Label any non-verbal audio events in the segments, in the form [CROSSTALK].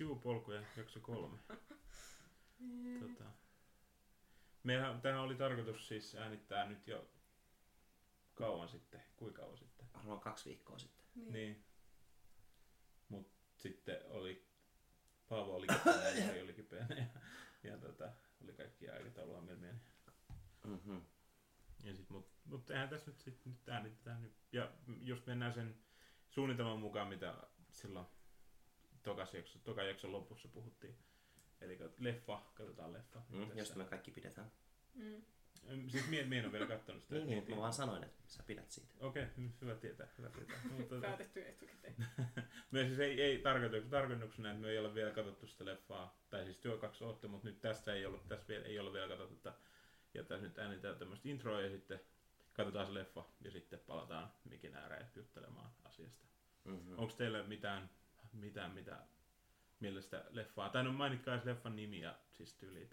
Sivupolkuja, jakso kolme. tota. Mehän, tähän oli tarkoitus siis äänittää nyt jo kauan sitten. Kuinka kauan sitten? Varmaan kaksi viikkoa sitten. Niin. niin. Mut sitten oli, Paavo oli kipeänä ja Jari oli kipeänä ja, ja tota, oli kaikki aikatauluongelmia. Mm-hmm. Ja sit, mut, mut eihän tässä nyt, sit, nyt äänitetään nyt. Ja jos mennään sen suunnitelman mukaan, mitä silloin tokas jakso, toka jakson lopussa puhuttiin. Eli leffa, katsotaan leffa. Mm, josta me kaikki pidetään. Mm. Siis mie, mie en ole vielä katsonut sitä. niin, niin, mä vaan sanoin, että sä pidät siitä. Okei, okay, hyvä tietää. Hyvä tietää. Mutta, Päätetty etukäteen. [LAUGHS] me siis ei, ei tarkoituksena, että me ei ole vielä katsottu sitä leffaa. Tai siis työ kaksi ootte, mutta nyt tästä ei ole, tässä vielä, ei ole vielä katsottu. Ja tässä nyt äänitään tämmöistä introa ja sitten katsotaan se leffa ja sitten palataan mikin ääreen juttelemaan asiasta. Mm-hmm. Onko teillä mitään, mitään mitä mielestä leffaa? Tai no mainitkaa se leffan nimi ja siis tyyli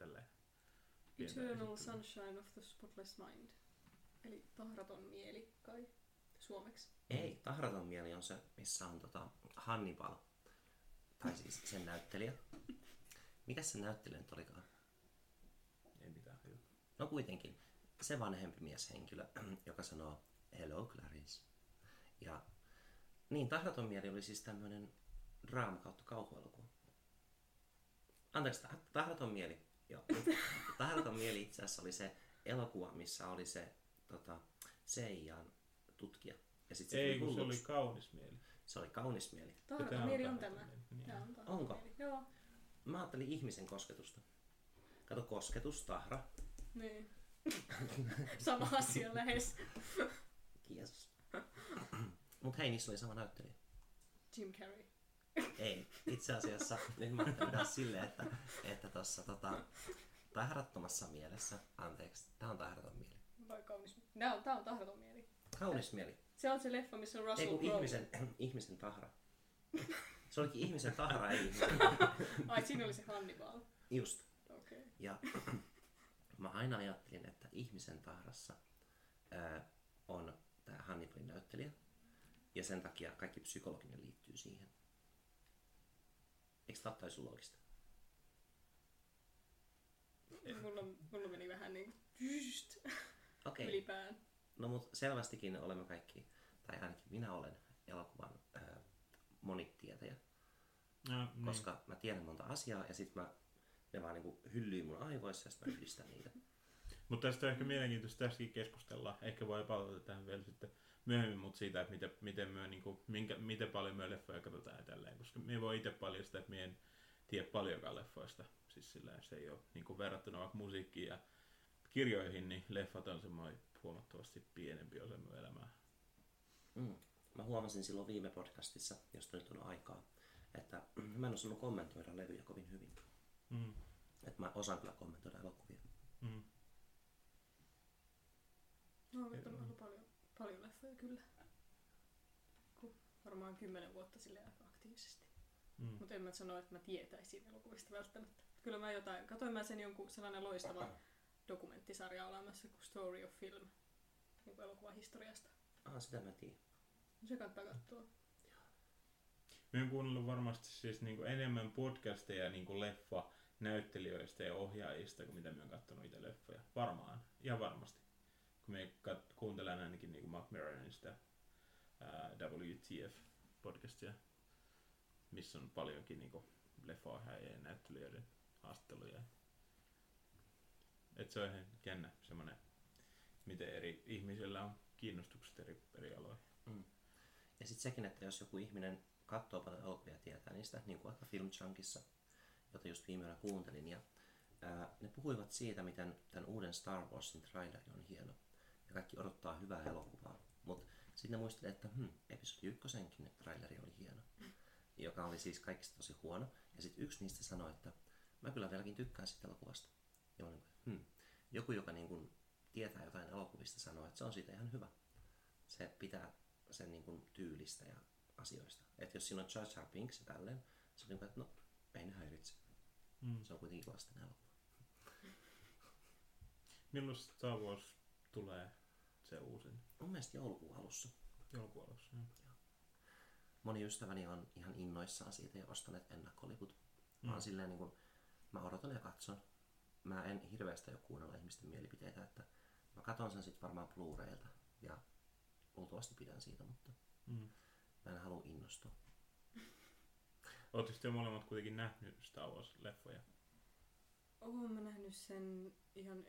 pientä Eternal. Sunshine of the Spotless Mind. Eli tahraton mieli kai suomeksi. Ei, tahraton mieli on se, missä on tota Hannibal. Tai siis sen näyttelijä. Mikäs se näyttelijä nyt olikaan? Ei mitään. Joo. No kuitenkin, se vanhempi mieshenkilö, joka sanoo Hello Clarice. Ja niin, Tahraton mieli oli siis tämmöinen draama kautta kauhuelokuva. Anteeksi, Tah- Tahraton mieli. Joo. [LAUGHS] Tahraton mieli itse asiassa oli se elokuva, missä oli se tota, CIAn tutkija. Ja sit se, Ei, kun se oli kaunis mieli. se oli kaunis mieli. Ja tää Tahraton on mieli on tämä. mieli, niin. Tämä on tahraton Onko? mieli. Joo. Mä ajattelin ihmisen kosketusta. Kato, kosketus, tahra. Niin. [LAUGHS] Sama asia lähes. [LAUGHS] Jeesus. Mut hei, niissä oli sama näyttelijä. Jim Carrey. Ei, itse asiassa nyt mä ajattelin silleen, että, että tuossa tota, tahrattomassa mielessä, anteeksi, tää on tahraton mieli. Vai kaunis mieli. Tää on, tää on tahraton mieli. Kaunis mieli. Se on se leffa, missä on Ei Russell kun Crowe. ihmisen, [CLEARS THROAT] ihmisen tahra. Se olikin ihmisen tahra, ei ihmisen. [LAUGHS] Ai, siinä oli se Hannibal. Just. Okei. Okay. Ja [CLEARS THROAT] mä aina ajattelin, että ihmisen tahrassa ää, on tämä Hannibalin näyttelijä. Ja sen takia kaikki psykologinen liittyy siihen. Eikö tämä ole loogista? Mulla, mulla meni vähän niin kuin just Okei. ylipään. No mutta selvästikin olemme kaikki, tai ainakin minä olen elokuvan ää, monitietäjä, No, niin. koska mä tiedän monta asiaa ja sitten mä ne vaan niinku hyllyy mun aivoissa ja sitten mä yhdistän niitä. Mutta tästä on ehkä mielenkiintoista tässäkin keskustella. Ehkä voi palata tähän vielä sitten myöhemmin, mutta siitä, että miten, miten, me, niin kuin, minkä, miten paljon me leffoja katsotaan ja tälleen. Koska me voi itse paljastaa, että me en tiedä paljonkaan leffoista. Siis sillä se ei ole niin kuin verrattuna vaikka musiikkiin ja kirjoihin, niin leffat on semmoinen huomattavasti pienempi osa minun elämää. Mm. Mä huomasin silloin viime podcastissa, josta nyt on aikaa, että [CLEARS THROAT] mä en osannut kommentoida levyjä kovin hyvin. Mm. Että mä osaan kyllä kommentoida elokuvia. Mm. No, katsonut paljon, paljon leffoja kyllä. Ku- Varmaan kymmenen vuotta sille aika aktiivisesti. Mm. Mutta en mä sano, että mä tietäisin elokuvista välttämättä. Kyllä mä jotain, katoin mä sen jonkun sellainen loistava [CLEARS THROAT] dokumenttisarja olemassa kuin Story of Film niin kuin elokuvahistoriasta. Ah, sitä mä tiedän. Se kannattaa katsoa. Mä oon kuunnellut varmasti siis niin kuin enemmän podcasteja niin kuin leffa näyttelijöistä ja ohjaajista kuin mitä mä oon katsonut itse leffoja. Varmaan, ihan varmasti. Kun me kat- kuuntelen ainakin niin Mark Maronin sitä WTF-podcastia, missä on paljonkin niin leffaohjaajien ja näyttelijöiden haastatteluja. Et se on ihan jännä semmoinen, miten eri ihmisillä on kiinnostukset eri, eri aloihin. Ja sitten sekin, että jos joku ihminen katsoo paljon elokuvia ja tietää niistä, niin kuin vaikka Film Chunkissa, jota just viime kuuntelin, ja ää, ne puhuivat siitä, miten tämän uuden Star Warsin traileri on hieno. Ja kaikki odottaa hyvää elokuvaa. Mutta sitten ne muistelivat, että hm, episodi ykkösenkin traileri oli hieno. Joka oli siis kaikista tosi huono. Ja sitten yksi niistä sanoi, että mä kyllä vieläkin tykkään siitä elokuvasta. Ja mä olin, niin kuin, hm. Joku, joka niin kuin tietää jotain elokuvista, sanoo, että se on siitä ihan hyvä. Se pitää sen niin kuin tyylistä ja asioista. Että jos siinä on Jar Jar Binks ja tälleen, se on niin kuin, että no, ei ne häiritse. Mm. Se on kuitenkin lasten elokuva. Milloin Star Wars tulee se uusin Mun mielestä joulukuun alussa. joulukuun alussa? joo. Moni ystäväni on ihan innoissaan siitä ja ostaneet ennakkoliput. Mm. Vaan silleen niin kuin, mä odotan ja katson. Mä en hirveästi jo kuunnella ihmisten mielipiteitä, että mä katon sen sitten varmaan Blu-raylta ja luultavasti pidän siitä, mutta Mm. mä en halua innostua. Sitten jo molemmat kuitenkin nähnyt Star Wars-leffoja. Oon mä nähnyt sen ihan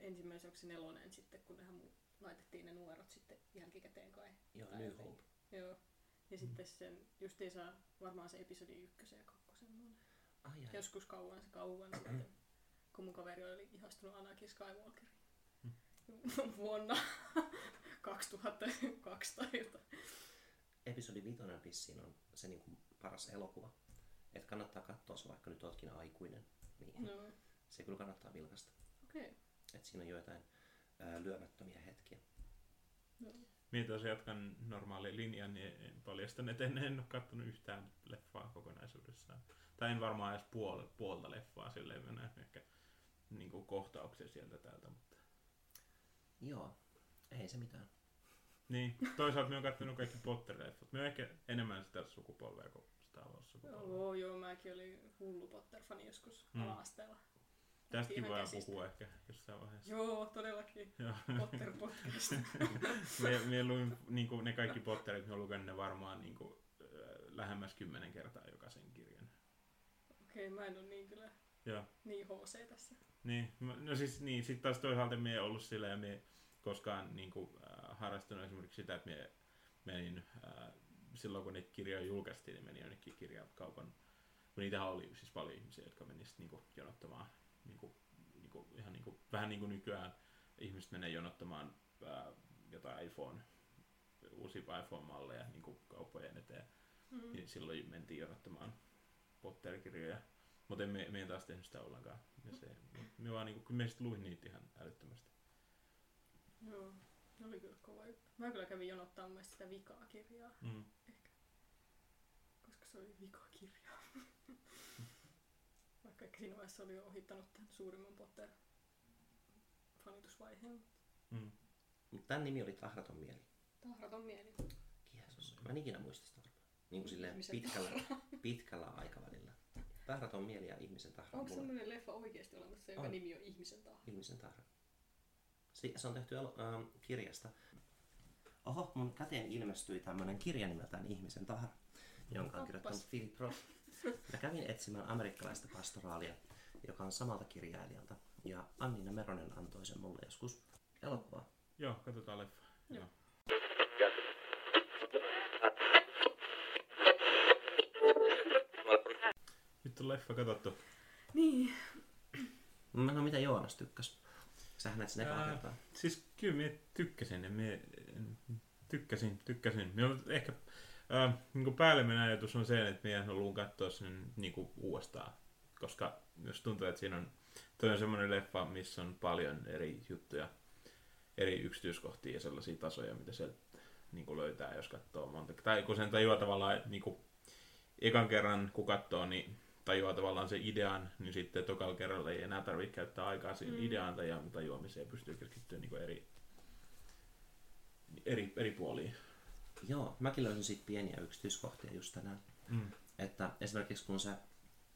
se nelonen sitten, kun nehän laitettiin ne numerot sitten jälkikäteen kai. Joo, New jotenkin. Hope. Joo. Ja Mm. sitten sen justiinsa varmaan se episodi ykkösen ja kakkosen nähnyt. Ai, ai. Joskus kauan se kauan sitten, kun mun kaveri oli ihastunut Anakin Skywalkeriin. Mm. [LAUGHS] Vuonna 2002 tai jotain. Episodi vitonen vissiin on se niin kuin paras elokuva. Että kannattaa katsoa se, vaikka nyt ootkin aikuinen. Niin No, se kyllä kannattaa vilkasta. okei. Okay. Että siinä on joitain ää, lyömättömiä hetkiä. No. Mietin, jos jatkan normaali linjan, niin en paljastan, että en, en ole katsonut yhtään leffaa kokonaisuudessaan. Tai en varmaan edes puol, puolta leffaa, silleen mä näen ehkä niin kuin kohtauksia sieltä täältä. Mutta... Joo, ei se mitään. Niin, toisaalta mä oon katsonut kaikki Potter-leffat. Mä oon ehkä enemmän sitä sukupolvea kuin Star Wars-sukupolvea. Joo, joo, mäkin olin hullu Potter-fani joskus Mm. mm. ala-asteella. Tästäkin Ihan voidaan käsistä. puhua ehkä jossain vaiheessa. Joo, todellakin. Joo. Potter podcast. [LAUGHS] me, me luin niin kuin ne kaikki Potterit, oon lukenut ne varmaan niin kuin, äh, lähemmäs kymmenen kertaa jokaisen kirjan. Okei, okay, mä en ole niin kyllä Joo. niin HC tässä. Niin, no siis niin, sit taas toisaalta me ei ollut sillä ja me koskaan niin kuin, äh, harrastanut esimerkiksi sitä, että me menin, äh, silloin kun niitä kirjoja julkaistiin, niin menin jonnekin kirjakaupan, kun niitähän oli siis paljon ihmisiä, jotka menisivät niin kuin, jonottamaan, niin kuin, niin kuin, ihan niin kuin, vähän niin kuin nykyään ihmiset menee jonottamaan äh, jotain iPhone, uusia iPhone-malleja niin kuin kauppojen eteen, Mm. niin silloin mentiin jonottamaan Potter-kirjoja. Mutta me, me en taas tehnyt sitä ollenkaan. Ja se, me vaan niinku, kyllä me sit luin niitä ihan älyttömästi. Joo, ne oli kyllä kova juttu. Mä kyllä kävin jonottaa mun sitä vikaa kirjaa, Mm. koska se oli vika kirja. Vaikka siinä vaiheessa oli jo ohittanut tämän suurimman Potter fanitusvaiheen. Mm. Mutta tämän nimi oli Tahraton mieli. Tahraton mieli. Jeesus. Mä en ikinä muista sitä varmaan. Niin kuin silleen Ihmisen pitkällä, pitkällä aikavälillä. Tahraton mieli ja ihmisen tahra on Onko semmoinen leffa oikeasti olemassa, joka On. nimi on Ihmisen tahra? Ihmisen tahra. Se, se on tehty ähm, kirjasta. Oho, mun käteen ilmestyi tämmönen kirja nimeltään Ihmisen tahra, jonka on kirjoittanut. Philip Roth. Mä kävin etsimään amerikkalaista pastoraalia, joka on samalta kirjailijalta. Ja Annina Meronen antoi sen mulle joskus elokuvaa. Joo, katsotaan leffa. Joo. Joo. Nyt on leffa katsottu. Niin. No, mitä Joonas tykkäs? Sähän näet sen ekaa kertaa. Siis kyllä minä tykkäsin ja minä tykkäsin, tykkäsin. Minä ehkä äh, niin päällimmäinen ajatus on se, että minä haluan katsoa sen niin kuin uudestaan. Koska jos tuntuu, että siinä on, toi on semmoinen leffa, missä on paljon eri juttuja, eri yksityiskohtia ja sellaisia tasoja, mitä sieltä niin kuin löytää, jos katsoo monta. Tai kun sen tajuaa tavallaan, että niin kuin, ekan kerran kun katsoo, niin tajuaa tavallaan se idean, niin sitten tokalla kerralla ei enää tarvitse käyttää aikaa siihen Mm. ideaan tai tajuamiseen ja pystyy keskittyä niin eri, eri, eri puoliin. Joo, mäkin löysin siitä pieniä yksityiskohtia just tänään. Mm. Että esimerkiksi kun sä,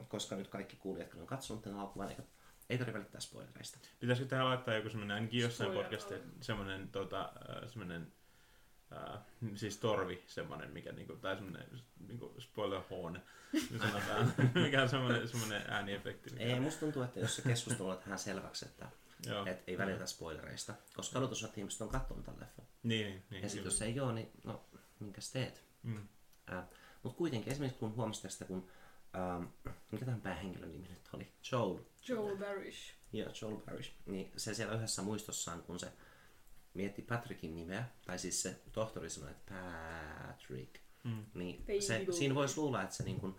koska nyt kaikki kuulijat kun on katsonut tämän alkuvan, eikä, ei tarvitse välittää spoilereista. Pitäisikö tähän laittaa joku semmoinen, ainakin jossain Spoiler podcastissa, semmoinen, tota, äh, semmoinen äh, siis torvi, semmoinen, mikä niinku, tai semmoinen niinku spoiler horn, niin sanotaan, [LAUGHS] mikä on semmoinen, semmoinen ääniefekti. Mikä... Ei, musta tuntuu, että jos se keskustelu on tähän selväksi, että Joo. et ei välitetä spoilereista, koska odotus on, että ihmiset on katsonut tämän leffan. Niin, niin, niin. Ja sitten jos ei ole, niin no, minkäs teet? Mm. Mutta kuitenkin, esimerkiksi kun huomasit tästä, kun, ähm, mikä tämän päähenkilön nimi nyt oli? Joel. Joel Barish. Joo, Joel Barish. Niin se siellä yhdessä muistossaan, kun se mietti Patrickin nimeä, tai siis se tohtori sanoi, että Patrick, Mm. niin Baby se, siinä voisi luulla, että se niin kun,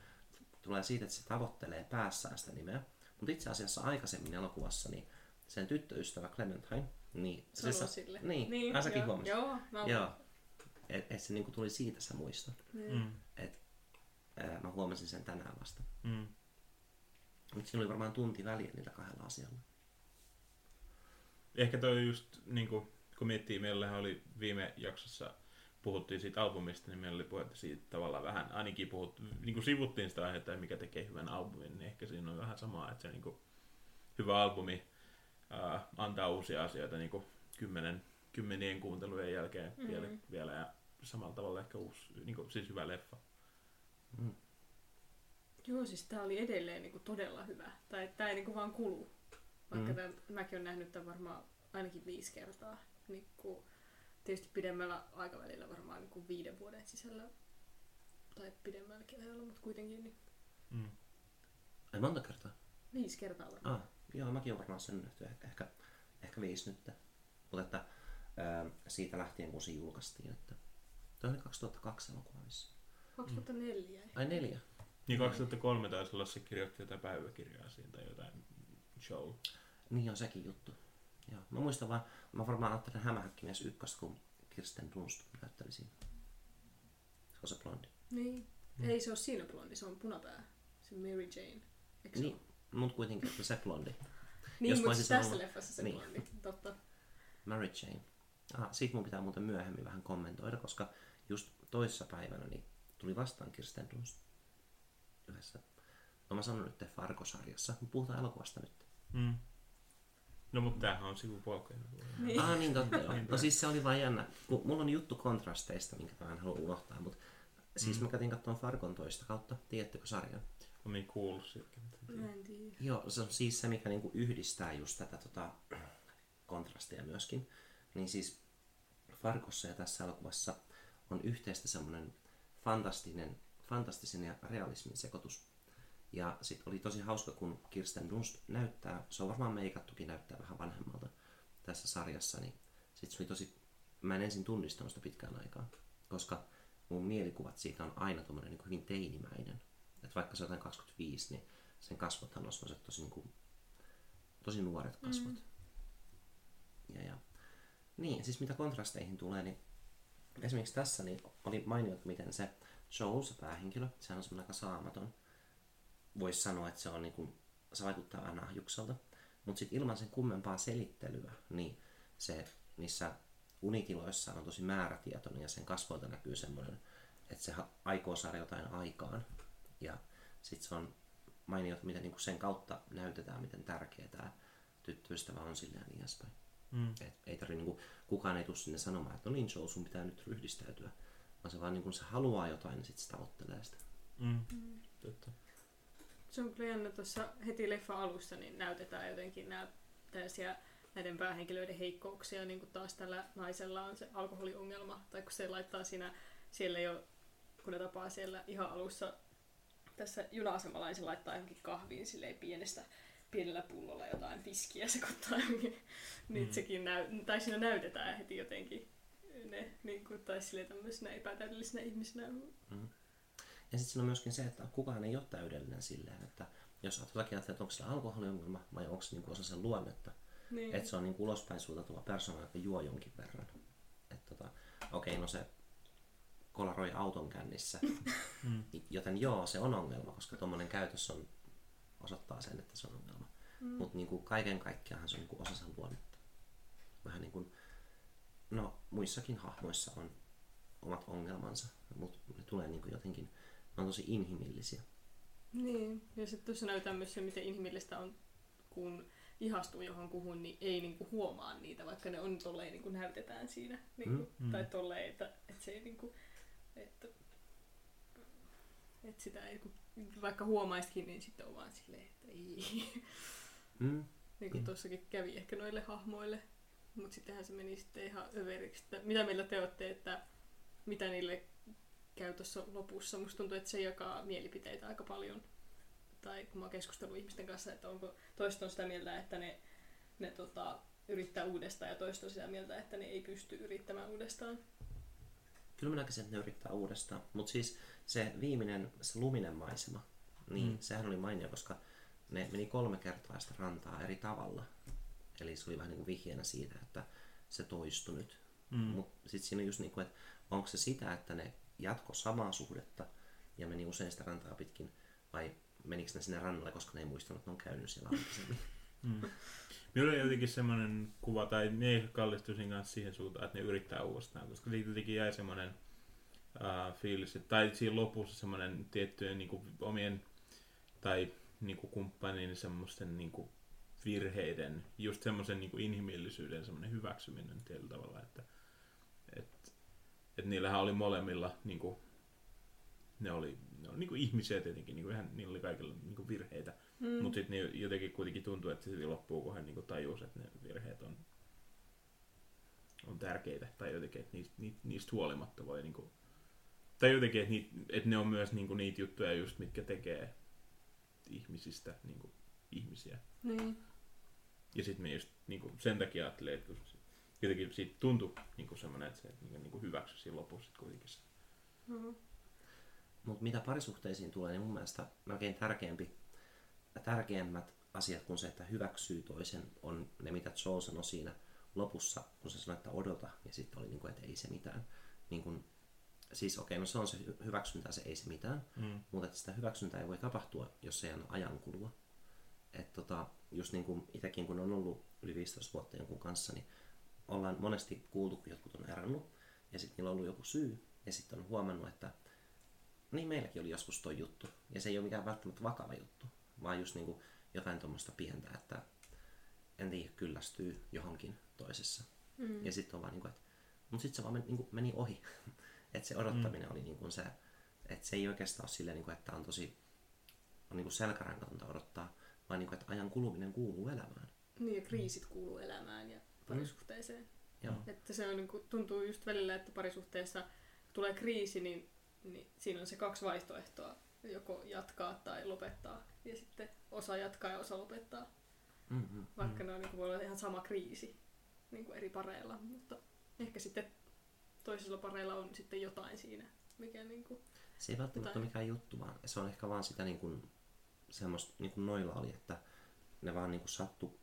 tulee siitä, että se tavoittelee päässään sitä nimeä. Mutta itse asiassa aikaisemmin elokuvassa niin sen tyttöystävä Clementine, niin Sanoo sa- sille. Niin, niin säkin joo, huomasit. Joo, mä Joo. Että et se niin tuli siitä se muisto. Niin. Mm. Et, ää, mä huomasin sen tänään vasta. Mm. Mutta siinä oli varmaan tunti väliä niillä kahdella asialla. Ehkä toi just, niin kuin, kun miettii, meillähän oli viime jaksossa puhuttiin siitä albumista, niin meillä oli puhetta siitä tavallaan vähän, ainakin puhut, niin kuin sivuttiin sitä aihetta, mikä tekee hyvän albumin, niin ehkä siinä on vähän samaa, että se niin kuin, hyvä albumi ää, antaa uusia asioita niin kuin kymmenen, kymmenien kuuntelujen jälkeen mm-hmm. vielä, vielä ja samalla tavalla ehkä uusi, niin kuin, siis hyvä leffa. Mm. Joo, siis tää oli edelleen niinku todella hyvä. Tai tää ei niinku vaan kulu. Vaikka Mm. tämän, mäkin olen nähnyt tämän varmaan ainakin viisi kertaa. Niinku, tietysti pidemmällä aikavälillä varmaan niinku viiden vuoden sisällä. Tai pidemmälläkin ajalla, mutta kuitenkin niin Mm. Ai monta kertaa? viisi kertaa varmaan. Ah, joo, mäkin olen varmaan sen nähty. Ehkä, ehkä, ehkä viisi nyt. Mutta että ää, siitä lähtien, kun se julkaistiin, että toi oli 2002 elokuva vissiin. 2004 jäi. Ai neljä. Niin 2003 taisi olla se kirjoitti jotain päiväkirjaa siinä tai jotain show. Niin on sekin juttu. Joo. Mä muistan vaan, mä varmaan ajattelen hämähäkkimies ykköstä, kun Kirsten Dunst näytteli siinä. Se on se blondi. Niin. Ei se ole siinä blondi, se on punapää. Se Mary Jane. Eikö se Niin, ole? Mut kuitenkin, että se blondi. Niin, Jos mutta siis tässä sanonut- leffassa se Niin. blondi. Totta. Mary Jane. Ah, siitä mun pitää muuten myöhemmin vähän kommentoida, koska just toissa päivänä niin tuli vastaan Kirsten Dunst yhdessä. No mä sanon nyt Fargo-sarjassa, mutta puhutaan elokuvasta nyt. Mm. No mutta tämähän on sivupolkuja. Niin. Ah niin totta joo. [LAUGHS] No siis se oli vaan jännä, kun mulla on juttu kontrasteista, minkä mä en halua unohtaa, mutta siis mä kävin katsomaan Fargon toista kautta, tiedättekö sarjan? On niin kuullut. Mä en tiedä. Joo, se on siis se, mikä niinku yhdistää just tätä tota, kontrastia myöskin. Niin siis Fargossa ja tässä elokuvassa on yhteistä semmoinen fantastinen, fantastisen ja realismin sekoitus. Ja sitten oli tosi hauska, kun Kirsten Dunst näyttää, se on varmaan meikattukin näyttää vähän vanhemmalta tässä sarjassa, niin sitten se oli tosi, mä en ensin tunnistanut sitä pitkään aikaa, koska mun mielikuvat siitä on aina tommonen niin hyvin teinimäinen. Että vaikka se on jotain 25, niin sen kasvothan on semmoiset tosi, niin kuin, tosi nuoret kasvot. Mm. Ja, ja. Niin, siis mitä kontrasteihin tulee, niin esimerkiksi tässä niin oli mainiot, miten se Joel, se päähenkilö, sehän on semmoinen aika saamaton. Voisi sanoa, että se on niin kuin, se vaikuttaa vähän ahjukselta. Mutta sitten ilman sen kummempaa selittelyä, niin se niissä unitiloissa on tosi määrätietoinen ja sen kasvoilta näkyy semmoinen, että se aikoo saada jotain aikaan. Ja sitten se on mainiot, miten niinku sen kautta näytetään, miten tärkeä tämä tyttöystävä on sille ja niin edespäin. Mm. Et ei tarvi, niinku, kukaan ei tule sinne sanomaan, että no niin Joel, sun pitää nyt ryhdistäytyä. Vaan se vaan niinku, se haluaa jotain, niin sitten se tavoittelee sitä. Mm. Totta. Se on kyllä jännä tuossa heti leffa alussa, niin näytetään jotenkin nämä tällaisia näiden päähenkilöiden heikkouksia, niin kuin taas tällä naisella on se alkoholiongelma, tai kun se laittaa siinä, siellä jo, kun ne tapaa siellä ihan alussa tässä juna-asemalla, niin se laittaa johonkin kahviin silleen pienestä, pienellä pullolla jotain viskiä sekoittaa johonkin. [LAUGHS] Niin Mm. sekin näy, tai siinä näytetään heti jotenkin ne, niin kuin, tai silleen tämmöisenä epätäydellisenä ihmisenä. Ja sitten siinä on myöskin se, että kukaan ei ole täydellinen silleen, että jos olet vaikka ajattelet, että onko sillä alkoholiongelma vai onko se niinku osa sen luonnetta. Niin. Että se on niinku ulospäin suuntautuva persoona, joka juo jonkin verran. Että tota, okei, no se kolaroi auton kännissä. [LAUGHS] Mm. Joten joo, se on ongelma, koska tuommoinen käytös on, osoittaa sen, että se on ongelma. Mm. Mutta niinku kaiken kaikkiaan se on niinku osa sen luonnetta. Vähän niin kuin, no muissakin hahmoissa on omat ongelmansa, mutta ne tulee niinku jotenkin, ne on tosi inhimillisiä. Niin, ja sitten tuossa näytetään myös se, miten inhimillistä on, kun ihastuu johonkuhun, niin ei niinku huomaa niitä, vaikka ne on tolleen niinku näytetään siinä. Niinku, Mm, mm. Tai tolleen, että, että se ei niinku, että, että sitä ei, vaikka huomaisikin, niin sitten on vaan silleen, että ei. Mm. niin kuin Mm. tuossakin kävi ehkä noille hahmoille. Mutta sittenhän se meni sitten ihan överiksi. Että mitä meillä te olette, että mitä niille käy tuossa lopussa? Musta tuntuu, että se jakaa mielipiteitä aika paljon. Tai kun mä oon keskustellut ihmisten kanssa, että onko toista on sitä mieltä, että ne, ne tota, yrittää uudestaan ja toista on sitä mieltä, että ne ei pysty yrittämään uudestaan. Kyllä mä näkisin, että ne yrittää uudestaan. Mutta siis se viimeinen, se luminen maisema, niin Mm. sehän oli mainio, koska ne meni kolme kertaa sitä rantaa eri tavalla. Eli se oli vähän niin kuin vihjeenä siitä, että se toistui nyt. Mm. Mutta sitten siinä on just niin kuin, että onko se sitä, että ne jatko samaa suhdetta ja meni usein sitä rantaa pitkin, vai menikö ne sinne rannalle, koska ne ei muistanut, että ne on käynyt siellä aikaisemmin. Mm. [LAUGHS] Minulla oli jotenkin semmoinen kuva, tai me kallistuisin kanssa siihen suuntaan, että ne yrittää uudestaan, koska siitä jotenkin jäi semmoinen uh, fiilis, että, tai siinä lopussa semmoinen tiettyjen niin kuin, omien tai niin kuin, kumppanin semmoisten niin kuin, virheiden, just semmoisen niin kuin, inhimillisyyden semmoinen hyväksyminen tietyllä tavalla, että että että niillähän oli molemmilla niin kuin, ne oli, ne oli niin kuin ihmisiä tietenkin, niin kuin ihan, niillä oli kaikilla niin kuin virheitä, mm. mutta sitten jotenkin kuitenkin tuntuu, että se loppuu, kun he niin kuin tajus, että ne virheet on, on tärkeitä, tai jotenkin, että niistä, niistä huolimatta voi niin kuin, tai jotenkin, että, niitä, että ne on myös niin kuin, niitä juttuja just, mitkä tekee ihmisistä niin kuin, ihmisiä. Niin. Ja sitten me just niin kuin, sen takia ajattelin, että jotenkin siitä tuntui niin kuin semmoinen, että se niin kuin hyväksyi siinä lopussa kuitenkin se. Mm-hmm. Mutta mitä parisuhteisiin tulee, niin mun mielestä melkein tärkeämpi, tärkeämmät asiat kuin se, että hyväksyy toisen, on ne, mitä Joel sanoi siinä lopussa, kun se sanoi, että odota, ja sitten oli niin kuin, että ei se mitään. Niin kuin, siis okei, okay, no se on se hyväksyntä, se ei se mitään, mm. mutta että sitä hyväksyntää ei voi tapahtua, jos ei ajan kulua. Että tota, just niin kuin itsekin, kun on ollut yli 15 vuotta jonkun kanssa, niin ollaan monesti kuultu, kun jotkut on eronnut, ja sitten niillä on ollut joku syy, ja sitten on huomannut, että niin meilläkin oli joskus toi juttu, ja se ei ole mikään välttämättä vakava juttu, vaan just niin kuin jotain tuommoista pientä, että en tiedä, kyllästyy johonkin toisessa. Mm. Ja sitten on vaan niin kuin, että, mutta sitten se vaan meni, niin kuin meni ohi. [LAUGHS] että se odottaminen mm. oli niin kuin se, että se ei oikeastaan ole silleen, niin kuin, että on tosi on niin kuin selkärankatonta odottaa, vaan niin kuin, että ajan kuluminen kuuluu elämään. Niin, ja kriisit kuuluu elämään ja parisuhteeseen. Mm. Että se on, niin kuin, tuntuu just välillä, että parisuhteessa tulee kriisi, niin, niin siinä on se kaksi vaihtoehtoa. Joko jatkaa tai lopettaa. Ja sitten osa jatkaa ja osa lopettaa. Mm-hmm. Vaikka mm. ne on, niin kuin, voi olla ihan sama kriisi niin kuin eri pareilla. Mutta ehkä sitten toisilla pareilla on sitten jotain siinä, mikä niin kuin, Se ei välttämättä ole mikään juttu, vaan se on ehkä vaan sitä niin kuin, semmoista, niin kuin noilla oli, että ne vaan niin kuin sattu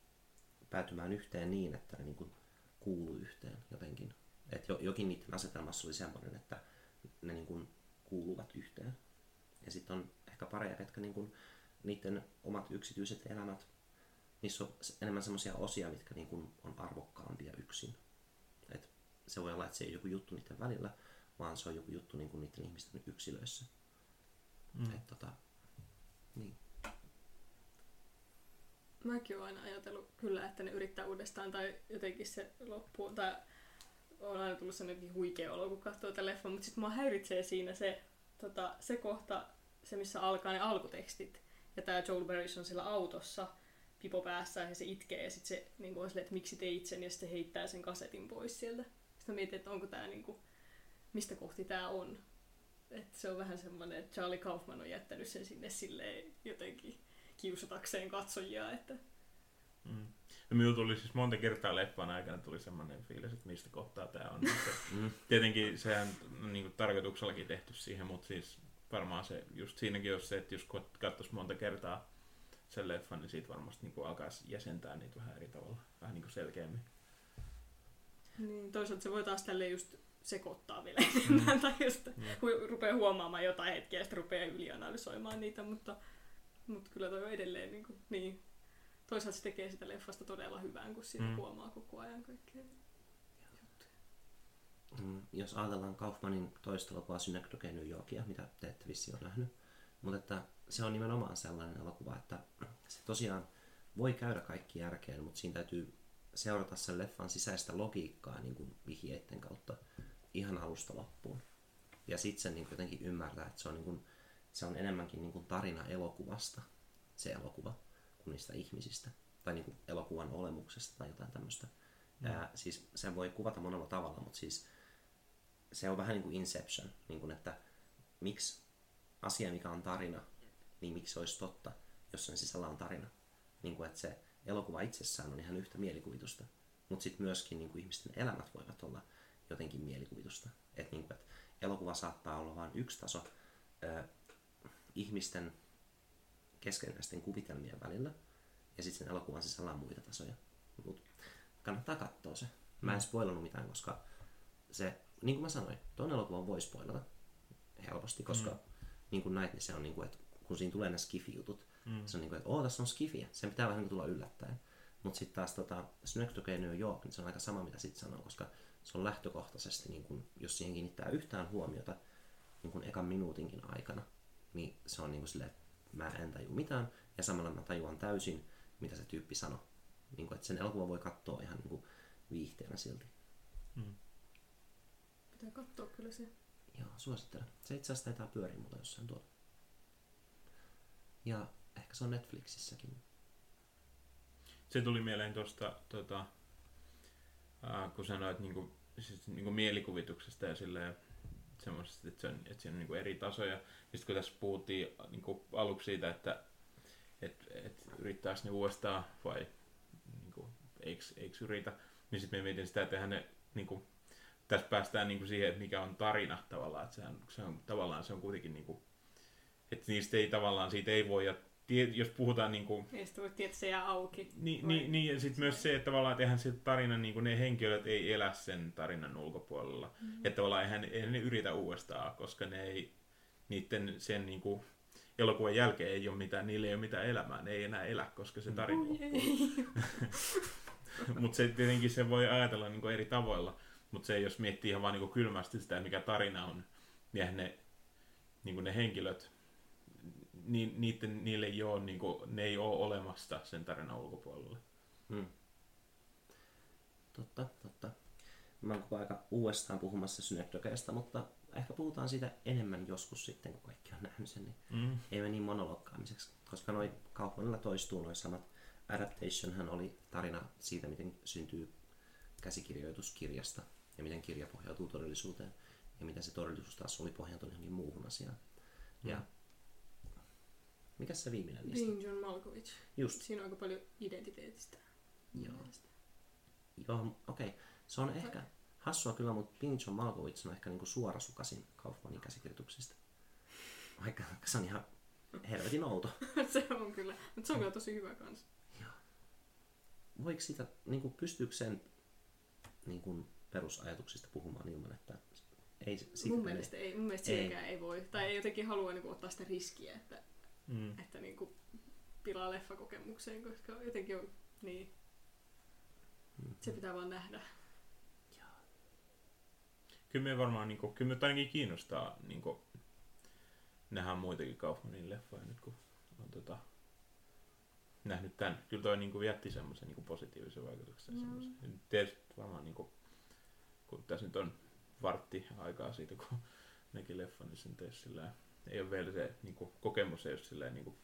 päätymään yhteen niin, että ne niin kuin kuuluu yhteen jotenkin. Että jokin niiden asetelmassa oli semmoinen, että ne niin kuin kuuluvat yhteen. Ja sitten on ehkä pareja, jotka niin kuin, niiden omat yksityiset elämät, niissä on enemmän semmoisia osia, mitkä niin kuin on arvokkaampia yksin. Et se voi olla, että se ei ole joku juttu niiden välillä, vaan se on joku juttu niin kuin niiden ihmisten yksilöissä. Mm. Et, tota, niin. Mäkin olen aina ajatellut kyllä, että ne yrittää uudestaan tai jotenkin se loppuu. Tai on aina tullut sellainen huikea olo, kun katsoo tätä leffaa, mutta sitten mua häiritsee siinä se, tota, se kohta, se missä alkaa ne alkutekstit. Ja tämä Joel Barris on siellä autossa, pipo päässä ja se itkee ja sitten se niin on silleen, että miksi teit sen ja sitten se heittää sen kasetin pois sieltä. Sitten mietin, että onko tämä niin kuin, mistä kohti tämä on. Että se on vähän semmoinen, että Charlie Kaufman on jättänyt sen sinne silleen jotenkin kiusatakseen katsojia. Että... Mm. No, minulla tuli siis monta kertaa leffan aikana tuli semmoinen fiilis, että mistä kohtaa tämä on. mm. [LAUGHS] Tietenkin sehän on niin kuin, tarkoituksellakin tehty siihen, mutta siis varmaan se, just siinäkin olisi se, että jos katsoisi monta kertaa sen leffan, niin siitä varmasti niin alkaisi jäsentää niitä vähän eri tavalla, vähän niin kuin selkeämmin. Niin, toisaalta se voi taas tälle just sekoittaa vielä enemmän, mm. tai just mm. rupeaa huomaamaan jotain hetkiä ja sitten rupeaa ylianalysoimaan niitä, mutta mutta kyllä toi on edelleen niin, kuin, niin. Toisaalta se tekee sitä leffasta todella hyvän, kun siitä mm. huomaa koko ajan kaikkea. Mm, jos ajatellaan Kaufmanin toista elokuvaa Synecdoche New Yorkia, mitä te ette vissi ole nähnyt, mutta että se on nimenomaan sellainen elokuva, että se tosiaan voi käydä kaikki järkeen, mutta siinä täytyy seurata sen leffan sisäistä logiikkaa niin kuin vihjeiden kautta ihan alusta loppuun. Ja sitten sen niin jotenkin ymmärtää, että se on niin kuin se on enemmänkin niin kuin tarina elokuvasta, se elokuva, kuin niistä ihmisistä. Tai niin kuin elokuvan olemuksesta tai jotain tämmöistä. Mm. Ää, siis sen voi kuvata monella tavalla, mutta siis se on vähän niin kuin Inception, niin kuin että miksi asia, mikä on tarina, niin miksi se olisi totta, jos sen sisällä on tarina. Niin kuin, että se elokuva itsessään on ihan yhtä mielikuvitusta, mutta sitten myöskin niin kuin ihmisten elämät voivat olla jotenkin mielikuvitusta. Että niin kuin, että elokuva saattaa olla vain yksi taso, ihmisten keskenäisten kuvitelmien välillä. Ja sitten sen elokuvan sisällä on muita tasoja. Mut kannattaa katsoa se. Mä en mm. spoilannut mitään, koska se, niin kuin mä sanoin, tuon elokuvan voi spoilata helposti, koska mm. niin kuin näit, niin se on niin kuin, että kun siinä tulee nämä skifi-jutut, mm. se on niin kuin, että oo, tässä on skifiä. Sen pitää vähän niin tulla yllättäen. Mutta sitten taas tota, Synecdoche New York, niin se on aika sama mitä sit sanoo, koska se on lähtökohtaisesti, niin kun, jos siihen kiinnittää yhtään huomiota niin kun ekan minuutinkin aikana, niin se on niin kuin silleen, että mä en taju mitään, ja samalla mä tajuan täysin, mitä se tyyppi sanoi. Niin kuin, että sen elokuvan voi katsoa ihan niin kuin viihteenä silti. Mm. Pitää katsoa kyllä se. Joo, suosittelen. Se itse asiassa taitaa pyöriä mulla jossain tuolla. Ja ehkä se on Netflixissäkin. Se tuli mieleen tuosta, tota, äh, kun sanoit niinku, siis, niinku mielikuvituksesta ja silleen, semmoisesta, että, se on, että siinä on niinku eri tasoja. Ja sitten kun tässä puhuttiin niinku aluksi siitä, että et, et yrittääkö ne uudestaan vai niinku, eikö, eikö yritä, niin sitten me mietin sitä, että eihän ne niinku, tässä päästään niinku siihen, että mikä on tarina tavallaan, että se on, se on, tavallaan se on kuitenkin niinku, että niistä ei tavallaan, siitä ei voi, ja tie, jos puhutaan niinku, Ei sitä voi se jää auki. niin, Vai- niin, niin ja sitten myös se, että tavallaan että eihän se tarina, niin kuin ne henkilöt ei elä sen tarinan ulkopuolella. Mm. Että tavallaan eihän, eihän ne yritä uudestaan, koska ne ei, niiden sen niin kuin, elokuvan jälkeen ei ole mitään, niillä ei ole mitään elämää, ne ei enää elä, koska se tarina ei. [LAUGHS] Mutta se tietenkin se voi ajatella niin kuin eri tavoilla, mutta se jos miettii ihan vaan niin kylmästi sitä, mikä tarina on, niin ne, niin ne henkilöt, niin, niiden, niille ei ole, niin kuin, ne ei ole olemassa sen tarinan ulkopuolella. Hmm. Totta, totta. Mä oon koko aika uudestaan puhumassa Synecdocheesta, mutta ehkä puhutaan siitä enemmän joskus sitten, kun kaikki on nähnyt sen, niin Mm. ei mene niin monologkaamiseksi. Koska noi Kaufmanilla toistuu noi samat. Adaptationhan oli tarina siitä, miten syntyy käsikirjoitus kirjasta ja miten kirja pohjautuu todellisuuteen ja miten se todellisuus taas oli pohjautunut johonkin muuhun asiaan. Ja mikä se viimeinen niistä? Being John Malkovich. Just, Siinä on aika paljon identiteetistä. Joo. mielestä. joo, okei. Okay. Se on ehkä hassua kyllä, mutta Bing John Malkovich on ehkä niinku suorasukasin Kaufmanin käsikirjoituksista. Vaikka se on ihan helvetin outo. [LAUGHS] se on kyllä. Mutta se on kyllä tosi hyvä kans. voiko sitä, niin kuin, pystyykö sen niin kuin, perusajatuksista puhumaan ilman, että ei siitä mun mielestä ei, mun mielestä Ei. ei voi. Tai ei jotenkin halua niinku ottaa sitä riskiä, että, Mm. että niinku pilaa leffakokemukseen, koska jotenkin on niin. Se pitää vaan nähdä. Kyllä me varmaan, niin kuin, kyllä me ainakin kiinnostaa niin kuin, nähdä muitakin Kaufmanin leffoja nyt, kun on tota, nähnyt tämän. Kyllä toi niin kuin, jätti semmoisen niin kuin, positiivisen vaikutuksen. Mm. Mm. Tietysti varmaan, niin kuin, kun tässä nyt on vartti aikaa siitä, kun näki leffan, niin sen teisi sillä ei ole vielä se niin kuin, kokemus, ei ole sillä niin kuin,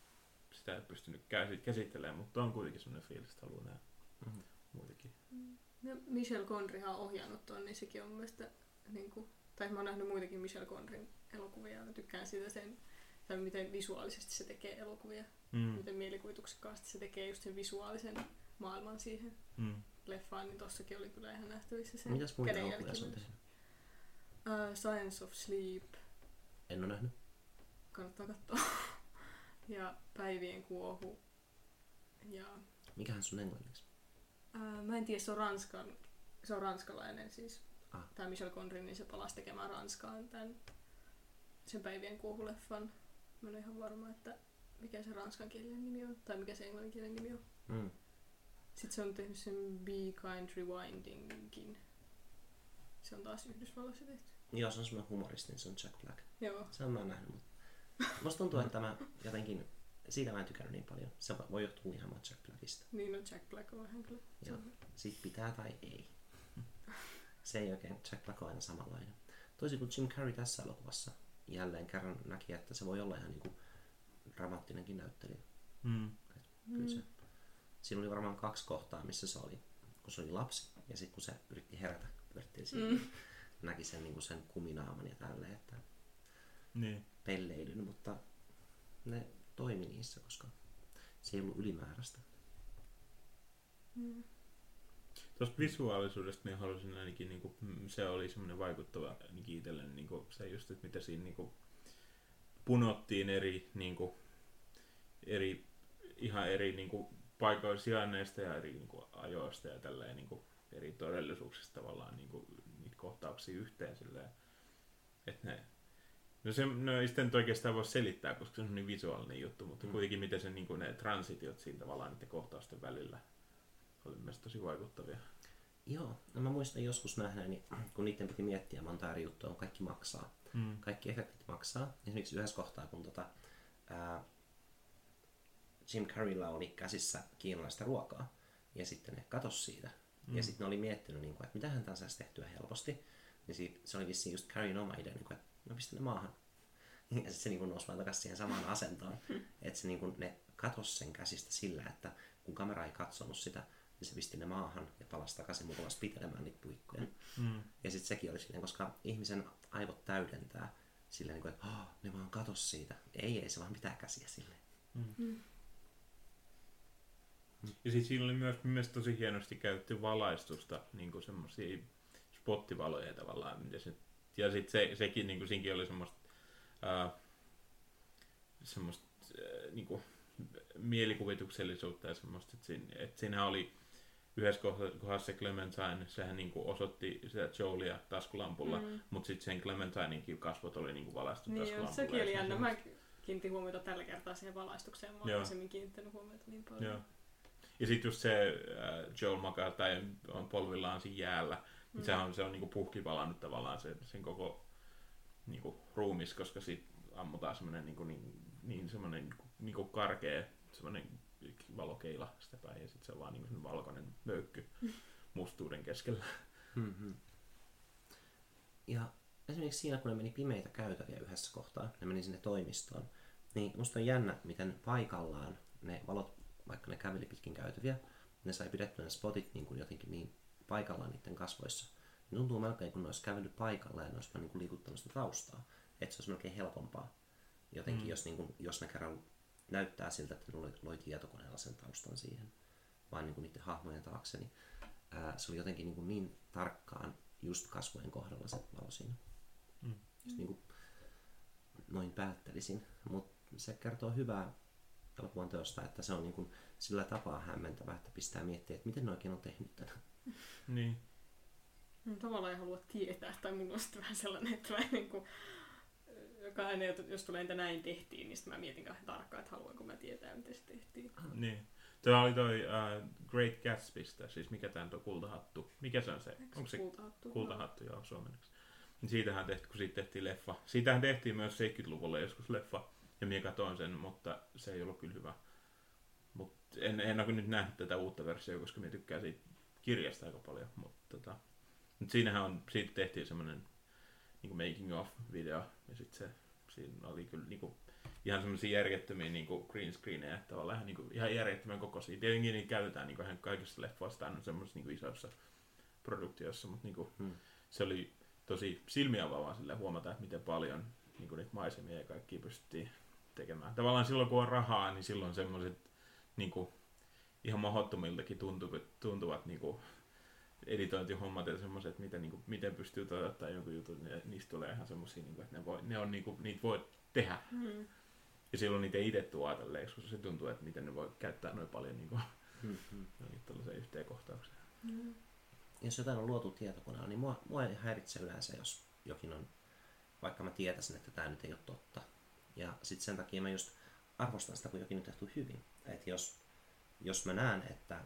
sitä ei ole pystynyt käsi- käsittelemään, mutta on kuitenkin semmoinen fiilis, että haluaa nähdä Mhm. muitakin. Ja Michel Gondryhan on ohjannut ton, niin sekin on mun mielestä, niin kuin, tai mä oon nähnyt muitakin Michel Gondryn elokuvia, ja mä tykkään siitä sen, tai miten visuaalisesti se tekee elokuvia, Mm. miten mielikuvituksekkaasti se tekee just sen visuaalisen maailman siihen Mm. Leffaan, niin tossakin oli kyllä ihan nähtävissä se Mitäs muita elokuvia myös. tehnyt? Uh, Science of Sleep, En ole nähnyt. kannattaa katsoa. [LAUGHS] ja Päivien kuohu. Ja Mikähän sun englanniksi? ää, mä en tiedä, se on, ranskan, se on ranskalainen siis. Ah. Tämä Michel Gondry, niin se palasi tekemään Ranskaan tämän, sen Päivien kuohuleffan. Mä en ole ihan varma, että mikä se ranskankielinen nimi on, tai mikä se englanninkielinen nimi on. Mm. Sitten se on tehnyt sen Be Kind Rewindingin. Se on taas Yhdysvalloissa tehty. Joo, se on semmoinen humoristi, niin se on Jack Black. Joo. Sen mä oon nähnyt, mutta musta tuntuu, että mä jotenkin, siitä mä en tykännyt niin paljon. Se voi johtua ihan vaan Jack Blackista. Niin on Jack Black on vähän kyllä. Se Joo. on- Siitä pitää tai ei. Se ei oikein, Jack Black on aina samanlainen. Toisin kuin Jim Carrey tässä elokuvassa jälleen kerran näki, että se voi olla ihan niinku dramaattinenkin näyttelijä. Mm. Kyllä se. Siinä oli varmaan kaksi kohtaa, missä se oli, kun se oli lapsi ja sitten kun se yritti herätä, pyörittiin siinä, Mm. näki sen, niin sen kuminaaman ja tälleen, että Niin. pelleilyn, mutta ne toimi niissä, koska se ei ollut ylimääräistä. Mm. Tuosta visuaalisuudesta niin halusin ainakin, niin kuin, se oli semmoinen vaikuttava ainakin itselleni, niin kuin, se just, että mitä siinä niin kuin, punottiin eri, niin kuin, eri ihan eri niin kuin, paikoilla sijainneista ja eri niin kuin, ajoista ja tälleen, niin kuin, eri todellisuuksista tavallaan niin kuin, niitä kohtauksia yhteen silleen, että ne No se no ei sitä nyt oikeastaan voi selittää, koska se on niin visuaalinen juttu, mutta Mm. kuitenkin miten se, niin kuin ne transitiot siinä tavallaan niiden kohtausten välillä oli myös tosi vaikuttavia. Joo, no mä muistan joskus nähneeni, [CLEARS THROAT] kun niiden piti miettiä monta eri juttua, kun kaikki maksaa. Mm. Kaikki efektit maksaa. Esimerkiksi yhdessä kohtaa, kun tota, ää, Jim Carreylla oli käsissä kiinalaista ruokaa, ja sitten ne katos siitä. Mm. Ja sitten ne oli miettinyt, niin kuin, että mitä hän tämän saisi tehtyä helposti. Niin siitä, se oli vissiin just Carreyn oma idea, niin kuin, että mä pistän ne maahan. [LAUGHS] Ja sitten se niin kuin nousi vaan takaisin siihen samaan asentoon. [LAUGHS] että se niin kuin, ne katos sen käsistä sillä, että kun kamera ei katsonut sitä, niin se pisti ne maahan ja palasi takaisin mukavasti pitelemään niitä puikkoja. Mm. Ja sitten sekin oli silleen, koska ihmisen aivot täydentää silleen, niin kuin, että oh, ne vaan katos siitä. Ei, ei se vaan pitää käsiä silleen. Ja sitten siinä oli myös, myös tosi hienosti käytetty valaistusta, niin kuin semmoisia spottivaloja tavallaan. Se, ja sitten se, sekin, niin kuin siinäkin oli semmoista, ää, semmoista ää, niin kuin mielikuvituksellisuutta ja semmoista, että, siinä, että siinä oli yhdessä kohdassa se Clementine, sehän niin kuin osoitti sitä Joelia taskulampulla, mm. mutta sitten sen Clementineinkin kasvot oli niin kuin valaistu Niin joo, taskulampulla. sekin ja oli jännä. Mä kiinnitin huomiota tällä kertaa siihen valaistukseen. Mä aikaisemmin kiinnittänyt huomiota niin paljon. Joo. Ja sitten just se äh, Joel makaa tai on polvillaan siinä jäällä, niin Mm. sehän on, se on niinku puhkipalannut tavallaan sen, sen koko niinku, ruumis, koska siitä ammutaan semmoinen niinku, niin, niin semmoinen niinku, niinku karkea semmoinen valokeila sitä päin ja sitten se on vaan niinku valkoinen möykky mustuuden keskellä. Mm-hmm. Ja esimerkiksi siinä, kun ne meni pimeitä käytäviä yhdessä kohtaa, ne meni sinne toimistoon, niin musta on jännä, miten paikallaan ne valot, vaikka ne käveli pitkin käytäviä, ne sai pidettyä ne spotit niin kuin jotenkin niin paikallaan niiden kasvoissa. Ne tuntuu melkein, kun ne olisi kävellyt paikalla ja ne olisi niin kuin liikuttanut sitä taustaa. Että se olisi melkein helpompaa. Jotenkin, mm. jos, niin kuin, jos ne kerran näyttää siltä, että ne loi, loi tietokoneella sen taustan siihen, vaan niin kuin niiden hahmojen taakse, niin ää, se oli jotenkin niin, kuin niin tarkkaan just kasvojen kohdalla se valo siinä. Mm. Just niin kuin noin päättelisin. Mutta se kertoo hyvää elokuvan teosta, että se on niin kuin sillä tapaa hämmentävää, että pistää miettiä, että miten ne oikein on tehnyt tämän. Niin. Mm, Tavallaan ei halua tietää, tai mulla on sitten vähän sellainen, että mä niin kuin, joka aina, jos tulee entä näin tehtiin, niin sitten mä mietin kauhean tarkkaan, että haluanko mä tietää, miten se tehtiin. Niin. Tämä oli toi uh, Great Gatsbystä, siis mikä tämä on kultahattu. Mikä se on se? Eikö Onko se kultahattu? kultahattu, joo, suomenneksi. Niin siitähän tehtiin, kun siitä tehtiin leffa. Siitähän tehtiin myös 70-luvulla joskus leffa, ja minä katsoin sen, mutta se ei ollut kyllä hyvä. Mut en, en ole nyt nähnyt tätä uutta versiota, koska minä tykkään siitä kirjasta aika paljon. Mutta tota, mut siinähän on, siitä tehtiin semmoinen niin making of video, ja sitten se, siinä oli kyllä niin kuin, ihan semmoisia järjettömiä niin kuin green screenejä, tavallaan niin kuin, ihan järjettömän kokoisia. Tietenkin niitä käytetään niin kuin, ihan kaikissa leffoissa, aina semmoisissa niin isoissa produktioissa, mutta niin kuin, Hmm. se oli tosi silmiä avaavaa sille huomata, että miten paljon niin kuin niitä maisemia ja kaikki pystyttiin tekemään. Tavallaan silloin, kun on rahaa, niin silloin semmoiset niin kuin, ihan mahdottomiltakin tuntuvat, tuntuvat niin kuin, editointihommat ja semmoiset, että miten, niin kuin, miten pystyy toteuttamaan jonkun jutun, niin niistä tulee ihan semmoisia, niin kuin, että ne, voi, ne on, niin kuin, niitä voi tehdä. Mm. Ja silloin niitä ei itse tule ajatelleeksi, koska se tuntuu, että miten ne voi käyttää noin paljon niin kuin, Mm-hmm. johonkin tällaiseen yhteen kohtaukseen. Mm. Jos jotain on luotu tietokoneella, niin mua, mua ei häiritse yleensä, jos jokin on, vaikka mä tietäisin, että tämä nyt ei ole totta. Ja sitten sen takia mä just arvostan sitä, kun jokin on tehty hyvin. Että jos, jos mä näen, että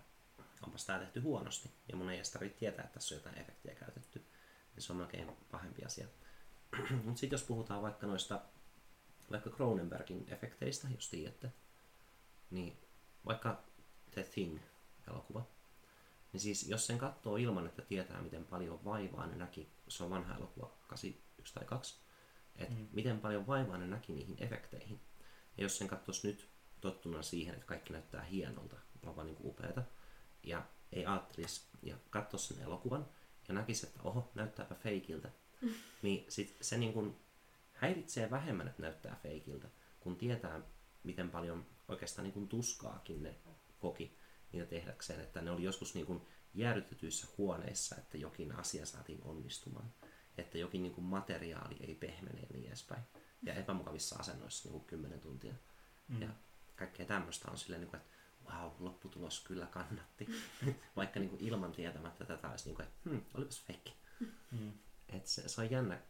onpas tämä tehty huonosti, ja mun ei edes tarvitse tietää, että tässä on jotain efektiä käytetty, niin se on melkein pahempi asia. [CLEARS THROAT] Mutta sitten jos puhutaan vaikka noista, vaikka Cronenbergin efekteistä, jos tiedätte, niin vaikka The Thing-elokuva, niin siis jos sen katsoo ilman, että tietää miten paljon vaivaa ne näki, se on vanha elokuva, 81 tai 2, että Mm. mm. miten paljon vaivaa ne näki niihin efekteihin. Ja jos sen katsoisi nyt tottuna siihen, että kaikki näyttää hienolta, vaan niin upeata, ja ei ajattelisi ja katsoisi sen elokuvan ja näkisi, että oho, näyttääpä feikiltä, [LAUGHS] niin sit se niin kuin häiritsee vähemmän, että näyttää feikiltä, kun tietää, miten paljon oikeastaan niin kuin tuskaakin ne koki niitä tehdäkseen, että ne oli joskus niin kuin jäädytetyissä huoneissa, että jokin asia saatiin onnistumaan, että jokin niin kuin materiaali ei pehmene ja niin edespäin, ja epämukavissa asennoissa niin kuin 10 tuntia. Mm. Ja kaikkea tämmöistä on silleen, niin kuin, että wow, lopputulos kyllä kannatti. [LAUGHS] Vaikka niin kuin ilman tietämättä tätä olisi niin kuin, että hmm, olipas feikki. Mm. Et se, se on jännä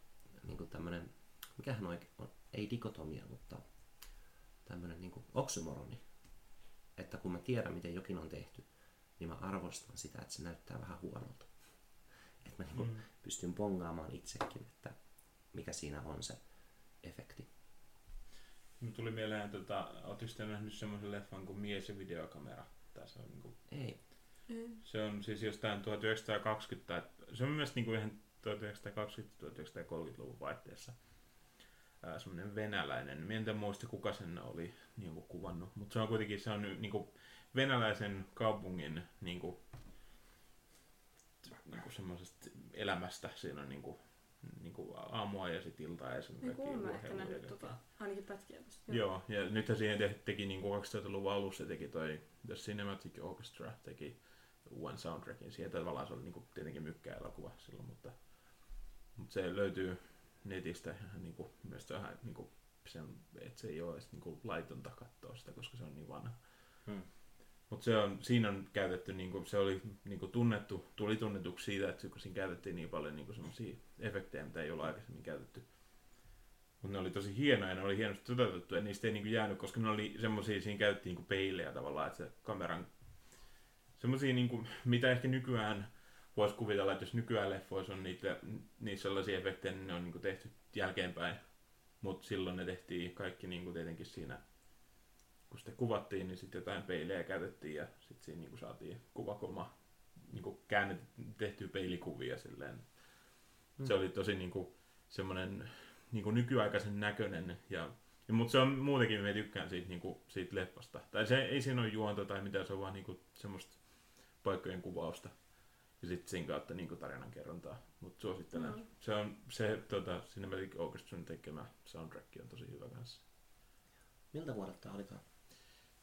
niin kuin tämmöinen, mikähän oikein on, ei dikotomia, mutta tämmöinen niin kuin oksymoroni. Että kun mä tiedän, miten jokin on tehty, niin mä arvostan sitä, että se näyttää vähän huonolta. Että mä niin Mm. pystyn bongaamaan itsekin, että mikä siinä on se efekti. Mulla tuli mieleen, tota, ootko sitten nähnyt semmoisen leffan kuin Mies ja videokamera? Tässä on niinku, Ei. Ei. se on siis jostain 1920, tai se on myös niinku ihan 1920-1930-luvun vaihteessa. Semmoinen venäläinen, mä en muista kuka sen oli niinku kuvannut, mutta se on kuitenkin se on niinku venäläisen kaupungin niinku, niinku semmoisesta elämästä. Siinä on niinku, niinku aamua ja sit iltaa ja sen Niin kuin mä ehkä nähnyt tota, ainakin pätkiä tosta. Joo, ja nythän siihen te- teki niin 2000-luvun alussa teki toi The Cinematic Orchestra teki uuden soundtrackin. Siihen tavallaan se oli niin kuin, tietenkin mykkä elokuva silloin, mutta, mutta se löytyy netistä ihan niin kuin, myös vähän niin kuin, sen, että se ei ole edes niin kuin, laitonta katsoa sitä, koska se on niin vanha. Hmm. Mutta se on, siinä on käytetty, niin kuin, se oli niin kuin, tunnettu, tuli tunnetuksi siitä, että siinä käytettiin niin paljon niin semmoisia efektejä, mitä ei ole aikaisemmin käytetty. Mutta ne oli tosi hienoja, ne oli hienosti toteutettu ja niistä ei niinku jäänyt, koska ne oli semmoisia, siinä käytettiin niinku peilejä tavallaan, että se kameran... Semmoisia, niinku, mitä ehkä nykyään voisi kuvitella, että jos nykyään leffoissa on niitä, niissä sellaisia efektejä, niin ne on niinku tehty jälkeenpäin. Mutta silloin ne tehtiin kaikki niinku tietenkin siinä, kun sitä kuvattiin, niin sitten jotain peilejä käytettiin ja sitten siinä niinku saatiin kuvakulma niinku käännet, tehtyä peilikuvia silleen. Se oli tosi niinku semmoinen niin kuin nykyaikaisen näköinen. Ja, ja, mutta se on muutenkin, me tykkään siitä, niin kuin, siitä leffasta. Tai se ei siinä ole juonta tai mitään, se on vaan niin kuin, semmoista paikkojen kuvausta. Ja sitten siinä kautta niin kuin, tarinan kerrontaa. Mutta suosittelen. Mm. Se on se tota, Cinematic Orchestran tekemä soundtrack on tosi hyvä kanssa. Miltä vuodelta tämä olikaan?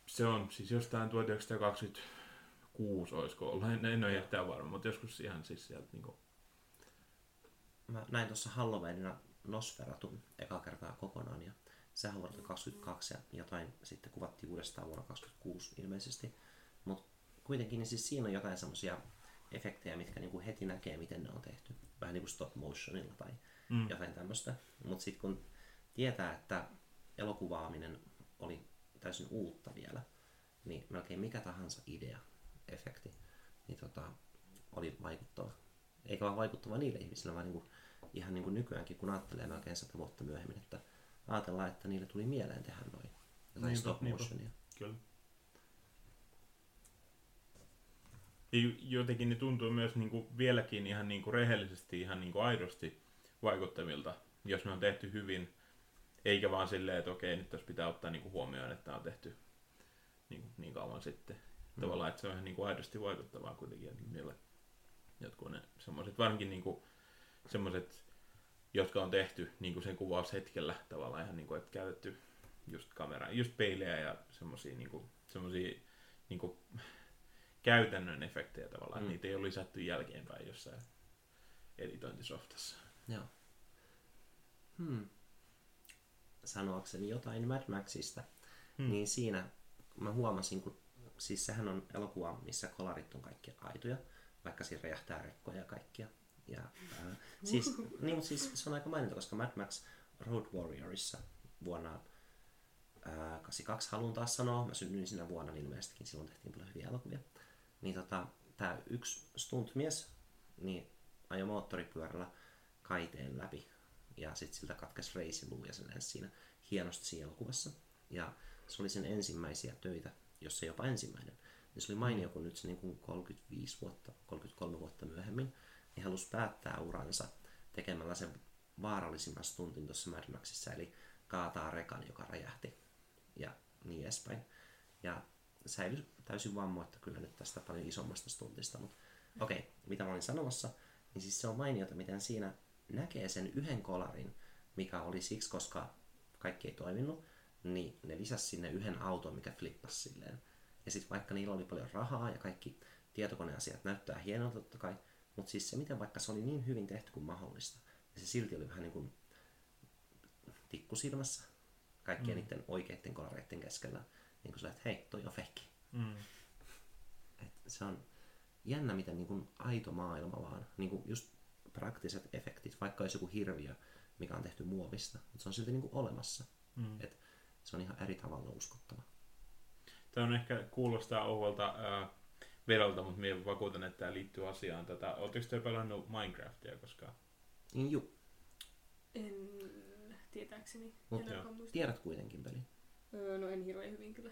Se on siis jostain 1926 olisiko ollut. En, en ole ihan varma, mutta joskus ihan siis sieltä niin kuin, Mä näin tuossa Halloweenina Nosferatun eka kertaa kokonaan ja sehän on vuodelta 22 ja jotain sitten kuvattiin uudestaan vuonna 26 ilmeisesti. Mutta kuitenkin niin siis siinä on jotain semmoisia efektejä, mitkä niinku heti näkee, miten ne on tehty. Vähän niin kuin stop motionilla tai Mm. jotain tämmöistä. Mutta sitten kun tietää, että elokuvaaminen oli täysin uutta vielä, niin melkein mikä tahansa idea, efekti, niin tota, oli vaikuttava. Eikä vaan vaikuttava niille ihmisille, vaan niinku, ihan niin kuin nykyäänkin, kun ajattelee melkein sata vuotta myöhemmin, että ajatellaan, että niille tuli mieleen tehdä noin. Jotain Niinpä, stop niinpä. motionia. Kyllä. Ja ju- jotenkin ne tuntuu myös niinku vieläkin ihan niinku rehellisesti, ihan niinku aidosti vaikuttavilta, jos ne on tehty hyvin, eikä vaan silleen, että okei, nyt tässä pitää ottaa niinku huomioon, että tämä on tehty niin, niin kauan sitten. Mm. Tavallaan, että se on ihan niinku aidosti vaikuttavaa kuitenkin, että niille jotkut ne semmoiset, varsinkin niinku semmoiset, jotka on tehty niinku sen kuvaushetkellä tavallaan ihan niinku, että käytetty just kameraa, just peilejä ja semmosia niinku, semmosia niinku käytännön efektejä tavallaan, mm. niitä ei ole lisätty jälkeenpäin jossain editointisoftassa. Joo. Hmm. Sanoakseni jotain Mad Maxista, Hmm. niin siinä mä huomasin, kun siis sehän on elokuva, missä kolarit on kaikki aitoja, vaikka siinä räjähtää rekkoja ja kaikkia. Ja, ää, siis, [LAUGHS] niin, siis se on aika mainita, koska Mad Max Road Warriorissa vuonna ää, 82 haluan taas sanoa, mä synnyin siinä vuonna, niin ilmeisestikin silloin tehtiin paljon hyviä elokuvia. Niin tota, tää yksi stuntmies, niin ajoi moottoripyörällä kaiteen läpi ja sitten siltä katkesi reisiluu ja se lensi siinä hienosti siinä elokuvassa. Ja se oli sen ensimmäisiä töitä, jos se jopa ensimmäinen. Ja se oli mainio, kun nyt se niin kuin 35 vuotta, 33 vuotta myöhemmin, niin halusi päättää uransa tekemällä sen vaarallisimman stuntin tuossa Mad Maxissa, eli kaataa rekan, joka räjähti ja niin edespäin. Ja säilyi täysin vammoitta kyllä nyt tästä paljon isommasta stuntista, mutta okei, okay, mitä mä olin sanomassa, niin siis se on mainiota, miten siinä näkee sen yhden kolarin, mikä oli siksi, koska kaikki ei toiminut, niin ne lisäsi sinne yhden auton, mikä flippasi silleen. Ja sitten vaikka niillä oli paljon rahaa ja kaikki tietokoneasiat näyttää hienolta totta kai, mutta siis se, miten vaikka se oli niin hyvin tehty kuin mahdollista, ja se silti oli vähän niin kuin tikku silmässä kaikkien mm. niiden oikeiden kolareiden keskellä, niin kuin sillä, että hei, toi on fekki. Mm. Et se on jännä, miten niin kuin aito maailma vaan, niin kuin just praktiset efektit, vaikka olisi joku hirviö, mikä on tehty muovista, mutta se on silti niin kuin olemassa. Mm. Et se on ihan eri tavalla uskottava. Tämä on ehkä kuulostaa ouvolta, äh, vedolta, mutta minä vakuutan, että tämä liittyy asiaan. Tätä, Oletteko te pelannut Minecraftia koskaan? Niin juu, En tietääkseni. Mut en tiedät kuitenkin peli. Öö, no en hirveän hyvin kyllä.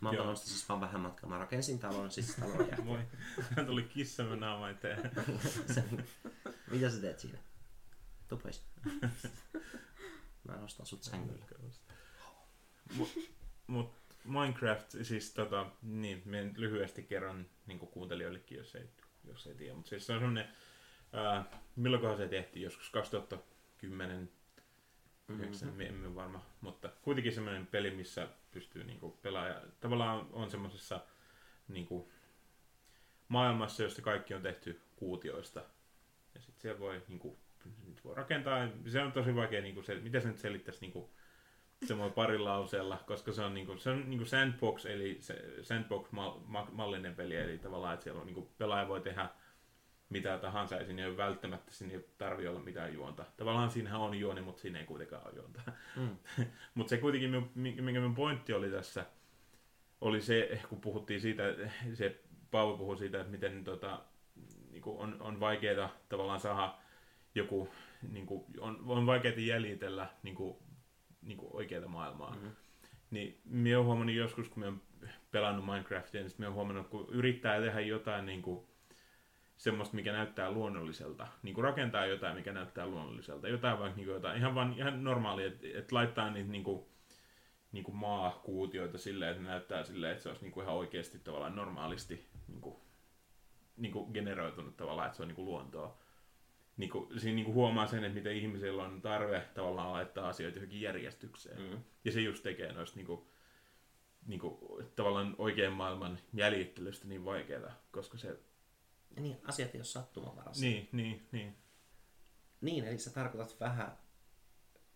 Mä oon siis vaan vähän matkaa. Mä rakensin talon, siis talon jälkeen. [LAUGHS] Moi. Hän tuli kissamme naama eteen. [LAUGHS] Mitä sä teet siinä? Tuu pois. [LAUGHS] Mä nostan sut sängyllä. Mut, mut Minecraft, siis tota, niin, mä lyhyesti kerron niin kuuntelijoillekin, jos ei, jos ei tiedä. Mutta siis se on semmonen, ää, milloinkohan se tehtiin, joskus 2010, Mm-hmm. 9, mm-hmm. emme varma, mutta kuitenkin semmoinen peli, missä pystyy niinku pelaaja, tavallaan on semmoisessa niinku, maailmassa, josta kaikki on tehty kuutioista. Ja sitten siellä voi, niinku, nyt voi rakentaa, se on tosi vaikea, niinku, se, mitä se nyt selittäisi niinku, semmoinen parilla lauseella, koska se on, niinku, se on niinku sandbox, eli se sandbox-mallinen peli, eli tavallaan, että siellä on, niinku, pelaaja voi tehdä mitä tahansa, ja siinä ei ole välttämättä siinä ei tarvi olla mitään juonta. Tavallaan siinähän on juoni, mutta siinä ei kuitenkaan ole juonta. Mm. [LAUGHS] mutta se kuitenkin, minun- mi- mikä minun pointti oli tässä, oli se, kun puhuttiin siitä, se Paavo puhui siitä, että miten tota, niinku on, on vaikeaa tavallaan saada joku, niinku, on, on vaikeaa jäljitellä niinku, niinku oikeaa maailmaa. Mm. Niin minä olen huomannut joskus, kun minä olen pelannut Minecraftia, niin minä olen huomannut, kun yrittää tehdä jotain niin kuin, semmoista, mikä näyttää luonnolliselta. Niin kuin rakentaa jotain, mikä näyttää luonnolliselta. Jotain vaikka niin kuin jotain, ihan, vaan, ihan normaalia, että et laittaa niitä niin kuin, niin kuin maakuutioita silleen, että ne näyttää silleen, että se olisi niin kuin ihan oikeasti tavallaan normaalisti niin kuin, niin kuin generoitunut tavallaan, että se on niin kuin luontoa. Niin kuin, siinä niin kuin huomaa sen, että miten ihmisillä on tarve tavallaan laittaa asioita johonkin järjestykseen. Mm. Ja se just tekee noista niinku, niinku, tavallaan oikean maailman jäljittelystä niin vaikeaa, koska se... Niin, asiat ei ole sattumanvaraisia. Niin, niin, niin. Niin, eli sä tarkoitat vähän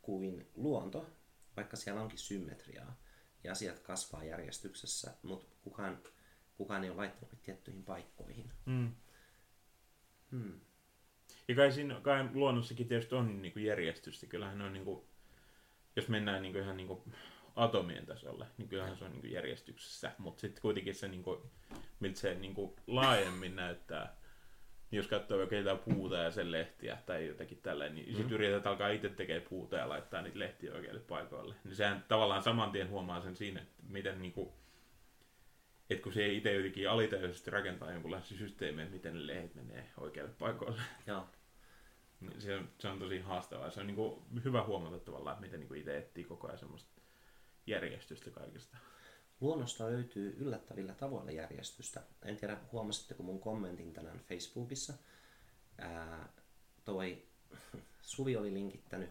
kuin luonto, vaikka siellä onkin symmetriaa ja asiat kasvaa järjestyksessä, mutta kukaan, kukaan ei ole laittanut tiettyihin paikkoihin. Mm. Hmm. Ja kai, siinä, kai luonnossakin tietysti on niinku järjestystä. Kyllähän on, niinku, jos mennään niinku ihan niinku atomien tasolle, niin kyllähän se on niinku järjestyksessä. Mutta sitten kuitenkin se, niinku, miltä se niinku laajemmin näyttää, niin jos katsoo vaikka jotain puuta ja sen lehtiä tai jotakin tällainen, niin mm. sitten yritetään alkaa itse tekemään puuta ja laittaa niitä lehtiä oikealle paikoille. Niin sehän tavallaan saman tien huomaa sen siinä, että miten niinku, että kun se ei itse jotenkin alitajuisesti rakentaa jonkunlaisia systeemejä, että miten ne lehdet menee oikealle paikoille. Joo. Niin Se on, se on tosi haastavaa. Se on niin kuin hyvä huomata tavallaan, että miten niin itse etsii koko ajan semmoista järjestystä kaikesta. Luonnosta löytyy yllättävillä tavoilla järjestystä. En tiedä, huomasitteko mun kommentin tänään Facebookissa. Ää, toi Suvi oli linkittänyt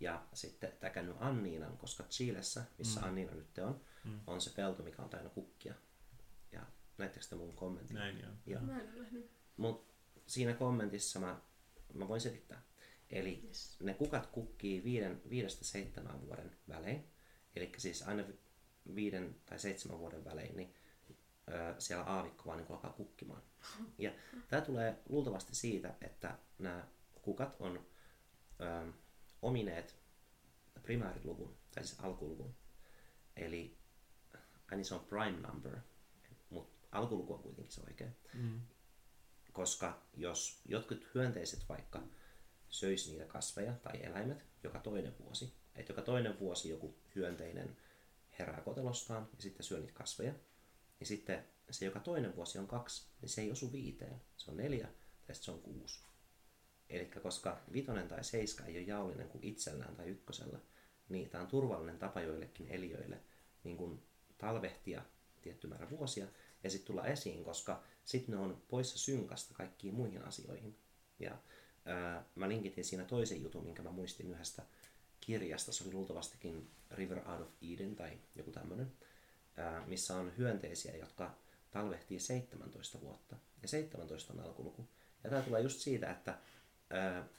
ja sitten täkännyt Anniinan, koska Chilessä, missä mm. Anniina nyt on, mm. on se pelto, mikä on täynnä kukkia. Ja näettekö te mun kommentin? Näin joo. Joo. Mä en ole nähnyt. Mut siinä kommentissa mä, mä voin selittää. Eli Yes. ne kukat kukkii viiden, viidestä seitsemän vuoden välein. Eli siis aina vi- viiden tai seitsemän vuoden välein, niin ö, siellä aavikko vaan niin alkaa kukkimaan. Ja [LAUGHS] tämä tulee luultavasti siitä, että nämä kukat on ö, omineet primääriluvun, tai siis alkuluvun. Eli ai niin se on prime number, mutta alkuluku on kuitenkin se oikea Mm. koska jos jotkut hyönteiset vaikka söisi niitä kasveja tai eläimet joka toinen vuosi, että joka toinen vuosi joku hyönteinen herää kotelostaan ja sitten syö niitä kasveja, niin sitten se joka toinen vuosi on kaksi, niin se ei osu viiteen, se on neljä tai se on kuusi. Eli koska vitonen tai seiska ei ole jaollinen kuin itsellään tai ykkösellä, niin tämä on turvallinen tapa joillekin eliöille niin kuin talvehtia tietty määrä vuosia ja sitten tulla esiin, koska sitten ne on poissa synkasta kaikkiin muihin asioihin. Ja ää, mä linkitin siinä toisen jutun, minkä mä muistin yhdestä kirjasta, se oli luultavastikin River Out of Eden tai joku tämmöinen, missä on hyönteisiä, jotka talvehtii 17 vuotta. Ja 17 on alkuluku. Ja tämä tulee just siitä, että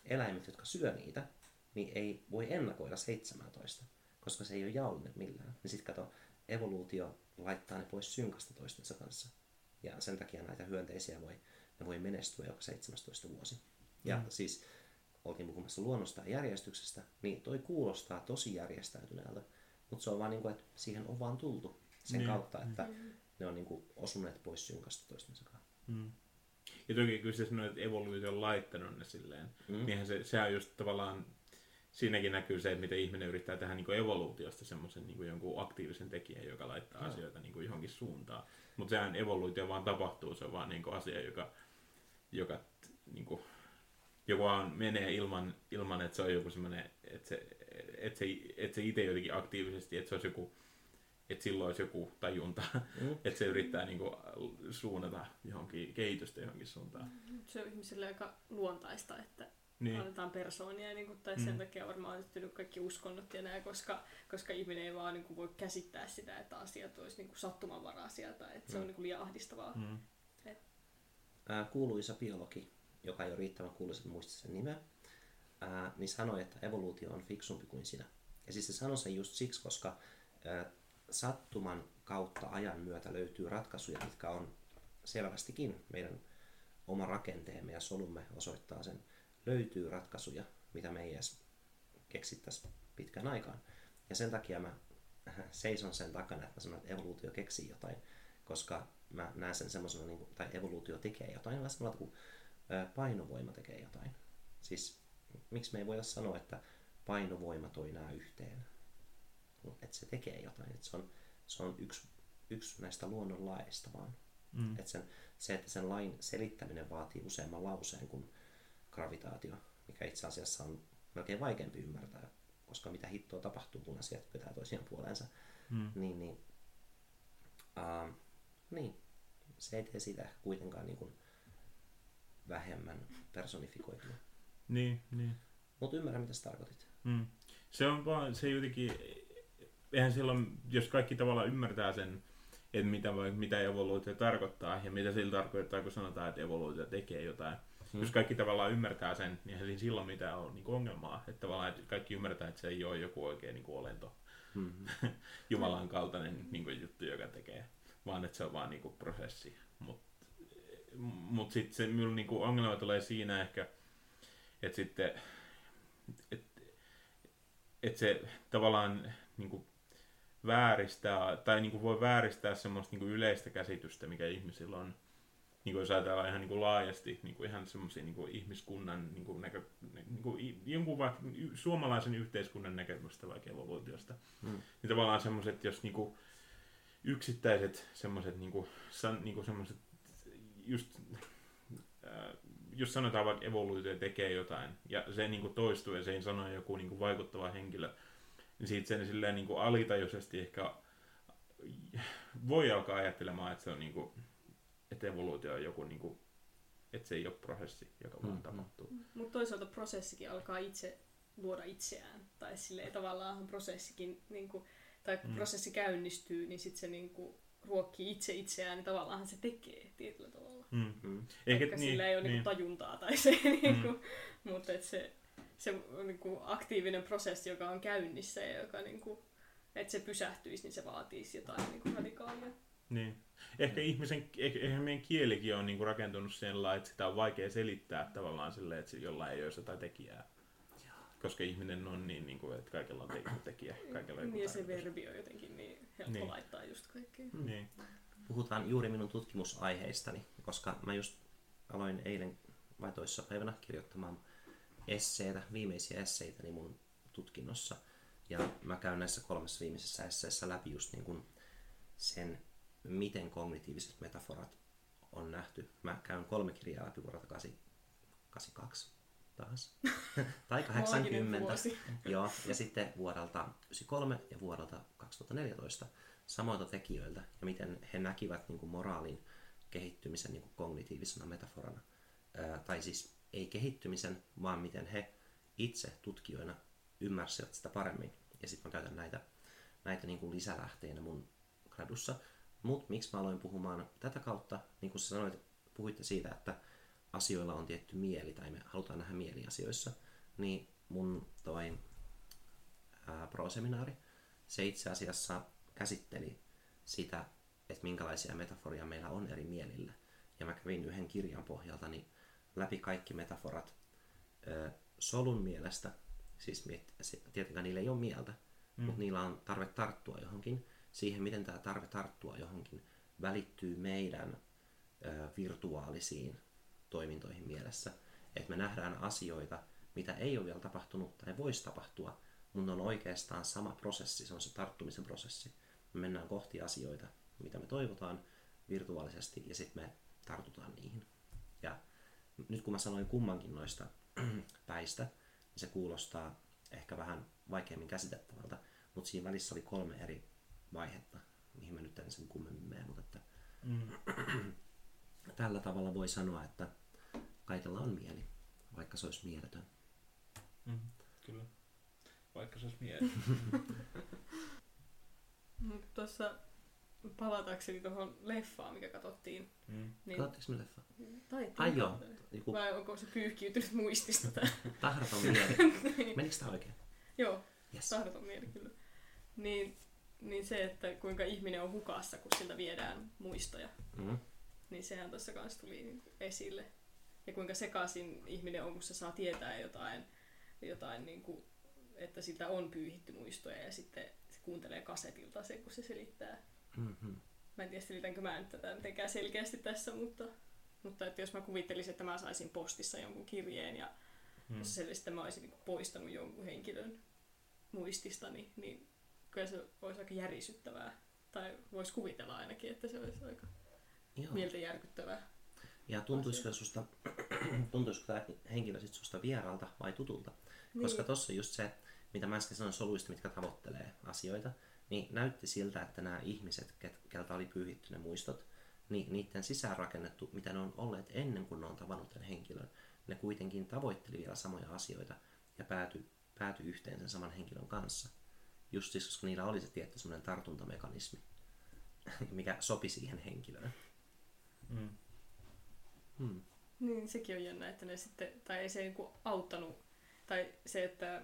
eläimet, jotka syö niitä, niin ei voi ennakoida 17, koska se ei ole jaollinen millään. Niin sitten kato, evoluutio laittaa ne pois synkasta toistensa kanssa. Ja sen takia näitä hyönteisiä voi, ne voi menestyä joka 17 vuosi. Ja mm. siis oltiin puhumassa luonnosta ja järjestyksestä, niin toi kuulostaa tosi järjestäytyneeltä, mutta se on vaan niin kuin, että siihen on vaan tultu sen Niin. kautta, että ne on niin kuin osuneet pois synkasta toistensa kanssa. Mm. Ja toki kyllä se sanoi, että evoluutio on laittanut ne silleen. Mm. Mm. Niinhän se, sehän on just tavallaan, siinäkin näkyy se, että miten ihminen yrittää tehdä niin evoluutiosta semmoisen niin jonkun aktiivisen tekijän, joka laittaa Joo. asioita niin kuin johonkin suuntaan. Mutta sehän evoluutio vaan tapahtuu, se on vaan niin kuin asia, joka, joka niin kuin, joka vaan menee ilman, ilman, että se on joku semmoinen, että se, että se, että se itse jotenkin aktiivisesti, että se olisi joku, että silloin olisi joku tajunta, Mm. että se yrittää niin kuin, suunnata johonkin kehitystä johonkin suuntaan. Se on ihmiselle aika luontaista, että Niin. annetaan persoonia, niin kuin, tai Mm. sen takia varmaan on kaikki uskonnot ja näin, koska, koska ihminen ei vaan niin kuin, voi käsittää sitä, että asiat olisi niin kuin, sattumanvaraisia tai että se on Mm. niin kuin, liian ahdistavaa. Mm. ää, kuuluisa biologi, joka ei ole riittävän kuuluisa, että muista sen nimeä, ää, niin sanoi, että evoluutio on fiksumpi kuin sinä. Ja siis se sanoi sen just siksi, koska ää, sattuman kautta ajan myötä löytyy ratkaisuja, mitkä on selvästikin meidän oma rakenteemme ja solumme osoittaa sen. Löytyy ratkaisuja, mitä me ei edes keksittäisi pitkään aikaan. Ja sen takia mä [LAUGHS] seison sen takana, että mä sanon, että evoluutio keksii jotain, koska mä näen sen semmoisena, niin tai evoluutio tekee jotain, vähän samalla painovoima tekee jotain. Siis miksi me ei voida sanoa, että painovoima toi nämä yhteen? Että se tekee jotain, että se on, se on yksi, yksi näistä luonnon laeista vaan. Mm. Et sen, se, että sen lain selittäminen vaatii useamman lauseen kuin gravitaatio, mikä itse asiassa on melkein vaikeampi ymmärtää, koska mitä hittoa tapahtuu, kun asiat vetää toisiaan puoleensa. Mm. Niin, niin, uh, niin, se ei tee ehkä kuitenkaan niin kuin vähemmän personifikoitua. Niin, niin. Mutta ymmärrän, mitä sä tarkoitit. Mm. Se on vaan, se jotenkin, eihän silloin, jos kaikki tavallaan ymmärtää sen, että mitä, mitä evoluutio tarkoittaa ja mitä sillä tarkoittaa, kun sanotaan, että evoluutio tekee jotain. Hmm. Hmm. Jos kaikki tavallaan ymmärtää sen, niin eihän siinä silloin mitään ole niin ongelmaa. Että tavallaan että kaikki ymmärtää, että se ei ole joku oikein niin olento, Mm-hmm. [LAUGHS] Jumalan kaltainen niin kuin juttu, joka tekee, vaan että se on vaan niin kuin prosessi. Mutta mut sitten se minulla niin ongelma tulee siinä ehkä, että sitten, että et se tavallaan niin kuin vääristää, tai niin kuin voi vääristää semmoista niin kuin yleistä käsitystä, mikä ihmisillä on. Niin kuin jos ajatellaan ihan niin kuin laajasti niin kuin ihan semmoisia niin kuin ihmiskunnan niin kuin näkö, niin kuin i- jonkun vaikka suomalaisen yhteiskunnan näkemystä vaikka evoluutiosta. Mm. Niin tavallaan semmoiset, jos niin kuin yksittäiset semmoiset niin kuin, san, niin kuin semmoiset just ää, jos sanotaan vaikka evoluutio tekee jotain ja se niin kuin toistuu ja se ei sano joku niin kuin vaikuttava henkilö, niin siitä sen silleen niin kuin alitajuisesti ehkä voi alkaa ajattelemaan, että se on niin kuin, että evoluutio on joku niin kuin, että se ei ole prosessi, joka vaan Mm, mm. tapahtuu. Mutta toisaalta prosessikin alkaa itse luoda itseään. Tai silleen tavallaan prosessikin, niin kuin, tai kun Mm. prosessi käynnistyy, niin sitten se niin kuin, ruokkii itse itseään, niin tavallaan se tekee tietyllä tavalla. Mm. Mm. Ehkä Eikä, sillä ei ole niin, niin. tajuntaa tai se, niin kuin, Mm. mutta et se, se on niin kuin aktiivinen prosessi, joka on käynnissä ja joka niin kuin, että se pysähtyisi, niin se vaatisi jotain niin kuin radikaalia. Niin. Ehkä ihmisen, ehkä, ehkä meidän kielikin on niinku rakentunut sen lailla, että sitä on vaikea selittää tavallaan silleen, että jollain ei olisi jotain tekijää. Koska ihminen on niin, niin kuin, että kaikella on te- tekijä, kaikella on Niin ja se verbi on jotenkin niin helppo Niin. laittaa just kaikkeen. Niin. Puhutaan juuri minun tutkimusaiheistani, koska mä just aloin eilen vai toissa päivänä kirjoittamaan esseitä, viimeisiä esseitä niin mun tutkinnossa. Ja mä käyn näissä kolmessa viimeisessä esseessä läpi just niin kuin sen, miten kognitiiviset metaforat on nähty. Mä käyn kolme kirjaa läpi vuodelta 82 taas. [LAUGHS] tai Maaginen 80. vuosi. Joo, ja sitten vuodelta 93 ja vuodelta 2014 samoilta tekijöiltä ja miten he näkivät niin kuin moraalin kehittymisen niin kuin kognitiivisena metaforana. Ää, tai siis ei kehittymisen, vaan miten he itse tutkijoina ymmärsivät sitä paremmin. Ja sitten mä käytän näitä, näitä niin kuin lisälähteinä mun gradussa. Mutta miksi mä aloin puhumaan tätä kautta, niin kuin sä sanoit, puhuitte siitä, että asioilla on tietty mieli, tai me halutaan nähdä mieli asioissa, niin mun toi ää, pro-seminaari, se itse asiassa käsitteli sitä, että minkälaisia metaforia meillä on eri mielillä. Ja mä kävin yhden kirjan pohjalta niin läpi kaikki metaforat ö, solun mielestä, siis miet, se, tietenkään niillä ei ole mieltä, mm. mutta niillä on tarve tarttua johonkin. Siihen, miten tämä tarve tarttua johonkin välittyy meidän ö, virtuaalisiin toimintoihin mielessä. Että me nähdään asioita, mitä ei ole vielä tapahtunut tai voisi tapahtua, mutta on oikeastaan sama prosessi, se on se tarttumisen prosessi. Me mennään kohti asioita, mitä me toivotaan virtuaalisesti ja sitten me tartutaan niihin. Ja nyt kun mä sanoin kummankin noista [CLEARS THROAT] päistä, niin se kuulostaa ehkä vähän vaikeammin käsitettävältä, mutta siinä välissä oli kolme eri vaihetta, mihin mä nyt en sen kummemmin mene, mutta että Mm. [CLEARS THROAT] tällä tavalla voi sanoa, että kaikella on mieli, vaikka se olisi mieletön. Mm. Kyllä. Vaikka se olisi mieli. [LAUGHS] Mutta tuossa palatakseni tuohon leffaan, mikä katsottiin, Mm. niin Katsottiinko me leffa? taidettiin Ai joo, joku Vai onko se pyyhkiytynyt muistista? [LAUGHS] tahraton mieli. [LAUGHS] Menikö tämä oikein? joo, Yes. tahdoton mieli kyllä. Niin, niin se, että kuinka ihminen on hukassa, kun siltä viedään muistoja, Mm. niin sehän tuossa kanssa tuli esille. Ja kuinka sekaisin ihminen on, kun se saa tietää jotain, jotain niin kuin, että siltä on pyyhitty muistoja ja sitten kuuntelee kasetilta se, kun se selittää. Mm-hmm. Mä en tiedä, selitänkö mä nyt tätä mitenkään selkeästi tässä, mutta, mutta että jos mä kuvittelisin, että mä saisin postissa jonkun kirjeen ja Mm. jos se mä olisin niin poistanut jonkun henkilön muististani, niin kyllä se olisi aika järisyttävää. Tai voisi kuvitella ainakin, että se olisi aika Joo. mieltä järkyttävää. Ja tuntuisiko susta, [CLEARS THROAT] tuntuisiko tämä henkilö sit susta vieraalta vai tutulta? Koska Niin. tuossa just se, mitä mä äsken sanoin soluista, mitkä tavoittelee asioita, niin näytti siltä, että nämä ihmiset, keltä oli pyyhitty ne muistot, niin niiden sisäänrakennettu, mitä ne on olleet ennen kuin ne on tavannut tämän henkilön, ne kuitenkin tavoitteli vielä samoja asioita ja päätyi pääty yhteen sen saman henkilön kanssa. Just siis, koska niillä oli se tietty semmoinen tartuntamekanismi, [LAUGHS] mikä sopi siihen henkilöön. Mm. Hmm. Niin, sekin on jännä, että ne sitten, tai ei se niinku auttanut, tai se, että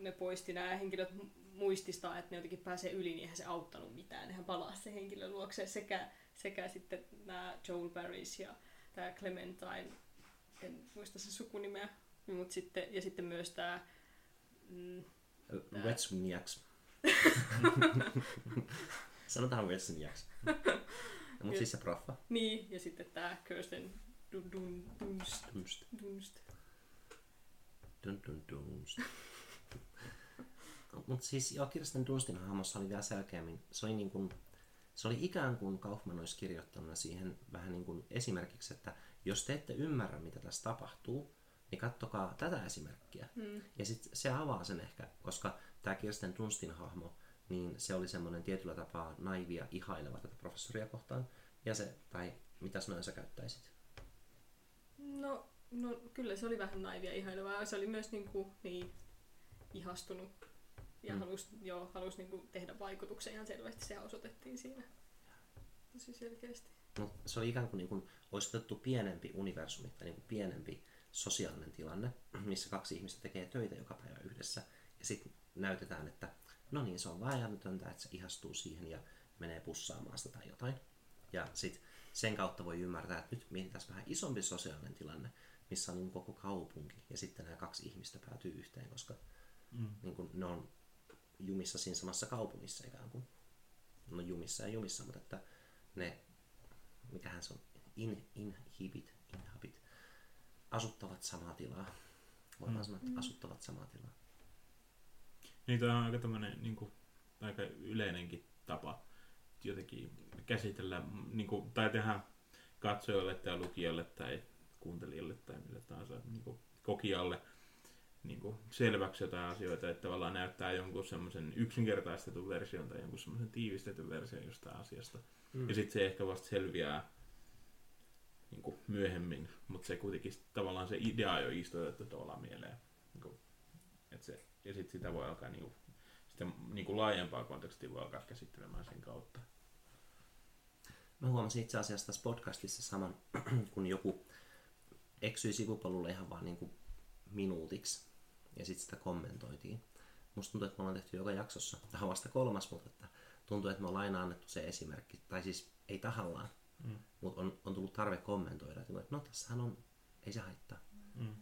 ne poisti nämä henkilöt mu- muististaan, että ne jotenkin pääsee yli, niin eihän se auttanut mitään. Nehän palaa se henkilö luokse sekä, sekä sitten nämä Joel Barrys ja tämä Clementine, en muista sen sukunimeä, mutta sitten, ja sitten myös tämä, mm, Wetsuniaks. [LAUGHS] Sanotaan Wetsuniaks. [LAUGHS] Mutta siis se proffa. niin, ja sitten tämä Kirsten Dun, Dun, Dunst, Dunst. Dunst. Dun, dun, dunst. Mutta siis joo, Kirsten Dunstin hahmossa oli vielä selkeämmin, se oli, niin kuin, se oli ikään kuin Kaufman olisi kirjoittanut siihen vähän niin kuin esimerkiksi, että jos te ette ymmärrä, mitä tässä tapahtuu, niin kattokaa tätä esimerkkiä. Mm. Ja sitten se avaa sen ehkä, koska tämä Kirsten Dunstin hahmo, niin se oli semmoinen tietyllä tapaa naivia, ihaileva tätä professoria kohtaan. Ja se, tai mitä sanoja sä käyttäisit? No, no kyllä se oli vähän naivia ihailevaa. Se oli myös niinku, niin, ihastunut ja Mm. halusi, joo, halusi niinku tehdä vaikutuksen ihan selvästi. Se osoitettiin siinä tosi selkeästi. Mut se oli ikään kuin, niin kuin olisi otettu pienempi universumi tai niin kuin pienempi sosiaalinen tilanne, missä kaksi ihmistä tekee töitä joka päivä yhdessä. Ja sitten näytetään, että no niin, se on vaan älytöntä, että se ihastuu siihen ja menee pussaamaan sitä tai jotain. Ja sitten sen kautta voi ymmärtää, että nyt mietitään vähän isompi sosiaalinen tilanne, missä on niin koko kaupunki ja sitten nämä kaksi ihmistä päätyy yhteen, koska Mm. niin kuin ne on jumissa siinä samassa kaupungissa ikään kuin. No jumissa ja jumissa, mutta että ne, mikähän se on, in, inhibit, inhabit, asuttavat samaa tilaa. Voidaan Mm. sanoa, että asuttavat samaa tilaa. Niin tämä on aika tämmönen niinku, aika yleinenkin tapa jotenkin käsitellä, niin kuin, tai tehdä katsojalle tai lukijalle tai kuuntelijalle tai mille tahansa niin kuin, kokijalle niin kuin, selväksi jotain asioita, että tavallaan näyttää jonkun semmoisen yksinkertaistetun version tai jonkun semmoisen tiivistetyn version jostain asiasta. Mm. Ja sitten se ehkä vasta selviää niin kuin, myöhemmin, mutta se kuitenkin tavallaan se idea jo istutettu tavallaan mieleen. Niin kuin, että se, ja sitten sitä voi alkaa niin kuin, sitä niin kuin laajempaa kontekstia voi alkaa käsittelemään sen kautta. Mä huomasin itse asiassa tässä podcastissa saman, [CLEARS THROAT] kun joku eksyi sivupolulle ihan vaan niin kuin minuutiksi ja sitten sitä kommentoitiin. Musta tuntuu, että me ollaan tehty joka jaksossa, tämä on vasta kolmas, mutta että tuntuu, että me ollaan aina annettu se esimerkki, tai siis ei tahallaan, Mm. mutta on, on tullut tarve kommentoida, että no tässähän on, ei se haittaa. Mm.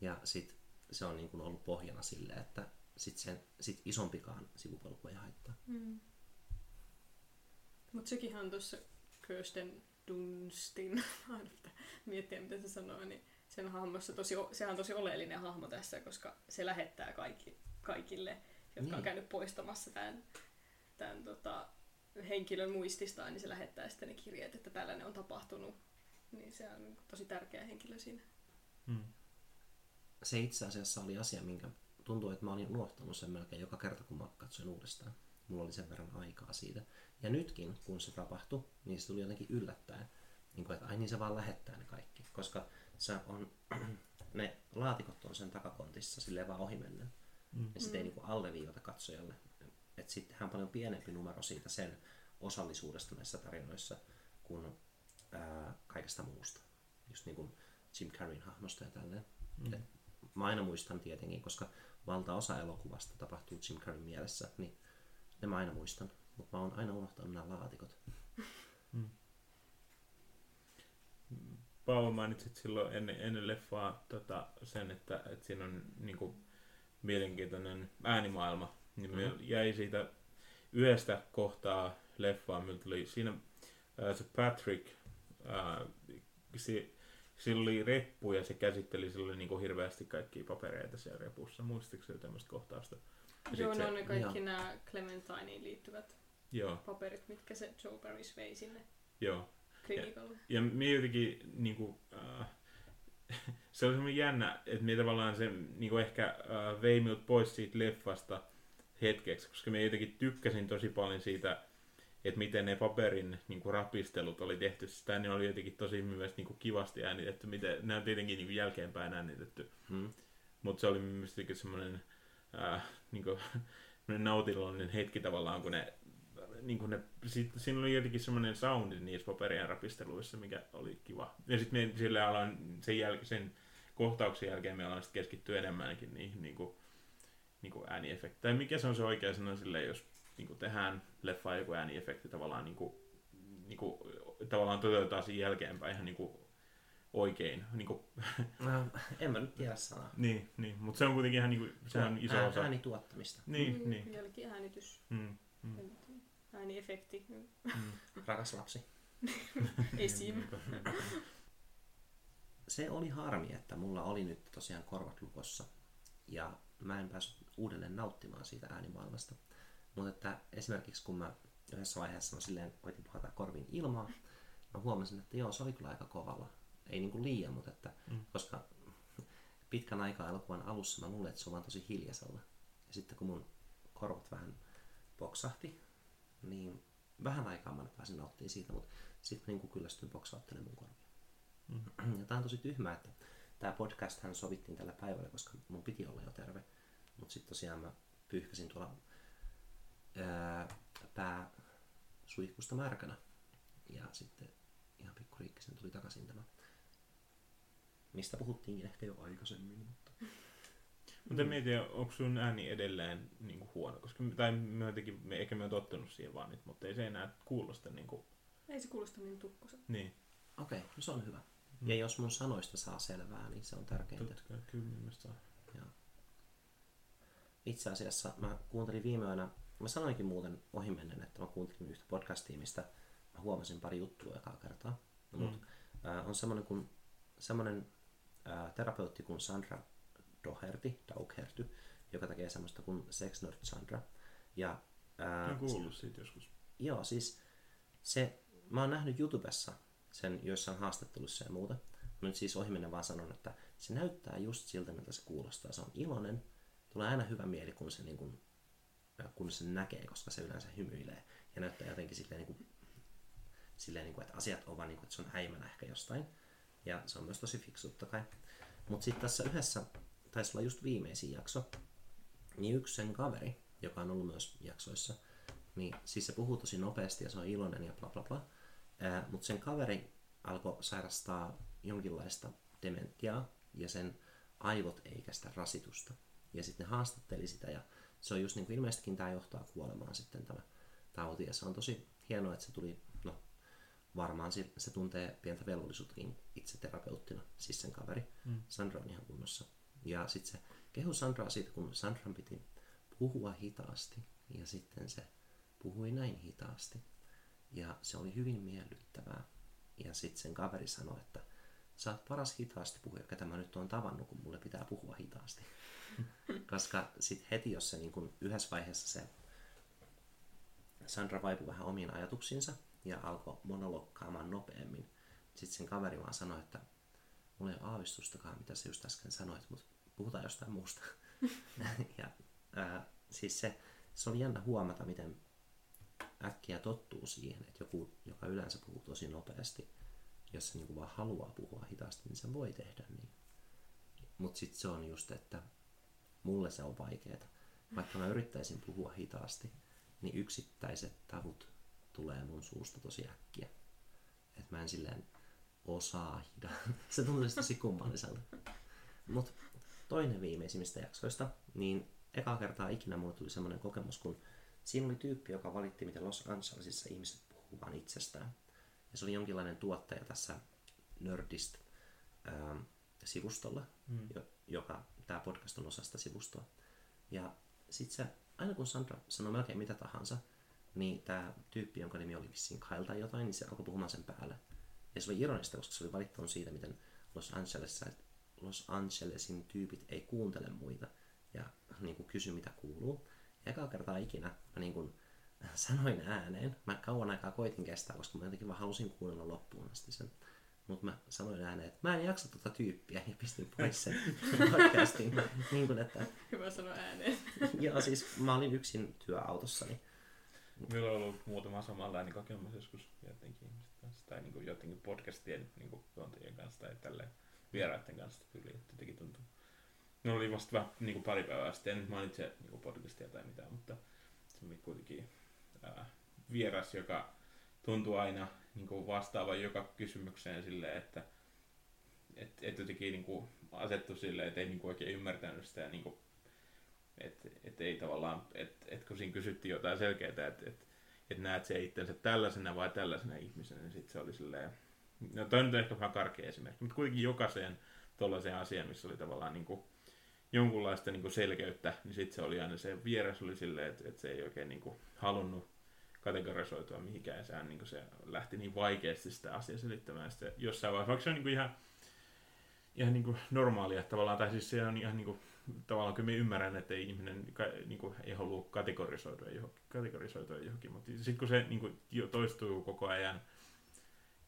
Ja sitten se on niin kuin ollut pohjana sille, että sit sen, sit isompikaan sivupolku ei haittaa. Mm. Mutta sekin on tuossa Kirsten Dunstin, [LAUGHS] aina miettiä mitä se sanoo, niin sen hahmossa tosi, sehän on tosi oleellinen hahmo tässä, koska se lähettää kaikki, kaikille, jotka niin. on Niin. käynyt poistamassa tämän, tämän tota, henkilön muististaan, niin se lähettää sitten ne kirjeet, että tällainen on tapahtunut. Niin se on tosi tärkeä henkilö siinä. Mm. Se itse asiassa oli asia, minkä tuntuu, että mä olin unohtanut sen melkein joka kerta, kun mä katsoin uudestaan. Mulla oli sen verran aikaa siitä. Ja nytkin, kun se tapahtui, niin se tuli jotenkin yllättäen. Niin kuin, että ai niin se vaan lähettää ne kaikki. Koska se on, [CLEARS THROAT] ne laatikot on sen takakontissa silleen vaan ohimennen. Mm. Ja sitten ei niin alleviivata katsojalle. Että sittenhän on paljon pienempi numero siitä sen osallisuudesta näissä tarinoissa kuin ää, kaikesta muusta. Just niin kuin Jim Carreyn hahmosta ja tälleen. Mm. Et mä aina muistan tietenkin, koska valtaosa elokuvasta tapahtuu Jim Carreyn mielessä, niin ne mä aina muistan. Mutta mä oon aina unohtanut nämä laatikot. Paavo mainitsit silloin ennen, ennen leffaa tota, sen, että, että siinä on niin kuin, mielenkiintoinen äänimaailma. Niin mm. Mhm. jäi siitä yhdestä kohtaa leffaa, meillä tuli siinä ää, se Patrick, se, sillä oli reppu ja se käsitteli sillä oli niin kuin hirveästi kaikkia papereita siellä repussa. Muistitko se tämmöistä kohtausta? Ja Joo, ne se, on ne kaikki joo. nämä Clementineen liittyvät Joo, paperit, mitkä se Joe Paris vei sinne joo. Klinikalle. Ja me jotenkin niinku, äh, [LAUGHS] se oli semmoinen jännä, että me tavallaan se niinku ehkä äh, vei minut pois siitä leffasta hetkeksi, koska me jotenkin tykkäsin tosi paljon siitä, että miten ne paperin niinku, rapistelut oli tehty. Sitä ne oli jotenkin tosi myös niinku, kivasti äänitetty, miten, ne on tietenkin niinku, jälkeenpäin äänitetty. Hmm. Mutta se oli myös jotenkin semmoinen äh, niinku, [LAUGHS] semmoinen nautinnollinen hetki tavallaan, kun ne niin kuin ne, sit, siinä oli jotenkin semmoinen soundi niissä paperien rapisteluissa, mikä oli kiva. Ja sitten me sille aloin sen, jäl- sen kohtauksen jälkeen me aloin sit keskittyä enemmänkin niihin niin kuin, niin kuin ääniefekti. Tai mikä se on se oikea sana sille, jos niin kuin tehdään leffaan joku ääniefekti tavallaan niin kuin, niin kuin, tavallaan toteutetaan siinä jälkeenpäin ihan niin kuin oikein. Niin, kuin, [LAUGHS] No, en mä nyt tiedä sanaa. niin, niin. mutta se on kuitenkin ihan niin kuin, se on iso osa. Äänituottamista. Niin, Mm, niin. Jälkiäänitys, Mm, mm, ääniefekti, mm. Rakas lapsi. [LAUGHS] esim. Se oli harmi, että mulla oli nyt tosiaan korvat lukossa. Ja mä en päässyt uudelleen nauttimaan siitä äänimaailmasta. Mutta että esimerkiksi kun mä yhdessä vaiheessa mä silleen koitin puhata korviin ilmaa, mä huomasin, että joo, se oli kyllä aika kovalla. Ei niinku liian, mutta että, Mm. koska [LAUGHS] pitkän aikaa elokuvan alussa mä luulin, että se on vaan tosi hiljaisella. Ja sitten kun mun korvat vähän poksahti, niin vähän aikaa mä pääsin nauttimaan siitä, mutta sitten niin kyllästyin boksauttelemaan mun korvia. Mm. Ja tää on tosi tyhmää, että tämä podcast hän sovittiin tällä päivällä, koska mun piti olla jo terve. Mutta sitten tosiaan mä pyyhkäsin tuolla ää, pää suihkusta märkänä. Ja sitten ihan pikkuriikkisen tuli takaisin tämä. Mistä puhuttiinkin ehkä jo aikaisemmin, mutta... Mutta mietin, onko sun ääni edelleen niin kuin huono, koska tai me jotenkin, me, ehkä me on tottunut siihen vaan nyt, mutta ei se enää kuulosta niin kuin, Ei se kuulosta niin tukkoselta. niin. Okei, okay, no se on hyvä. Mm. Ja jos mun sanoista saa selvää, niin se on tärkeintä. Totta kai, kyllä mielestä saa. Joo. Itse asiassa mä kuuntelin viime yönä, mä sanoinkin muuten ohimennen, että mä kuuntelin yhtä podcastia, mistä mä huomasin pari juttua ekaa kertaa. Mm. mut, äh, on semmoinen, kun, semmoinen äh, terapeutti kuin Sandra Doherty, Daugherty, joka tekee semmoista kuin Sex Nerd Sandra. Ja, ää, Olen kuullut siitä joskus. Joo, siis se, mä oon nähnyt YouTubessa sen joissain haastattelussa ja muuta. Mä nyt siis ohimennen vaan sanon, että se näyttää just siltä, miltä se kuulostaa. Se on iloinen. Tulee aina hyvä mieli, kun se, niin kun, kun se näkee, koska se yleensä hymyilee. Ja näyttää jotenkin silleen, niin kuin, silleen niin kuin, että asiat on vaan niin kuin, että se on häimänä ehkä jostain. Ja se on myös tosi fiksu totta kai. Mutta sitten tässä yhdessä, taisi olla just viimeisin jakso, niin yksi sen kaveri, joka on ollut myös jaksoissa, niin siis se puhuu tosi nopeasti ja se on iloinen ja bla bla bla. Mutta sen kaveri alkoi sairastaa jonkinlaista dementiaa ja sen aivot ei kestä rasitusta. Ja sitten ne haastatteli sitä ja se on just niin kuin ilmeisestikin tämä johtaa kuolemaan sitten tämä tauti. Ja se on tosi hienoa, että se tuli, no varmaan se, se tuntee pientä velvollisuuttakin itse terapeuttina, siis sen kaveri. Mm. Sandra on ihan kunnossa. Ja sitten se kehu Sandraa siitä, kun Sandran piti puhua hitaasti. Ja sitten se puhui näin hitaasti. Ja se oli hyvin miellyttävää. Ja sitten sen kaveri sanoi, että sä oot paras hitaasti puhuja, ketä mä nyt oon tavannut, kun mulle pitää puhua hitaasti. [LAUGHS] Koska sitten heti, jos se niin kun yhdessä vaiheessa se Sandra vaipui vähän omiin ajatuksiinsa ja alkoi monolokkaamaan nopeammin, sitten sen kaveri vaan sanoi, että mulla ei ole aavistustakaan, mitä sä just äsken sanoit, mutta puhutaan jostain muusta. [LAUGHS] ja ää, siis se, se oli jännä huomata, miten äkkiä tottuu siihen, että joku, joka yleensä puhuu tosi nopeasti, jos se niinku vaan haluaa puhua hitaasti, niin se voi tehdä niin. Mutta sitten se on just, että mulle se on vaikeaa. Vaikka mä yrittäisin puhua hitaasti, niin yksittäiset tavut tulee mun suusta tosi äkkiä. Että mä en silleen osaa hidaa. [LAUGHS] Se tuntuu tosi kummalliselta. Mutta toinen viimeisimmistä jaksoista, niin eka kertaa ikinä mulle tuli semmoinen kokemus, kun siinä oli tyyppi, joka valitti, miten Los Angelesissa ihmiset puhuu vaan itsestään. Ja se oli jonkinlainen tuottaja tässä Nerdist ähm, sivustolla, mm. joka tämä podcast on osasta sivustoa. Ja sitten se, aina kun Sandra sanoi melkein mitä tahansa, niin tämä tyyppi, jonka nimi oli vissiin Kyle tai jotain, niin se alkoi puhumaan sen päälle. Ja se oli ironista, koska se oli valittanut siitä, miten Los, Angelesissa, Los Angelesin tyypit ei kuuntele muita ja niin kuin kysy, mitä kuuluu. Ja eka kertaa ikinä mä niin kuin sanoin ääneen. Mä kauan aikaa koitin kestää, koska mä jotenkin vaan halusin kuunnella loppuun asti sen. Mutta mä sanoin ääneen, että mä en jaksa tuota tyyppiä ja pistin pois sen [LAUGHS] podcastin. niin kuin, että... Hyvä sanoa ääneen. [LAUGHS] Joo, siis mä olin yksin työautossani. Meillä on ollut muutama samanlainen kokemus joskus jotenkin ihmisten kanssa, tai niin kuin jotenkin podcastien niin kuin juontajien kanssa tai tälleen vieraiden kanssa että jotenkin tuntuu. Ne oli vasta vähän niin kuin pari päivää sitten, en nyt mainitse niin podcastia tai mitään, mutta se oli kuitenkin ää, vieras, joka tuntuu aina niin kuin vastaavan joka kysymykseen silleen, että et, et jotenkin niin kuin asettu silleen, että ei niin kuin oikein ymmärtänyt sitä, niin kuin, että et ei tavallaan, että et kun siinä kysyttiin jotain selkeää, että et, et näet se itsensä tällaisena vai tällaisena ihmisenä, niin sitten se oli silleen, no toi nyt on ehkä vähän karkea esimerkki, mutta kuitenkin jokaiseen tuollaiseen asiaan, missä oli tavallaan niin kuin jonkunlaista niin kuin selkeyttä, niin sitten se oli aina se vieras oli silleen, että, että se ei oikein niin kuin halunnut kategorisoitua mihinkään. Sehän niin se lähti niin vaikeasti sitä asiaa selittämään. Sitten jossain vaiheessa, vaikka se on niin kuin ihan, ihan niin kuin normaalia tavallaan, tai siis se on ihan niin kuin, tavallaan kyllä ymmärrän, että ihminen niin kuin, ei halua kategorisoitua johonkin, kategorisoitua johonkin mutta sitten kun se niin kuin, toistuu koko ajan,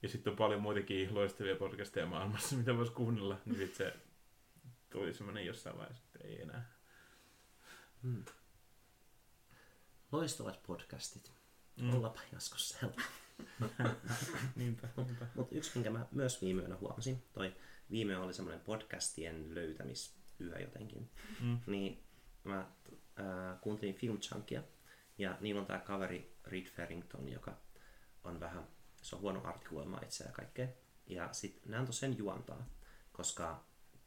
ja sitten on paljon muitakin loistavia podcasteja maailmassa, mitä voisi kuunnella, niin sitten se tuli semmoinen jossain vaiheessa, että ei enää. Hmm. Loistavat podcastit. Mm. Ollapa joskus siellä. [LAUGHS] niinpä, niinpä. Mutta yksi, minkä mä myös viime yönä huomasin, toi viime oli semmoinen podcastien löytämisyö jotenkin, mm. niin mä äh, kuuntelin Film Chunkia, ja niillä on tää kaveri Reed Farrington, joka on vähän, se on huono artikuloimaan itseä ja kaikkea. Ja sit ne antoi sen juontaa, koska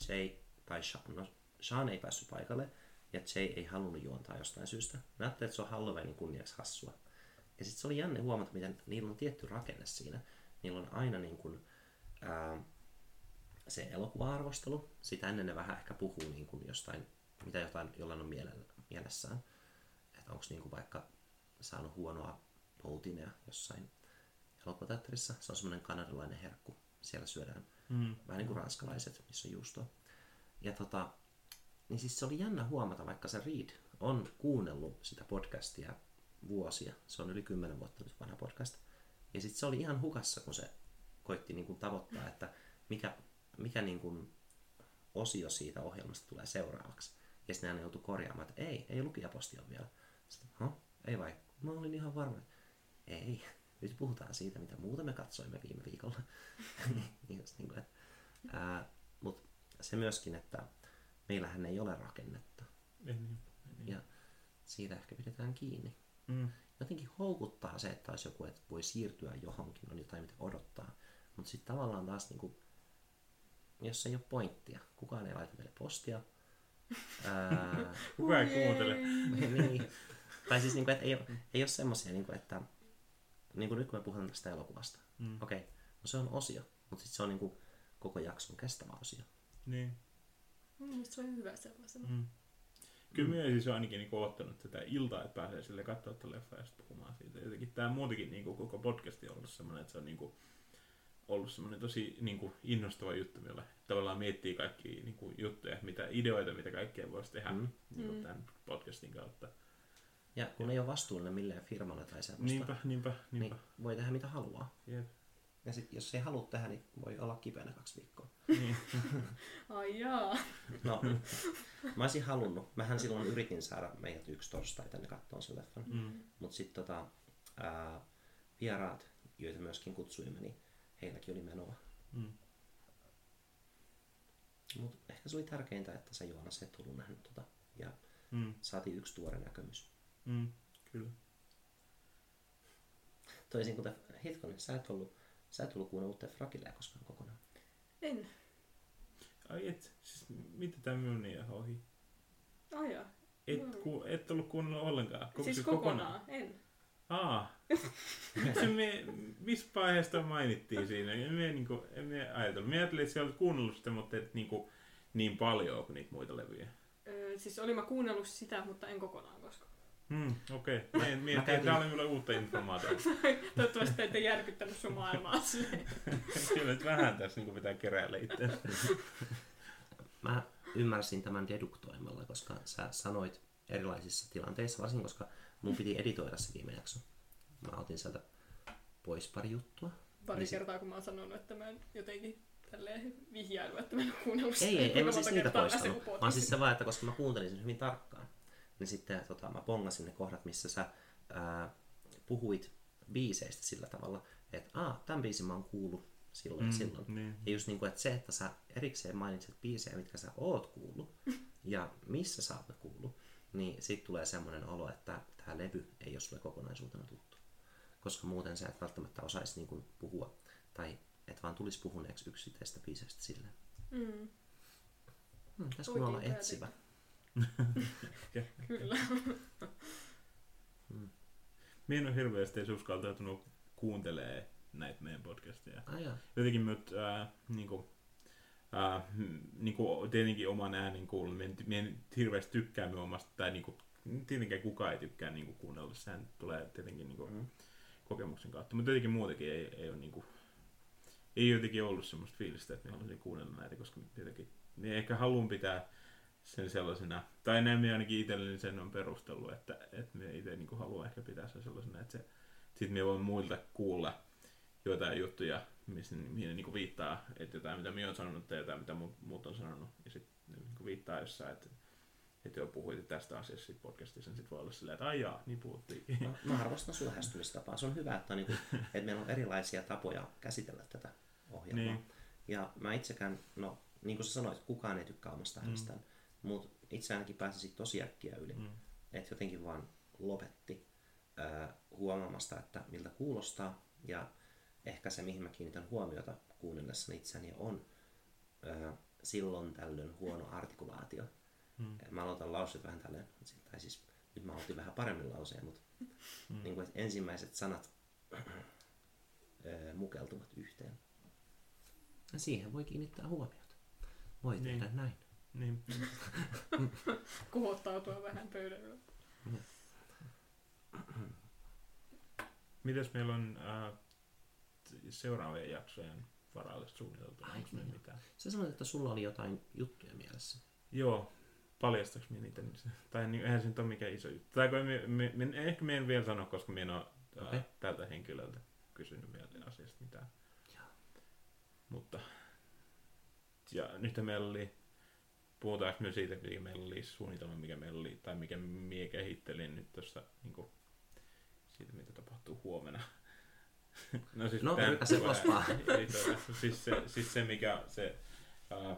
Jay tai Sean, no Sean ei päässyt paikalle, ja Jay ei halunnut juontaa jostain syystä. Mä ajattelin, että se on Halloweenin kunniaksi hassua. Ja sitten se oli jänne huomata, miten niillä on tietty rakenne siinä. Niillä on aina niin kuin, ää, se elokuva-arvostelu. Sitä ennen ne vähän ehkä puhuu niin kuin jostain, mitä jotain jollain on mielellä, mielessään. Että onko niin kuin vaikka saanut huonoa poutinea jossain elokuvateatterissa. Se on semmoinen kanadalainen herkku. Siellä syödään mm. vähän niin kuin ranskalaiset, missä on juustoa. Ja tota, niin siis se oli jännä huomata, vaikka se Reed on kuunnellut sitä podcastia vuosia. Se on yli kymmenen vuotta nyt vanha podcast. Ja sitten se oli ihan hukassa, kun se koitti niin kuin tavoittaa, että mikä, mikä niin kuin osio siitä ohjelmasta tulee seuraavaksi. Ja sitten hän joutui korjaamaan, että ei, ei lukijaposti ole vielä. Sitten, huh? ei vai? Mä olin ihan varma, että ei, nyt puhutaan siitä, mitä muuta me katsoimme viime viikolla. [LAUGHS] Just niin kuin, että, ää, mut se myöskin, että meillähän ei ole rakennetta. Niin, niin. Ja siitä ehkä pidetään kiinni. Mm. Jotenkin houkuttaa se, että olisi joku, että voi siirtyä johonkin, on jotain mitä odottaa. Mutta sitten tavallaan taas, niin kuin, jos ei ole pointtia, kukaan ei laita meille postia. [LAUGHS] Ää, kukaan ei kuuntele. [LAUGHS] niin. Tai siis, niin kuin, että ei, ole, ei ole semmoisia, niin kuin, että niin kuin nyt kun me puhutaan tästä elokuvasta, mm. okei, okay, no se on osio, mutta sitten se on niin kuin, koko jakson kestävä osio. Niin. Mm, se on hyvä sellaisena. Mm. Kyllä minä siis on ainakin niin ottanut tätä iltaa, että pääsee sille katsoa tätä leffa ja sitten puhumaan siitä. Jotenkin tämä muutenkin niin koko podcasti on ollut sellainen, että se on niin kuin, ollut semmoinen tosi niin kuin, innostava juttu, millä tavallaan miettii kaikki niin kuin, juttuja, mitä ideoita, mitä kaikkea voisi tehdä Mm. mm. niin kuin, Mm. tämän podcastin kautta. Ja kun ei ole vastuullinen millään firmalle tai semmoista, Niinpä, niinpä, niinpä. niin voi tehdä mitä haluaa. Jep. Ja sit, jos ei halua tehdä, niin voi olla kipeänä kaksi viikkoa. Niin. [LAUGHS] Ai jaa. No, mä olisin halunnut. Mähän silloin yritin saada meidät yksi torstai tänne kattoon sen leffan. Mm. Mutta sitten tota, ää, vieraat, joita myöskin kutsuimme, niin heilläkin oli menoa. Mm. Mutta ehkä se oli tärkeintä, että sä Joonas et ollut nähnyt tota. Ja Mm. saatiin yksi tuore näkemys. Mm. Kyllä. Toisin kuten, hetkonen, sä et ollut, sä et ollut kuunnellut The Fragilea koskaan kokonaan. En. Ai et, siis mitä tämä minun niin ohi? Ai jaa. Et, ku, et ollut kuunnellut ollenkaan? Koko, siis kokonaan. En. Aa. [LAUGHS] se me, missä vaiheesta mainittiin siinä? En me, niinku, en me ajatellut. Me ajattelin, että sä olet kuunnellut sitä, mutta et niinku, niin paljon kuin niitä muita levyjä. Öö, siis olin mä kuunnellut sitä, mutta en kokonaan koskaan. Hmm, okei. Okay. Mie, mie, Mä käytin- Tämä oli mulle uutta informaatiota. [LAUGHS] Toivottavasti ette järkyttänyt sun maailmaa. [LAUGHS] Kyllä nyt vähän tässä niin pitää keräillä itse. Mä ymmärsin tämän deduktoimalla, koska sä sanoit erilaisissa tilanteissa, varsinkin koska mun piti editoida se viime jakso. Mä otin sieltä pois pari juttua. Pari Niin kertaa, kun mä oon sanonut, että mä en jotenkin tälleen vihjailu, että mä en ole kuunnellut sitä. Ei, ei, en mä siis niitä poistanut. Vaan siis se vaan, että koska mä kuuntelin sen hyvin tarkkaan, niin sitten tota, mä pongasin ne kohdat, missä sä ää, puhuit biiseistä sillä tavalla, että aa, tämän biisin mä oon kuullut silloin mm, silloin. Niin. Ja just niin kuin, että se, että sä erikseen mainitset biisejä, mitkä sä oot kuullut, [LAUGHS] ja missä sä oot ne kuullut, niin siitä tulee semmoinen olo, että tämä levy ei ole sulle kokonaisuutena tuttu. Koska muuten sä et välttämättä osaisi niin kuin puhua, tai et vaan tulisi puhuneeksi yksittäistä biiseistä silleen. Mm, Hmm, pitäisikö me olla etsivä? [LAUGHS] kyllä. Mie en ole hirveästi edes uskaltautunut kuuntelee näitä meidän podcasteja. Ai jaa. Jotenkin myöt, ää, niinku, mm, niinku, tietenkin oman äänen kuulun. Mie en, en hirveästi tykkää minun omasta, tai niinku, tietenkään kukaan ei tykkää niinku, kuunnella. Sehän tulee tietenkin niinku, Mm. kokemuksen kautta. Mutta jotenkin muutenkin ei, ei ole niinku, ei jotenkin ollut semmoista fiilistä, että minä haluaisin kuunnella näitä, koska jotenkin minä ehkä haluan pitää sen sellaisena, tai näin minä ainakin itselleni sen on perustellut, että, että minä itse niin haluan ehkä pitää sen sellaisena, että se, sit minä voin muilta kuulla jotain juttuja, missä mihin niin viittaa, että jotain mitä minä olen sanonut tai jotain mitä muut, muut on sanonut, ja sitten niin viittaa jossain, että että jo puhuitte tästä asiasta sit podcastissa, niin sitten voi olla silleen, että ai jaa, niin puhuttiin. Mä, mä arvostan sun lähestymistapaa. Se on hyvä, että, on niinku, että meillä on erilaisia tapoja käsitellä tätä ohjelmaa. Niin. Ja mä itsekään, no niin kuin sä sanoit, kukaan ei tykkää omasta äänestään, mutta itse ainakin pääsisin tosi äkkiä yli. Mm. Että jotenkin vaan lopetti ää, huomaamasta, että miltä kuulostaa. Ja ehkä se, mihin mä kiinnitän huomiota kuunnellessani itseäni, on ää, silloin tällöin huono artikulaatio. Mm. Mä aloitan lauseet vähän tälleen, tai siis nyt mä aloitin vähän paremmin lauseen, mutta mm. niin kuin, että ensimmäiset sanat ää, mukeltuvat yhteen. Ja siihen voi kiinnittää huomiota. Voi Niin. tehdä näin. Niin. [LAUGHS] Kohottautua vähän pöydällä. Mitäs meillä on äh, seuraavien jaksojen varalle suunniteltu? Ai Onko niin. mitään? Sä sanoit, että sulla oli jotain juttuja mielessä. Joo, paljastaks minä niitä? nyt? Tai niin, eihän se nyt ole mikään iso juttu. Tai kun me, me, me, ehkä me en vielä sano, koska minä en ole äh, Okei. tältä henkilöltä kysynyt vielä asiasta mitään. Joo. Mutta ja nyt meillä oli, puhutaanko me siitä, mikä meillä oli suunnitelma, mikä meillä oli, tai mikä mie kehittelin nyt tuossa niin siitä, mitä tapahtuu huomenna. [LAUGHS] No, siis No, se [LAUGHS] ei todella. siis, se, siis se, mikä se, ää,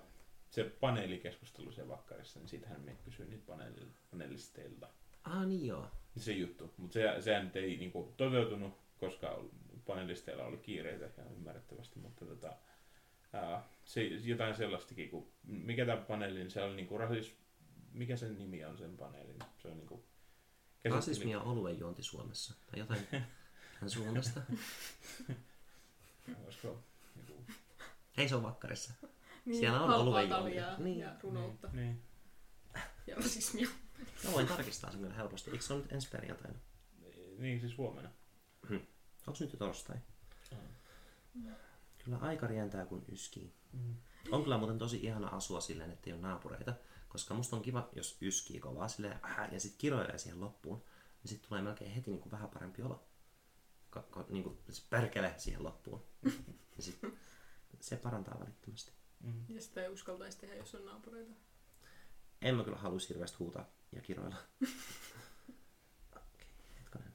se paneelikeskustelu siellä vakkarissa, niin siitähän me kysyin niitä paneeli, panelisteilta Ah niin joo. se juttu. Mutta se, sehän nyt ei niinku, toteutunut, koska panelisteilla oli kiireitä ihan ymmärrettävästi, mutta tota, ää, se, jotain sellaistakin, kun, mikä tämä paneeli, niin se oli niinku rasis, mikä sen nimi on sen paneelin? Se on niinku, Rasismi ja oluen juonti Suomessa. Tai jotain [LAUGHS] hän suunnasta. Olisiko, niinku, Hei, se on vakkarissa. Niin, Siellä on halpaa oluen taljaa juomia. Niin. ja runoutta niin, ja rasismia. Mä voin tarkistaa sen kyllä helposti. Eikö se ole nyt ensi perjantaina? niin siis huomenna. Onko nyt jo torstai? Kyllä aika rientää kun yskii. Mm. On kyllä muuten tosi ihana asua silleen, että ei ole naapureita, koska musta on kiva, jos yskii kovaa silleen, äh, ja sitten kiroilee siihen loppuun, niin sitten tulee melkein heti niin kuin vähän parempi olo. Ka- ka- niin kuin se perkele siihen loppuun. [LAUGHS] ja sit se parantaa välittömästi. Mm. Ja sitä ei uskaltaisi tehdä, jos on naapureita. En mä kyllä haluaisi hirveästi huutaa ja kiroilla. [LAUGHS] Okei, hetkonen.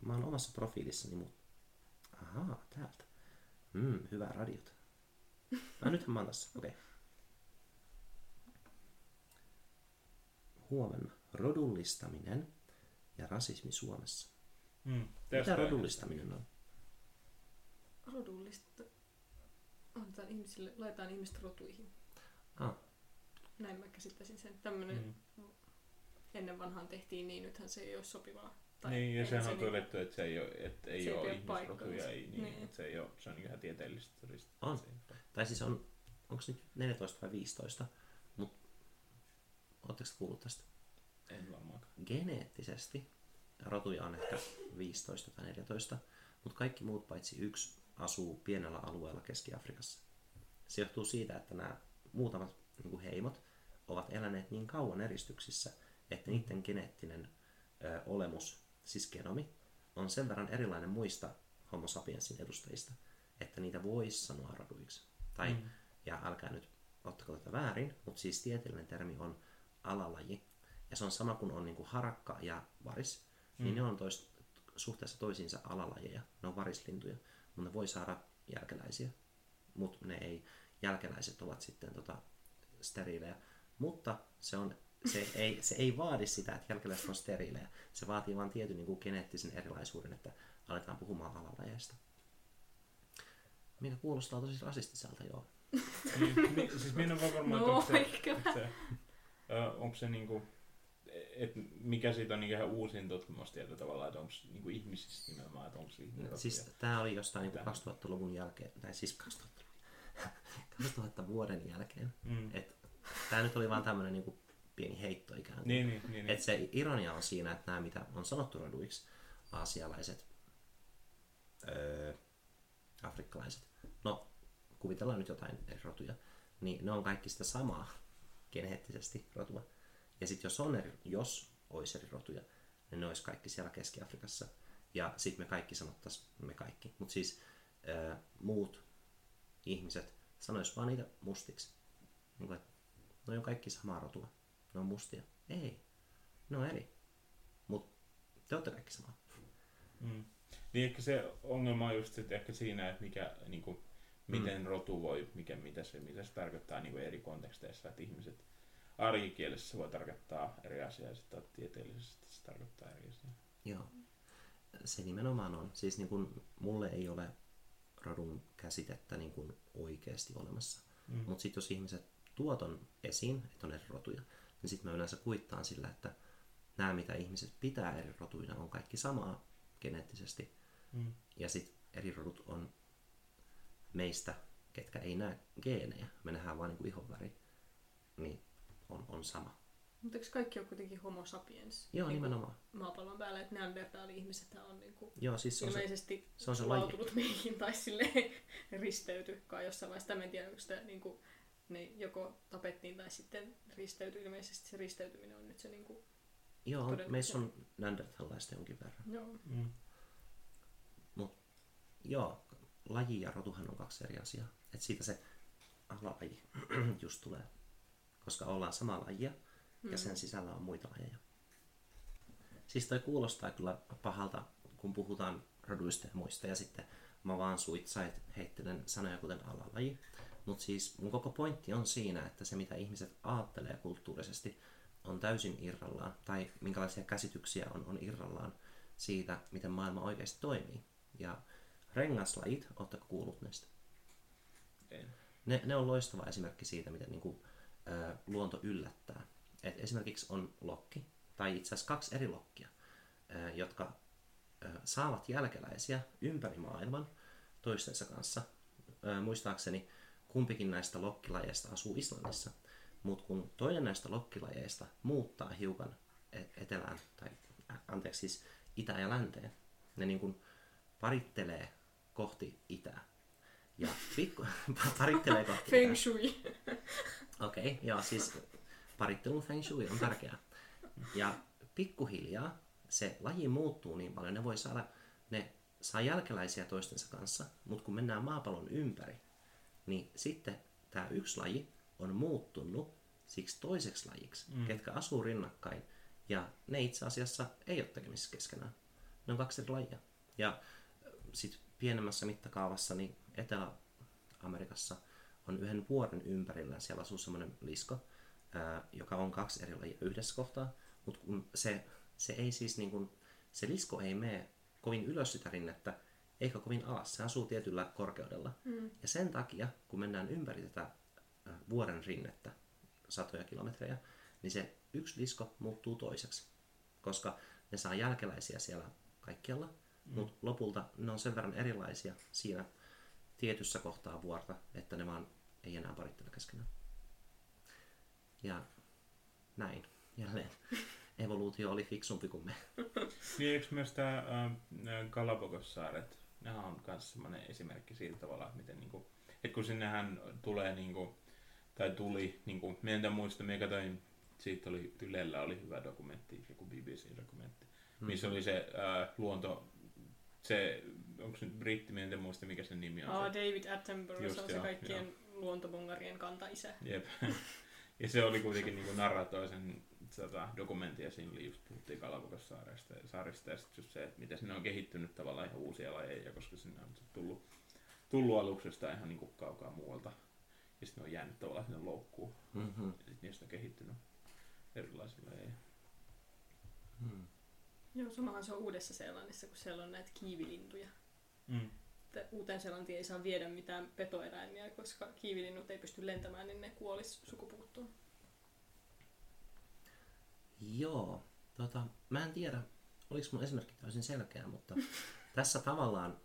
Mä oon omassa profiilissani, mutta... Ahaa, täältä. Mm, hyvää radiota. No nythän mä oon tässä, okei. Huomenna. Rodullistaminen ja rasismi Suomessa. Mm. Mitä rodullistaminen on? Rodullista. Annetaan ihmisille, laitetaan ihmiset rotuihin. Ah, Näin mä käsittäisin sen. Tämmönen Mm. ennen vanhaan tehtiin niin, nythän se ei ole sopivaa. Niin, ja sehän se on niinku- todettu, että se ei ole, että ei se ei ole ihmisrotuja, ei, niin, Niin. että se ei ole, se on ihan tieteellistä todistettu. On. Tai siis on, onko nyt 14 vai 15, mutta ootteko kuullut tästä? En varmaankaan. geneettisesti rotuja on ehkä 15 tai 14, mutta kaikki muut paitsi yksi asuu pienellä alueella Keski-Afrikassa. Se johtuu siitä, että nämä muutamat niin kuin heimot ovat eläneet niin kauan eristyksissä, että niiden geneettinen ö, olemus, siis genomi, on sen verran erilainen muista homo sapiensin edustajista, että niitä voisi sanoa roduiksi. Tai, Mm. ja älkää nyt ottako tätä väärin, mutta siis tieteellinen termi on alalaji. Ja se on sama kuin on niin kuin harakka ja varis, mm. niin ne on tois, suhteessa toisiinsa alalajeja. Ne on varislintuja, mutta ne voi saada jälkeläisiä. Mutta ne ei, jälkeläiset ovat sitten tota, steriilejä. Mutta se, on, se, ei, se ei vaadi sitä, että jälkeläiset on steriilejä. Se vaatii vain tietyn niin kuin geneettisen erilaisuuden, että aletaan puhumaan alalajeista. Mikä kuulostaa tosi rasistiselta, joo. niin, mi, siis minä en varmaan, No, että onko se, että se, ö, onko se niinku, et mikä siitä on niinku ihan uusin tutkimustieto tavallaan, että onko niinku ihmisistä nimenomaan, että onko ihmisrotuja. Siis tämä oli jostain niin Mitä? 2000-luvun jälkeen, tai siis 2000, 2000 [LAUGHS] vuoden jälkeen. Mm. Et, tämä nyt oli vaan tämmöinen niin pieni heitto ikään kuin. Niin, niin, niin. niin. Et se ironia on siinä, että nämä mitä on sanottu roduiksi, aasialaiset, öö, afrikkalaiset, no kuvitellaan nyt jotain eri rotuja, niin ne on kaikki sitä samaa geneettisesti rotua. Ja sitten jos on eri, jos olisi eri rotuja, niin ne olisi kaikki siellä Keski-Afrikassa. Ja sitten me kaikki sanottaisiin, me kaikki, mutta siis öö, muut ihmiset sanois vaan niitä mustiksi. Niin kuin, että ne on kaikki samaa rotua. Ne on mustia. Ei. Ne on eri. Mutta te olette kaikki samaa. Mm. Niin ehkä se ongelma on just sit ehkä siinä, että mikä, niinku, miten rotu voi, mikä, mitä, se, mitä se tarkoittaa niinku eri konteksteissa, että ihmiset arkikielessä se voi tarkoittaa eri asiaa ja sitten tieteellisesti se tarkoittaa eri asiaa. Joo. Se nimenomaan on. Siis niin kun, mulle ei ole rodun käsitettä niin kun oikeasti olemassa. Mm. Mutta sitten jos ihmiset tuo ton esiin, että on eri rotuja, niin sitten mä yleensä kuittaan sillä, että nämä mitä ihmiset pitää eri rotuina on kaikki samaa geneettisesti. Mm. Ja sitten eri rodut on meistä, ketkä ei näe geenejä, me nähdään vain niin ihonväri, niin on, on sama. Mutta eikö kaikki ole kuitenkin homo sapiens? Joo, Niinku nimenomaan. Maapallon päällä, että neandertaali-ihmiset on niinku Joo, siis se on se, ilmeisesti se on se [LAUGHS] meihin tai silleen risteyty kai jossain vaiheessa. Mä en tiedä, onko sitä niinku, ne joko tapettiin tai sitten risteytyi. Ilmeisesti se risteytyminen on nyt se niinku, joo, todennäköisesti. meissä on neanderthalaista jonkin verran. joo. Mm. Joo, laji ja rotuhan on kaksi eri asiaa. Et siitä se alalaji [CLEARS THROAT] just tulee. Koska ollaan samaa lajia ja sen sisällä on muita lajeja. Siis toi kuulostaa kyllä pahalta, kun puhutaan roduista ja muista ja sitten mä vaan suitsait heittelen sanoja kuten alalaji. Mutta siis mun koko pointti on siinä, että se mitä ihmiset ajattelee kulttuurisesti on täysin irrallaan, tai minkälaisia käsityksiä on, on irrallaan siitä, miten maailma oikeasti toimii. Ja rengaslajit, ootteko kuullut näistä? En. Ne, ne on loistava esimerkki siitä, miten niin kuin, ä, luonto yllättää. Et esimerkiksi on lokki, tai itse asiassa kaksi eri lokkia, ä, jotka ä, saavat jälkeläisiä ympäri maailman toistensa kanssa. Ä, muistaakseni kumpikin näistä lokkilajeista asuu Islannissa, mutta kun toinen näistä lokkilajeista muuttaa hiukan e- etelään, tai anteeksi siis itä- ja länteen, ne niin kuin parittelee kohti itää. Ja pikku, [LAUGHS] paritteleeko? [LAUGHS] Feng shui. [LAUGHS] Okei, okay, joo, siis parittelun feng shui on tärkeää. Ja pikkuhiljaa se laji muuttuu niin paljon, ne voi saada, ne saa jälkeläisiä toistensa kanssa, mutta kun mennään maapallon ympäri, niin sitten tämä yksi laji on muuttunut siksi toiseksi lajiksi, mm. ketkä asuu rinnakkain, ja ne itse asiassa ei ole tekemisissä keskenään. Ne on kaksi eri lajia. Ja sitten pienemmässä mittakaavassa, niin Etelä-Amerikassa on yhden vuoren ympärillä, siellä asuu semmoinen lisko, ää, joka on kaksi eri lajia yhdessä kohtaa, mutta kun se, se ei siis niin kuin, se lisko ei mene kovin ylös sitä rinnettä, eikä kovin alas. Se asuu tietyllä korkeudella. Mm. Ja sen takia, kun mennään ympäri tätä vuoren rinnettä satoja kilometrejä, niin se yksi lisko muuttuu toiseksi. Koska ne saa jälkeläisiä siellä kaikkialla, mm. mutta lopulta ne on sen verran erilaisia siinä tietyssä kohtaa vuorta, että ne vaan ei enää parittele keskenään. Ja näin, jälleen. [LAUGHS] Evoluutio oli fiksumpi kuin me. Niin, eikö myös tämä äh, Galapagos-saaret, nehän on myös sellainen esimerkki siitä tavalla, että miten niinku, että kun sinnehän tulee niinku, tai tuli, niinku, minä en muista, minä katsoin, siitä oli Ylellä oli hyvä dokumentti, joku BBC-dokumentti, mm. missä oli se äh, luonto, se, onko se nyt britti, minä en muista mikä sen nimi on. Oh, se. David Attenborough, Just, se on joo, se kaikkien joo. luontomongarien kanta-isä. Jep. [LAUGHS] ja se oli kuitenkin niinku narratoi sen tota, dokumentti ja siinä oli just puhuttiin Galapagos-saarista ja saarista ja sitten just se, että miten sinne on kehittynyt tavallaan ihan uusia lajeja, koska sinne on tullut, tullut aluksesta ihan niin kuin kaukaa muualta ja sitten ne on jäänyt tavallaan sinne loukkuun mm-hmm. ja sitten niistä on kehittynyt erilaisia lajeja. Mm. Joo, samahan se on Uudessa Seelannissa, kun siellä on näitä kiivilintuja. Mm. Uuteen Seelantiin ei saa viedä mitään petoeläimiä, koska kiivilinnut ei pysty lentämään, niin ne kuolis sukupuuttoon. Joo, tota, mä en tiedä, oliko mun esimerkki täysin selkeä, mutta [LAUGHS] tässä tavallaan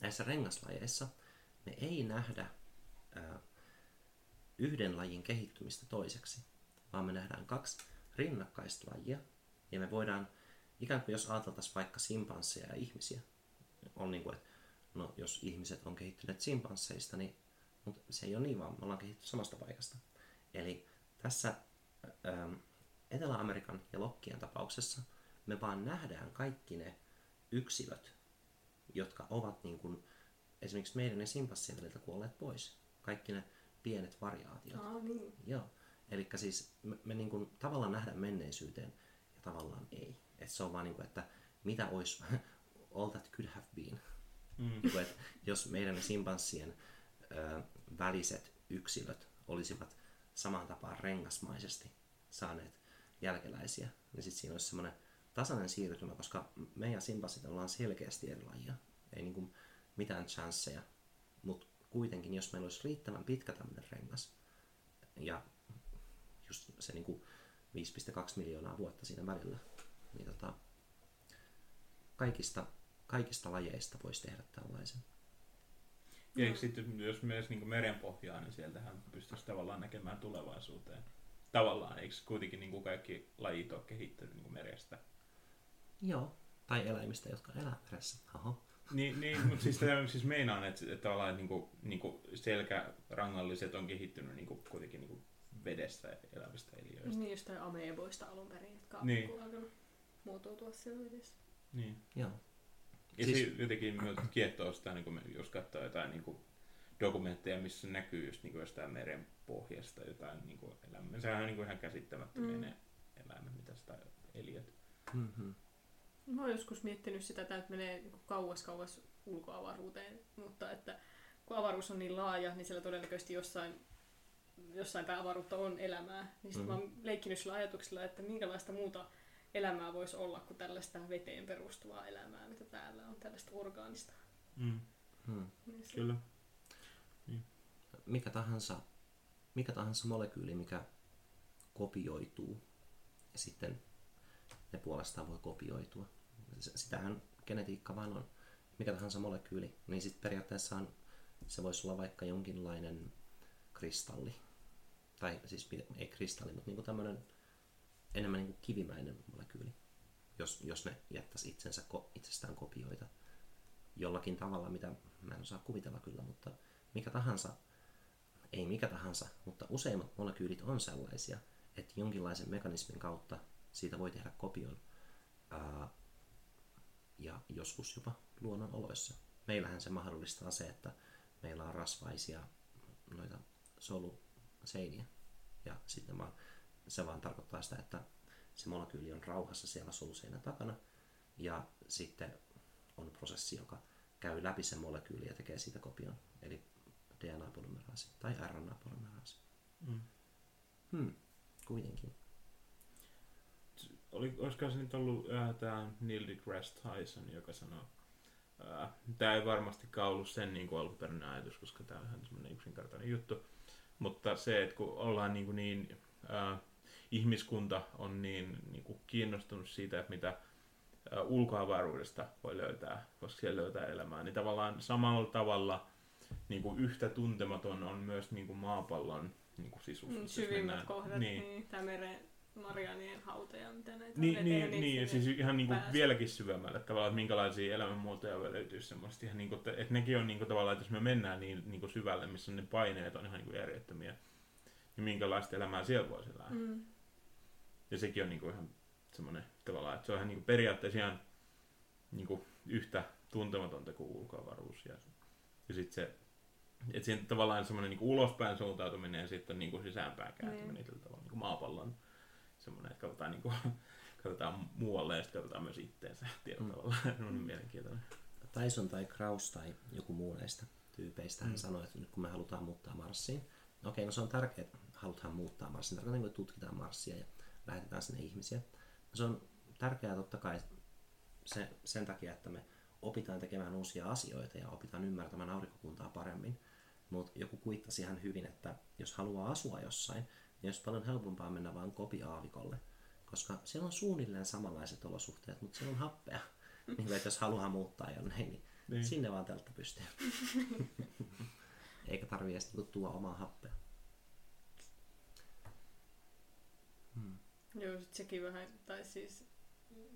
näissä rengaslajeissa me ei nähdä ää, yhden lajin kehittymistä toiseksi, vaan me nähdään kaksi rinnakkaista lajia, ja me voidaan, ikään kuin jos ajateltaisiin vaikka simpansseja ja ihmisiä, on niin kuin, että no, jos ihmiset on kehittyneet simpansseista, niin mutta se ei ole niin, vaan me ollaan kehittynyt samasta paikasta. Eli tässä Etelä-Amerikan ja Lokkien tapauksessa me vaan nähdään kaikki ne yksilöt, jotka ovat niin kuin, esimerkiksi meidän ja simpassien väliltä kuolleet pois. Kaikki ne pienet variaatiot. Aa, niin. Joo. Eli siis me, me niin kuin, tavallaan nähdään menneisyyteen ja tavallaan ei. Et se on vaan niin kuin, että mitä olisi [LAUGHS] all that could have been. Mm. Niin kuin, että jos meidän ja simpanssien ö, väliset yksilöt olisivat samaan tapaan rengasmaisesti saaneet jälkeläisiä, niin sitten siinä olisi semmoinen tasainen siirtymä, koska me ja simpasit ollaan selkeästi eri lajia. Ei niinku mitään chansseja, mutta kuitenkin jos meillä olisi riittävän pitkä tämmöinen rengas ja just se niinku 5,2 miljoonaa vuotta siinä välillä, niin tota, kaikista, kaikista lajeista voisi tehdä tällaisen. Ja eikö sitten, jos myös niin merenpohjaa, niin sieltähän pystyisi tavallaan näkemään tulevaisuuteen. Tavallaan, eikö kuitenkin niin kuin kaikki lajit ole kehittynyt niin kuin merestä? Joo, tai eläimistä, jotka elää meressä. Oho. Niin, niin mutta siis, tämä, siis meinaan, että, että tavallaan niin kuin, niin kuin selkärangalliset on kehittynyt niin kuin, kuitenkin niin kuin vedessä elävistä eliöistä. Niin, jostain ameeboista alun perin, jotka niin. on alkanut muotoutua siellä vedessä. Niin. Joo. Ja siis... se jotenkin kiehtoo sitä, niin kuin jos katsoo jotain niin kuin dokumentteja, missä näkyy just niin kuin jostain meren pohjasta jotain niin kuin elämää. Sehän on niin kuin ihan käsittämättömiä mm. ne eläimet, mitä sitä eliöt. Mm-hmm. Mä oon joskus miettinyt sitä, että menee niin kauas kauas ulkoavaruuteen, mutta että kun avaruus on niin laaja, niin siellä todennäköisesti jossain, jossain päin avaruutta on elämää. Niin sitten mm-hmm. mä oon leikkinyt sillä ajatuksella, että minkälaista muuta elämää voisi olla kuin tällaista veteen perustuvaa elämää, mitä täällä on, tällaista orgaanista. Mm. Hmm. Niin Kyllä. Niin. Mikä, tahansa, mikä tahansa molekyyli, mikä kopioituu ja sitten ne puolestaan voi kopioitua. Sitähän genetiikka vaan on. Mikä tahansa molekyyli, niin sitten periaatteessa on, se voisi olla vaikka jonkinlainen kristalli. Tai siis ei kristalli, mutta niinku tämmöinen enemmän niin kuin kivimäinen molekyyli, jos, jos ne jättäisi itsensä, itsestään kopioita jollakin tavalla, mitä mä en osaa kuvitella kyllä, mutta mikä tahansa, ei mikä tahansa, mutta useimmat molekyylit on sellaisia, että jonkinlaisen mekanismin kautta siitä voi tehdä kopion ää, ja joskus jopa luonnon oloissa. Meillähän se mahdollistaa se, että meillä on rasvaisia noita soluseiniä ja sitten vaan, se vaan tarkoittaa sitä, että se molekyyli on rauhassa siellä soluseinän takana ja sitten on prosessi, joka käy läpi sen molekyyli ja tekee siitä kopion, eli DNA-polymeraasi tai RNA-polymeraasi. Mm. Hmm, kuitenkin. Oli, olisiko se nyt ollut äh, tämä Neil deGrasse Tyson, joka sanoi, äh, tämä ei varmastikaan ollut sen niin kuin alkuperäinen ajatus, koska tämä on ihan semmoinen yksinkertainen juttu, mutta se, että kun ollaan niin, kuin niin äh, ihmiskunta on niin, niin kuin kiinnostunut siitä, että mitä ulkoavaruudesta voi löytää, koska siellä löytää elämää, niin tavallaan samalla tavalla niin kuin yhtä tuntematon on myös niin kuin maapallon niin kuin sisus. Mm, syvimmät mennään- kohdat, Niin. niin. niin tämä meren Marianien hautoja, mitä näitä Niin, on, niin, eihän niin, ja niistä siis ihan niin kuin vieläkin syvemmälle tavallaan, että minkälaisia elämänmuotoja voi löytyä semmoista. Ihan niin kuin, että, että nekin on niin kuin, tavallaan, että jos me mennään niin, niin kuin syvälle, missä ne paineet on ihan niin kuin järjettömiä, niin minkälaista elämää siellä voisi elää. Mm. Ja sekin on niin kuin ihan semmoinen tavallaan, että se on ihan niin kuin periaatteessa ihan niin kuin yhtä tuntematonta kuin ulkoavaruus. Ja, ja sitten se, että siinä tavallaan semmoinen niin kuin ulospäin suuntautuminen ja sitten niin kuin sisäänpäin kääntyminen Niin. niin. tavalla niin kuin maapallon semmoinen, että katsotaan, niin kuin, [LAUGHS] katsotaan muualle ja sitten katsotaan myös itteensä tietyllä Mm. tavalla. [LAUGHS] Se on mielenkiintoinen. Tyson tai Kraus tai joku muu näistä tyypeistä hän Mm. sanoi, että nyt kun me halutaan muuttaa Marsiin, no okei, no se on tärkeää, että halutaan muuttaa Marsiin, tarkoitan, kun tutkitaan Marsia ja lähetetään sinne ihmisiä. Se on tärkeää totta kai se, sen takia, että me opitaan tekemään uusia asioita ja opitaan ymmärtämään aurinkokuntaa paremmin. Mutta joku kuittasi ihan hyvin, että jos haluaa asua jossain, niin olisi paljon helpompaa mennä vain kopiaavikolle, koska siellä on suunnilleen samanlaiset olosuhteet, mutta siellä on happea. [LAUGHS] niin että jos haluaa muuttaa jonnekin, niin, Niin. sinne vaan teltta pystyy. [LAUGHS] Eikä tarvii edes niinku tuoda omaa happea. Joo, sit sekin vähän, tai siis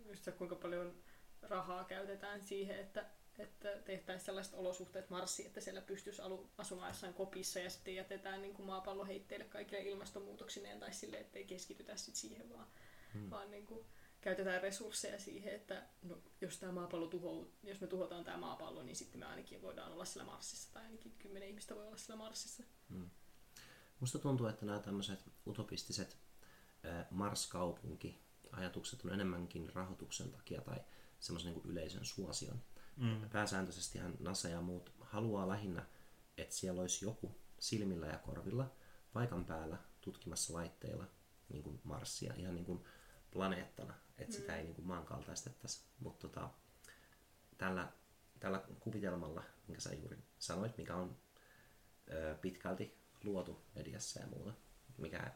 just se, kuinka paljon rahaa käytetään siihen, että, että tehtäisiin sellaiset olosuhteet Marsiin, että siellä pystyisi alu, asumaan jossain kopissa ja sitten jätetään niin kuin maapallo heitteille kaikille ilmastonmuutoksineen tai sille, ettei keskitytä sit siihen vaan, hmm. vaan niin kuin käytetään resursseja siihen, että no, jos tämä maapallo tuhou, jos me tuhotaan tämä maapallo, niin sitten me ainakin voidaan olla siellä Marsissa tai ainakin kymmenen ihmistä voi olla siellä Marsissa. Musta tuntuu, että nämä tämmöiset utopistiset ää, Mars-kaupunki-ajatukset on enemmänkin rahoituksen takia tai semmoisen niin yleisön suosion. Mm. Pääsääntöisesti NASA ja muut haluaa lähinnä, että siellä olisi joku silmillä ja korvilla paikan päällä tutkimassa laitteilla niin kuin Marsia ihan niin kuin planeettana, että sitä ei niin kuin maankaltaistettaisi. Mutta tota, tällä, tällä kuvitelmalla, minkä sä juuri sanoit, mikä on ö, pitkälti luotu mediassa ja muuta, mikä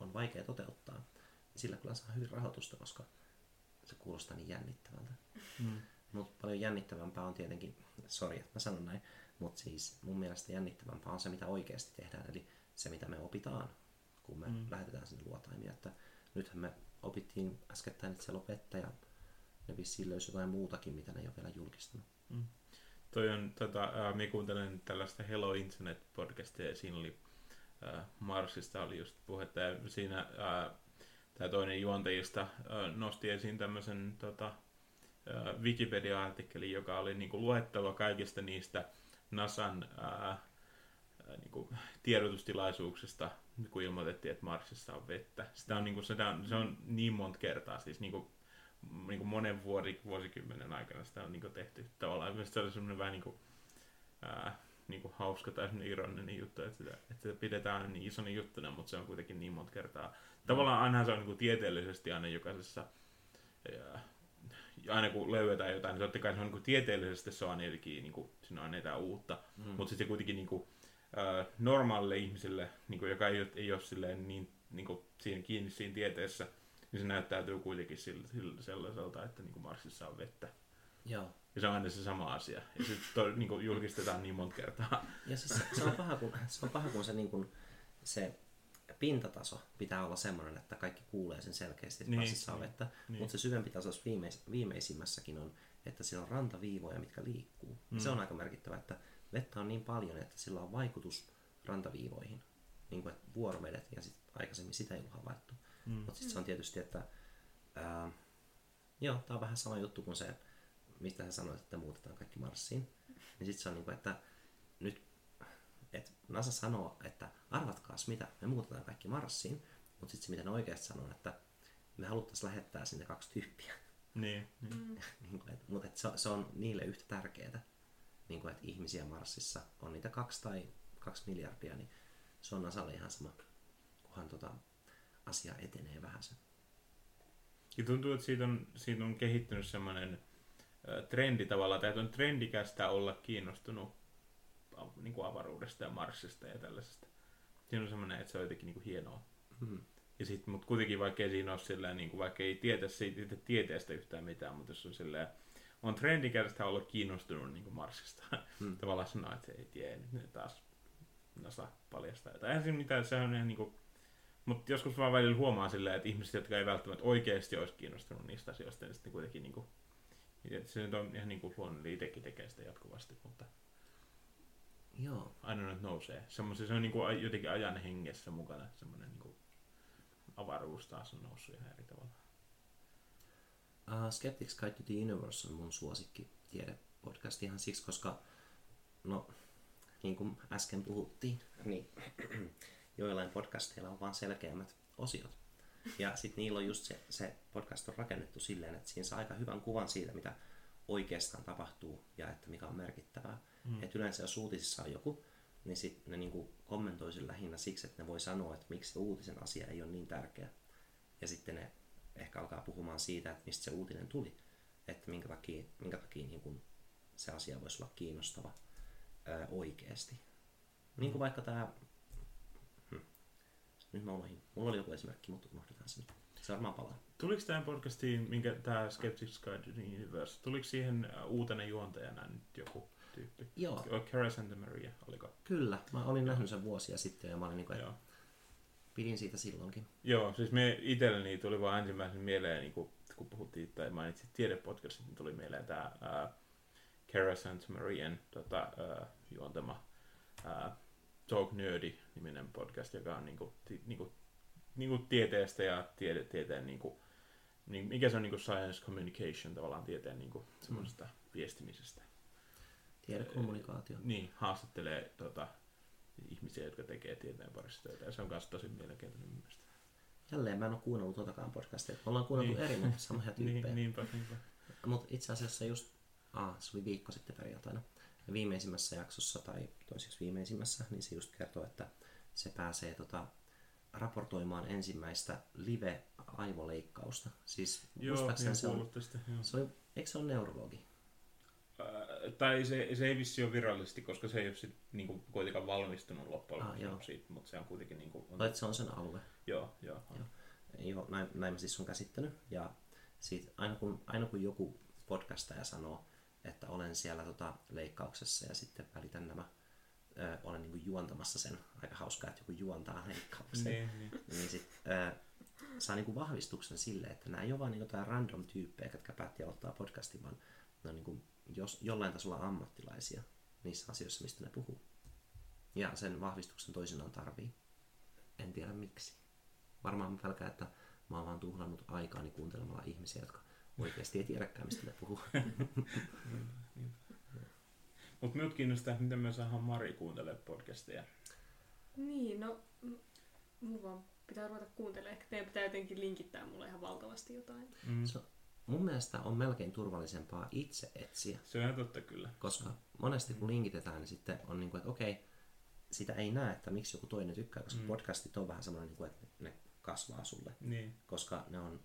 on vaikea toteuttaa, niin sillä kyllä saa hyvin rahoitusta, koska se kuulostaa niin jännittävältä. Mm. Mutta paljon jännittävämpää on tietenkin, sori että mä sanon näin, mutta siis mun mielestä jännittävämpää on se, mitä oikeasti tehdään, eli se, mitä me opitaan, kun me Mm. mm. lähetetään sinne luotaimia. Että nythän me opittiin äskettäin, että siellä on vettä ja ne vissiin löysi jotain muutakin, mitä ne ei ole vielä julkistanut. Toi on, tota, ää, me kuuntelen tällaista Hello Internet podcastia ja siinä oli Marsista oli just puhetta ja siinä tämä toinen juontajista ää, nosti esiin tämmöisen tota, Wikipedia-artikkelin, joka oli niinku luettava kaikista niistä NASAn ää, ää, niinku, tiedotustilaisuuksista, kun ilmoitettiin, että Marsissa on vettä. Sitä on, niinku, sitä on, se on niin monta kertaa, siis niinku, niin kuin monen vuori, vuosikymmenen aikana sitä on niin kuin tehty tavallaan. Se oli semmoinen vähän niin kuin, ää, niin kuin hauska tai ironinen juttu, että sitä, että sitä pidetään aina niin isona juttuna, mutta se on kuitenkin niin monta kertaa. Tavallaan ainahan se on niin kuin tieteellisesti aina jokaisessa, ää, aina kun löydetään jotain, niin totta kai se on niin kuin tieteellisesti se on aina jotenkin, niin kuin, siinä on aina jotain uutta, mm. mutta sitten se kuitenkin niin kuin, ää, normaalille ihmiselle, niin kuin, joka ei, ei ole silleen niin, niin kuin, siinä kiinni siinä tieteessä, niin se näyttäytyy kuitenkin sillä, sillä, sellaiselta, että niin kuin Marsissa on vettä. Joo. Ja se on aina se sama asia. Ja sitten niin julkistetaan niin monta kertaa. Ja siis se, se, on paha, kun, se on paha, kun se, niin kuin, se pintataso pitää olla semmoinen, että kaikki kuulee sen selkeästi, että Niin, niin, vettä. niin. Mutta se syvempi taso viimeis, viimeisimmässäkin on, että siellä on rantaviivoja, mitkä liikkuu. Mm. Se on aika merkittävä, että vettä on niin paljon, että sillä on vaikutus rantaviivoihin. Niin kuin että vuorovedet, ja sit aikaisemmin sitä ei ollut havaittu. Mm. Mutta sitten se on tietysti, että ää, joo, tämä on vähän sama juttu kuin se, mistä sä sanoit, että muutetaan kaikki Marsiin. Niin sitten se on niin kuin, että nyt että NASA sanoo, että arvatkaas mitä, me muutetaan kaikki Marsiin, mutta sitten se mitä ne oikeasti sanoo, että me haluttaisiin lähettää sinne kaksi tyyppiä. Niin, [LAUGHS] niin. Mm. niin kuin, et, mutta et se, se on niille yhtä tärkeää, niin kuin, että ihmisiä Marsissa on niitä kaksi tai kaksi miljardia, niin se on NASAlle ihan sama, kunhan tota asia etenee vähän sen. Ja tuntuu, että siitä on, siitä on kehittynyt semmoinen trendi tavallaan, tai on trendikästä olla kiinnostunut niin kuin avaruudesta ja Marsista ja tällaisesta. Siinä on semmoinen, että se on jotenkin niin kuin hienoa. Mm. Ja sit, mutta kuitenkin vaikka ei siinä ole silleen, niin kuin, vaikka ei tietä siitä itse tieteestä yhtään mitään, mutta jos on silleen, on trendikästä olla kiinnostunut niin kuin Marsista. Mm. [LAUGHS] Tavallaan sanoa, että ei tiedä, nyt ne taas NASA paljastaa jotain. Eihän siinä mitään, se on ihan niin kuin, mutta joskus vaan välillä huomaa silleen, että ihmiset, jotka ei välttämättä oikeasti olisi kiinnostunut niistä asioista, niin sitten kuitenkin niin kuin, se nyt on ihan niin kuin luonnollinen itsekin tekee sitä jatkuvasti, mutta Joo, aina nyt nousee. Semmoisen, se on niin kuin jotenkin ajan hengessä mukana, semmoinen niin kuin avaruus taas on noussut ihan eri tavalla. Uh, Skeptics Guide to the Universe on mun suosikki tiedepodcast ihan siksi, koska no, niin kuin äsken puhuttiin, niin [CLEARS THROAT] joillain podcasteilla on vaan selkeämmät osiot. Ja sitten niillä on just se, se podcast on rakennettu silleen, että siinä saa aika hyvän kuvan siitä, mitä oikeastaan tapahtuu ja että mikä on merkittävää. Mm. Et yleensä jos uutisissa on joku, niin sit ne niinku kommentoi sen lähinnä siksi, että ne voi sanoa, että miksi se uutisen asia ei ole niin tärkeä. Ja sitten ne ehkä alkaa puhumaan siitä, että mistä se uutinen tuli. Että minkä takia, minkä takia niin kun se asia voisi olla kiinnostava ää, oikeasti. Niin kuin vaikka tämä... Nyt mä unohdin. Mulla oli joku esimerkki, mutta unohdetaan se nyt. Se varmaan palaa. Tuliko tähän podcastiin, minkä tämä Skeptics Guide Universe, tuliko siihen äh, uutena juontajana nyt joku tyyppi? Joo, Cara Santa Maria, oliko? kyllä. Mä olin nähnyt sen vuosia sitten ja mä olin niin kuin, Joo. pidin siitä silloinkin. Joo, siis me itselleni tuli vaan ensimmäisen mieleen, niin kun, kun puhuttiin tai mainitsit tiedepodcastit, niin tuli mieleen tämä uh, Cara Santa Marian tota, uh, juontama uh, Talk Nerdy-niminen podcast, joka on niinku, ti, niinku, niinku tieteestä ja tiede, tieteen, niinku, niin, mikä se on niinku science communication, tavallaan tieteen niinku, semmoisesta mm. viestimisestä. Tiedekommunikaatio. Niin, haastattelee tota, ihmisiä, jotka tekee tieteen parissa töitä, ja se on myös tosi mielenkiintoinen mielestä. Jälleen mä en ole kuunnellut tuotakaan podcastia. Me ollaan kuunneltu Niin. eri, mutta samoja [LAUGHS] tyyppejä. Niin, niinpä, niinpä. Mutta itse asiassa just, ah, se oli viikko sitten perjantaina, viimeisimmässä jaksossa tai toiseksi viimeisimmässä, niin se just kertoo, että se pääsee tota, raportoimaan ensimmäistä live-aivoleikkausta. Siis Joo, niin se on, tästä. Joo. se oli, eikö se ole neurologi? Ää, tai se, se ei vissi ole virallisesti, koska se ei ole sit, niinku, kuitenkaan valmistunut loppujen Ah, lopuksi mutta se on kuitenkin... Niinku, on, Tai se on sen alue. joo, joo. Joo. Joo, näin, näin mä siis on käsittänyt. Ja siitä, aina, kun, aina kun joku podcastaja sanoo, että olen siellä tota, leikkauksessa ja sitten välitän nämä, ö, olen niin juontamassa sen, aika hauskaa, että joku juontaa leikkauksen, Niin, niin. niin sit, ö, saa niin vahvistuksen sille, että nämä ei ole vaan niin jotain random tyyppejä, jotka päätti aloittaa podcastin, vaan ne on niin kuin, jos, jollain tasolla ammattilaisia niissä asioissa, mistä ne puhuu. Ja sen vahvistuksen toisinaan tarvii. En tiedä miksi. Varmaan mä pelkään, että mä oon vaan tuhlannut aikaani kuuntelemalla ihmisiä, jotka oikeasti ei tiedäkään, mistä ne puhuu. [LAUGHS] Mutta minut kiinnostaa, että miten me saadaan Mari kuuntelemaan podcasteja. Niin, no m- mun vaan pitää ruveta kuuntelemaan. Ehkä teidän pitää jotenkin linkittää mulle ihan valtavasti jotain. Mm. Se, mun mielestä on melkein turvallisempaa itse etsiä, Se on ihan totta kyllä. koska monesti kun linkitetään, niin sitten on niin kuin, että okei, sitä ei näe, että miksi joku toinen tykkää, koska Mm. podcastit on vähän semmoinen, niin kuin, että ne kasvaa sulle, Niin. koska ne on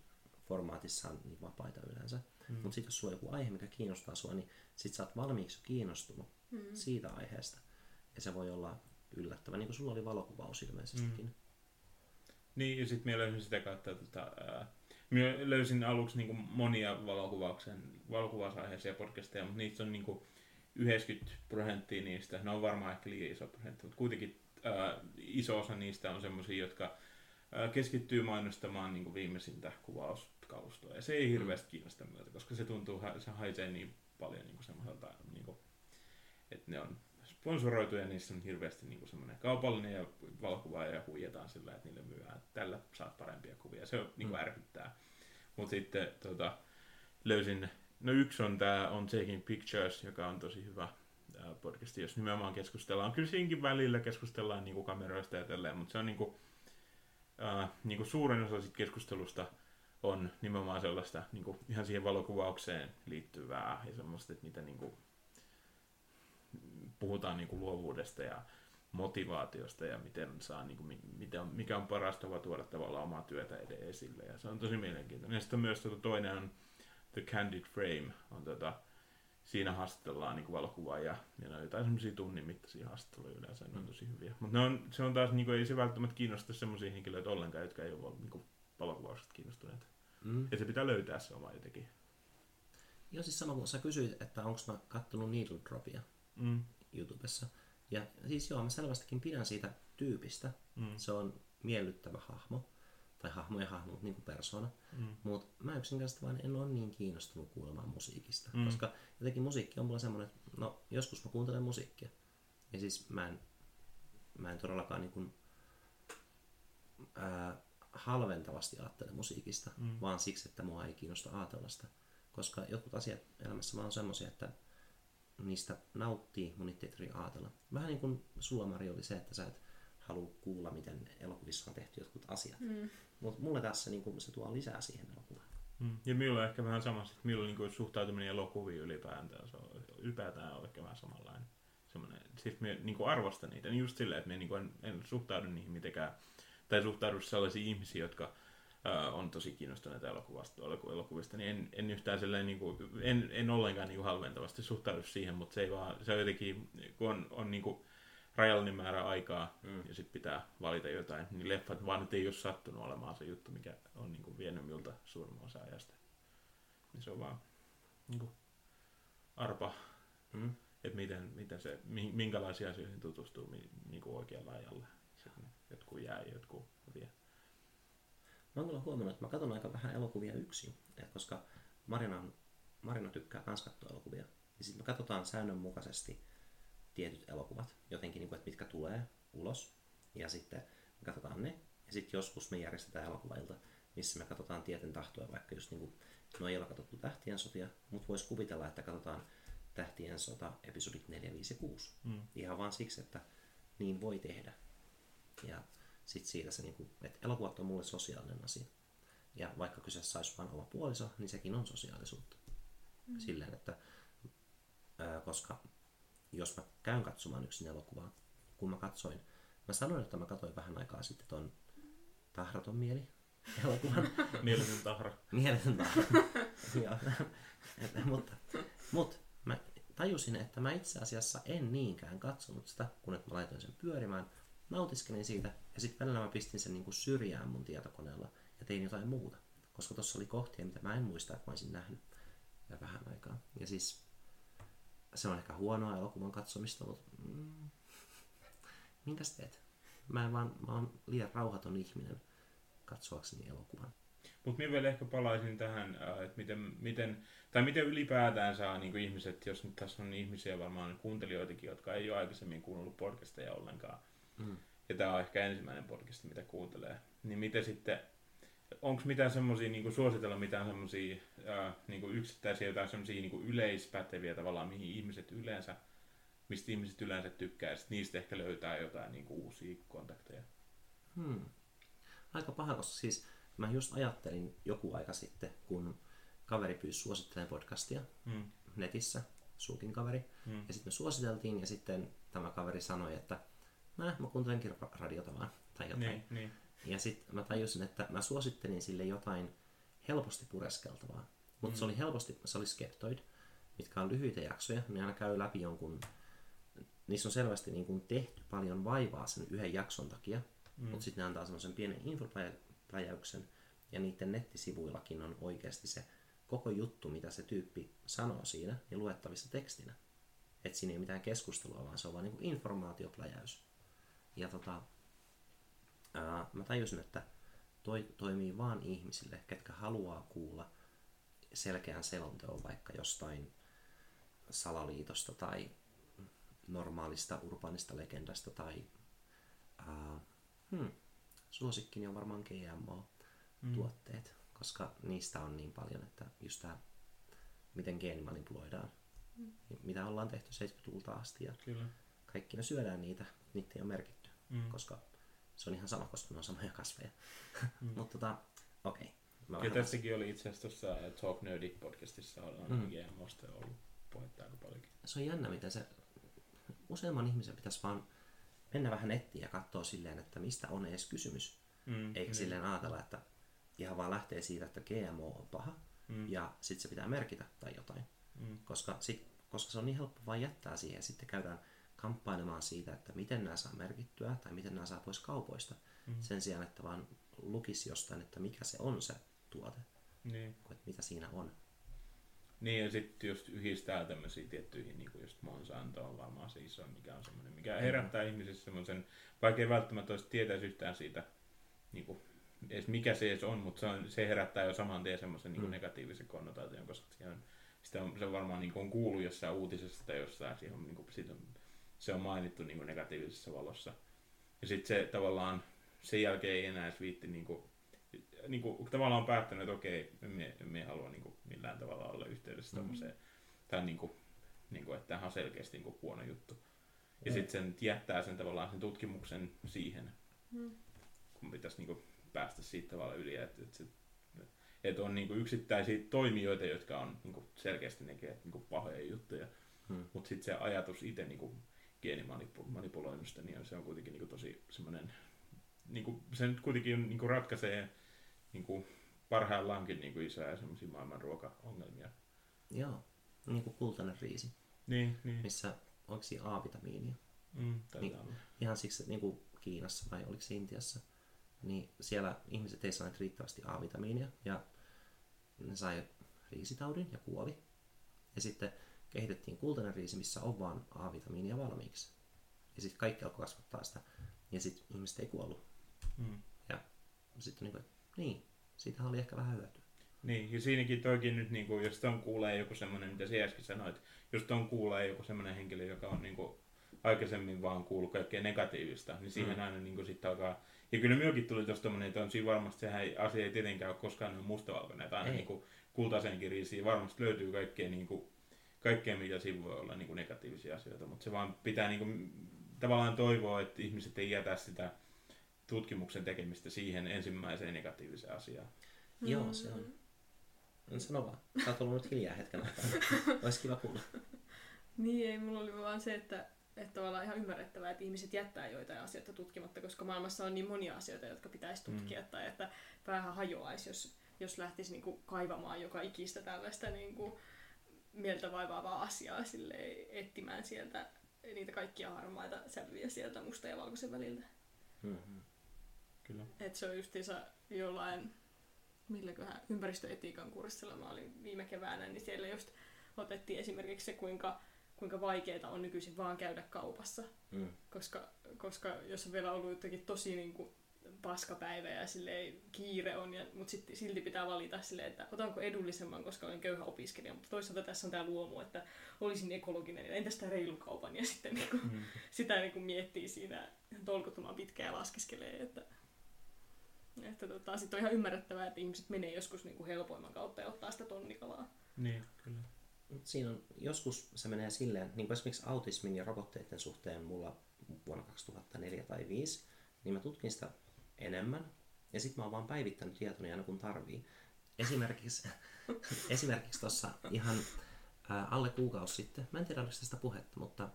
formaatissaan niin vapaita yleensä. Mm. Mutta sitten jos sulla on joku aihe, mikä kiinnostaa sua, niin sit sä oot valmiiksi kiinnostunut Mm. siitä aiheesta. Ja se voi olla yllättävä, niin kuin sulla oli valokuvaus ilmeisestikin. Mm. Niin, ja sitten minä löysin sitä kautta, tota, ää, minä löysin aluksi niinku monia valokuvauksen, valokuvausaiheisia podcasteja, mutta niistä on niinku 90 prosenttia niistä, ne on varmaan ehkä liian iso prosentti, mutta kuitenkin ää, iso osa niistä on semmoisia, jotka ää, keskittyy mainostamaan niin kuin viimeisintä kuvauskalustoa. Ja se ei hirveästi kiinnosta myötä, koska se tuntuu, se haisee niin paljon niin kuin semmoiselta, niin kuin, että ne on sponsoroituja, niissä on hirveästi niin semmoinen kaupallinen ja valokuva ja huijataan sillä, että niille myydään, että tällä saat parempia kuvia. Se niin kuin Mm. ärsyttää. Mutta sitten tota, löysin, no yksi on tämä on Taking Pictures, joka on tosi hyvä ää, podcasti, jos nimenomaan keskustellaan. Kyllä siinkin välillä keskustellaan niin kuin kameroista ja tälleen, mutta se on niin kuin, ää, niin kuin suurin osa siitä keskustelusta on nimenomaan sellaista niin kuin ihan siihen valokuvaukseen liittyvää ja semmoista, että mitä niin kuin, puhutaan niin kuin luovuudesta ja motivaatiosta ja miten saa, niin kuin, mi- miten on, mikä on paras tapa tuoda tavallaan omaa työtä esille. Ja se on tosi mielenkiintoinen. Ja sitten myös tuota, toinen on The Candid Frame. On, tuota, siinä haastatellaan niin valokuvaa ja, ja ne on jotain semmoisia tunnin mittaisia haastatteluja yleensä. Ne on tosi hyviä. Mutta se on taas, niin kuin, ei se välttämättä kiinnosta semmoisia henkilöitä ollenkaan, jotka ei ole niin kuin, valokuvauksesta kiinnostuneita. Mm. Ja se pitää löytää se oma jotenkin. Joo, siis sama kuin sä kysyit, että onko mä kattonut Needle Dropia Mm. YouTubessa. Ja siis joo, mä selvästikin pidän siitä tyypistä. Mm. Se on miellyttävä hahmo. Tai hahmo ja hahmo, niin kuin persona. Mm. Mutta mä yksinkertaisesti vaan en ole niin kiinnostunut kuulemaan musiikista. Mm. Koska jotenkin musiikki on mulla semmoinen, että no joskus mä kuuntelen musiikkia. Ja siis mä en, mä en todellakaan niin kuin, ää, halventavasti ajattele musiikista, Mm. vaan siksi, että mua ei kiinnosta ajatella sitä. Koska jotkut asiat elämässä vaan on semmoisia, että niistä nauttii, mun niitä ei tarvitse ajatella. Vähän niin kuin sulla Mari oli se, että sä et halua kuulla, miten elokuvissa on tehty jotkut asiat. Mm. Mutta mulle tässä niin kuin, se tuo lisää siihen elokuvaan. Mm. Ja minulla on ehkä vähän sama, että minulla niin kuin suhtautuminen elokuviin ylipäätään, se on, ylipäätään on ehkä vähän samanlainen. Semmoinen, siis me niin kuin arvostan niitä, niin just silleen, että me niin kuin en, en suhtaudu niihin mitenkään, tai suhtaudu sellaisiin ihmisiin, jotka ää, on tosi kiinnostuneita elokuvasta, eloku- elokuvista, niin en, en yhtään silleen, niin kuin, en, en ollenkaan niin kuin halventavasti suhtaudu siihen, mutta se ei vaan, se on jotenkin, kun on, on niin kuin rajallinen määrä aikaa Mm. ja sitten pitää valita jotain, niin leffat vaan nyt ei ole sattunut olemaan se juttu, mikä on niin kuin vienyt minulta suurimman osa ajasta. Niin se on vaan niin kuin arpa, Mm. että miten, miten se, mi- minkälaisiin asioihin tutustuu niin kuin oikealla ajalla. Jotkut jää ja jotkut vie. Mä oon kyllä huomannut, että mä katson aika vähän elokuvia yksin, et koska Marina, Marina tykkää kans katsoa elokuvia. Ja sitten me katsotaan säännönmukaisesti tietyt elokuvat, jotenkin, niin kuin, että mitkä tulee ulos. Ja sitten me katsotaan ne. Ja sitten joskus me järjestetään elokuvailta, missä me katsotaan tieten tahtoa, vaikka just niin kuin, no ei ole katsottu Tähtien sotia, mutta voisi kuvitella, että katsotaan Tähtien sota episodit 4, 5 ja 6. Mm. Ihan vaan siksi, että niin voi tehdä. Ja sitten siitä se, niinku, että elokuvat on mulle sosiaalinen asia. Ja vaikka kyseessä olisi vain oma puoliso, niin sekin on sosiaalisuutta. Mm. Silleen, että ää, koska jos mä käyn katsomaan yksin elokuvaa, kun mä katsoin, mä sanoin, että mä katsoin vähän aikaa sitten ton Tahraton mieli elokuvan. [LAUGHS] Mieletön tahra. Mieletön tahra. [LAUGHS] Joo. Mutta, mutta mä tajusin, että mä itse asiassa en niinkään katsonut sitä, kun mä laitoin sen pyörimään, nautiskelin siitä ja sitten välillä mä pistin sen niinku syrjään mun tietokoneella ja tein jotain muuta. Koska tuossa oli kohtia, mitä mä en muista, että mä olisin nähnyt ja vähän aikaa. Ja siis se on ehkä huonoa elokuvan katsomista, mutta mm, minkäs teet? Mä, en vaan, mä oon liian rauhaton ihminen katsoakseni elokuvan. Mutta minä vielä ehkä palaisin tähän, ää, että miten, miten, tai miten ylipäätään saa niin kuin ihmiset, jos nyt tässä on ihmisiä varmaan kuuntelijoitakin, jotka ei ole aikaisemmin kuunnellut podcasteja ollenkaan, Mm. ja tämä on ehkä ensimmäinen podcast, mitä kuuntelee, niin miten sitten, onko mitään semmoisia, niin suositella mitään semmoisia niin yksittäisiä, jotain semmoisia niin yleispäteviä tavallaan, mihin ihmiset yleensä, mistä ihmiset yleensä tykkää, ja niistä ehkä löytää jotain niin uusia kontakteja. Hmm. Aika paha, koska siis mä just ajattelin joku aika sitten, kun kaveri pyysi suosittelemaan podcastia Mm. netissä, sulkin kaveri, Mm. ja sitten me suositeltiin, ja sitten tämä kaveri sanoi, että mä, mä kuuntelenkin ra- radiota vaan, tai jotain. Niin, niin. Ja sitten mä tajusin, että mä suosittelin sille jotain helposti pureskeltavaa. Mutta Mm. se oli helposti, se oli Skeptoid, mitkä on lyhyitä jaksoja, ne aina käy läpi jonkun, niissä on selvästi niin kuin tehty paljon vaivaa sen yhden jakson takia, mm. mutta sitten ne antaa semmoisen pienen infopläjäyksen, ja niiden nettisivuillakin on oikeasti se koko juttu, mitä se tyyppi sanoo siinä, niin luettavissa tekstinä. Että siinä ei ole mitään keskustelua, vaan se on vaan niin informaatiopläjäys. Ja tota, ää, mä tajusin, että toi toimii vaan ihmisille, ketkä haluaa kuulla selkeän selonteon vaikka jostain salaliitosta tai normaalista urbaanista legendasta tai ää, hmm, suosikkini on varmaan GMO-tuotteet, koska niistä on niin paljon, että just tämä, miten geenimanipuloidaan, mitä ollaan tehty 70-luvulta asti ja Kyllä. kaikki me syödään niitä, niitä ei ole merkitty, Mm. koska se on ihan sama, koska ne on samoja kasveja. [LAUGHS] Mutta tota, okei. Mä Ja vähän- tästäkin oli itse asiassa tuossa Talk Nerdy podcastissa on Mm. mm. GMOsta ollut puhetta aika paljonkin. se on jännä, miten se useamman ihmisen pitäisi vaan mennä vähän nettiin ja katsoa silleen, että mistä on edes kysymys. Mm. Eikä niin. silleen ajatella, että ihan vaan lähtee siitä, että GMO on paha Mm. ja sitten se pitää merkitä tai jotain. Mm. Koska, sit, koska se on niin helppo vaan jättää siihen ja sitten käydään kamppailemaan siitä, että miten nämä saa merkittyä tai miten nämä saa pois kaupoista. Mm. Sen sijaan, että vaan lukisi jostain, että mikä se on se tuote, Niin. että mitä siinä on. Niin, ja sitten just yhdistää tämmöisiä tiettyihin, niin kuin just Monsanto on varmaan se iso, mikä on semmoinen, mikä herättää ihmisissä semmoisen, vaikka ei välttämättä olisi tietäisi yhtään siitä, niin kuin, edes mikä se edes on, mutta se, on, se herättää jo saman tien semmoisen niin Mm. negatiivisen konnotaation, koska se on, sitä on, se on varmaan niin kuin, on kuullut jossain uutisessa tai jossain, siihen on, niin kuin, siitä on, se on mainittu niin kuin negatiivisessa valossa. Ja sitten se tavallaan, sen jälkeen ei enää viitti niin kuin, niin kuin, tavallaan on päättänyt, että okei, emme, emme halua niin kuin, millään tavalla olla yhteydessä Mm. tommoseen, tai niin kuin, niin kuin, että tämähän on selkeästi niin kuin, huono juttu. Ja Mm. sitten sen jättää sen tavallaan sen tutkimuksen siihen, Mm. kun pitäisi niin kuin, päästä siitä tavalla yli, että, että, se, että on niin kuin, yksittäisiä toimijoita, jotka on niin kuin, selkeästi nekee niin kuin, pahoja juttuja, Hmm. mutta sitten se ajatus itse niin geenimanipuloinnista, niin se on kuitenkin niin kuin, tosi semmoinen, niin kuin, se nyt kuitenkin niin kuin, ratkaisee niin kuin, parhaillaankin niin kuin, isoja semmoisia maailman ruokaongelmia. Joo, niin kuin kultainen riisi, Niin, niin. missä onko siinä A-vitamiinia. Mm, Niin. olla. Ihan siksi, että niin kuin Kiinassa vai oliko se Intiassa, niin siellä ihmiset ei saaneet riittävästi A-vitamiinia ja ne sai riisitaudin ja kuoli. Ja sitten kehitettiin kultainen riisi, missä on vaan A-vitamiinia valmiiksi. Ja sitten kaikki alkoi kasvattaa sitä. Ja sitten ihmiset ei kuollut. Mm. Ja sitten niin kuin, niin, siitä oli ehkä vähän hyötyä. Niin, ja siinäkin toikin nyt, niin kuin, jos ton kuulee joku semmoinen, mitä sinä äsken sanoit, jos ton kuulee joku semmoinen henkilö, joka on niin kuin, aikaisemmin vaan kuullut kaikkea negatiivista, niin siihen Mm. aina niin kuin, sit alkaa... Ja kyllä myöskin tuli tuosta tommonen, että on siinä varmasti, sehän ei, asia ei tietenkään ole koskaan mustavalkoinen, että aina Ei. niin kuin, kultaiseenkin riisiin varmasti löytyy kaikkea, niin kuin, kaikkea mikä siinä voi olla niin kuin, negatiivisia asioita, mutta se vaan pitää niin kuin, tavallaan toivoa, että ihmiset ei jätä sitä tutkimuksen tekemistä siihen ensimmäiseen negatiiviseen asiaan. Joo, se on. En sano vaan. Sä oot ollut nyt hiljaa hetken aikaa. [LAUGHS] Olisi kiva kuulla. Niin, ei mulla oli vaan se, että, että tavallaan ihan ymmärrettävää, että ihmiset jättää joitain asioita tutkimatta, koska maailmassa on niin monia asioita, jotka pitäisi tutkia, mm. tai että päähän hajoaisi, jos, jos lähtisi niinku kaivamaan joka ikistä tällaista niinku mieltä vaivaavaa asiaa silleen, etsimään sieltä niitä kaikkia harmaita sävyjä sieltä musta ja valkoisen väliltä. Mm-hmm. Kyllä. Et se on justiinsa jollain, milläköhän ympäristöetiikan kurssilla mä olin viime keväänä, niin siellä just otettiin esimerkiksi se, kuinka, kuinka vaikeaa on nykyisin vaan käydä kaupassa. Mm. Koska, koska jos on vielä ollut jotenkin tosi niin kuin paskapäivä ja silleen kiire on, ja, mutta sit, silti pitää valita silleen, että otanko edullisemman, koska olen köyhä opiskelija, mutta toisaalta tässä on tämä luomu, että olisin ekologinen ja entäs tämä reilun kaupan ja sitten niin kuin, Mm. [LAUGHS] sitä niin kuin miettii siinä tolkuttoman pitkään ja laskeskelee, että, että tota, sitten on ihan ymmärrettävää, että ihmiset menee joskus niin kuin helpoimman kautta ja ottaa sitä tonnikalaa. Niin, kyllä. Mut Siinä on, joskus se menee silleen, niin kuin esimerkiksi autismin ja rokotteiden suhteen mulla vuonna 2004 tai 2005, niin mä tutkin sitä enemmän. Ja sitten mä oon vaan päivittänyt tietoni aina kun tarvii. Esimerkiksi, [LAUGHS] esimerkiksi tuossa ihan ää, alle kuukausi sitten, mä en tiedä oliko tästä puhetta, mutta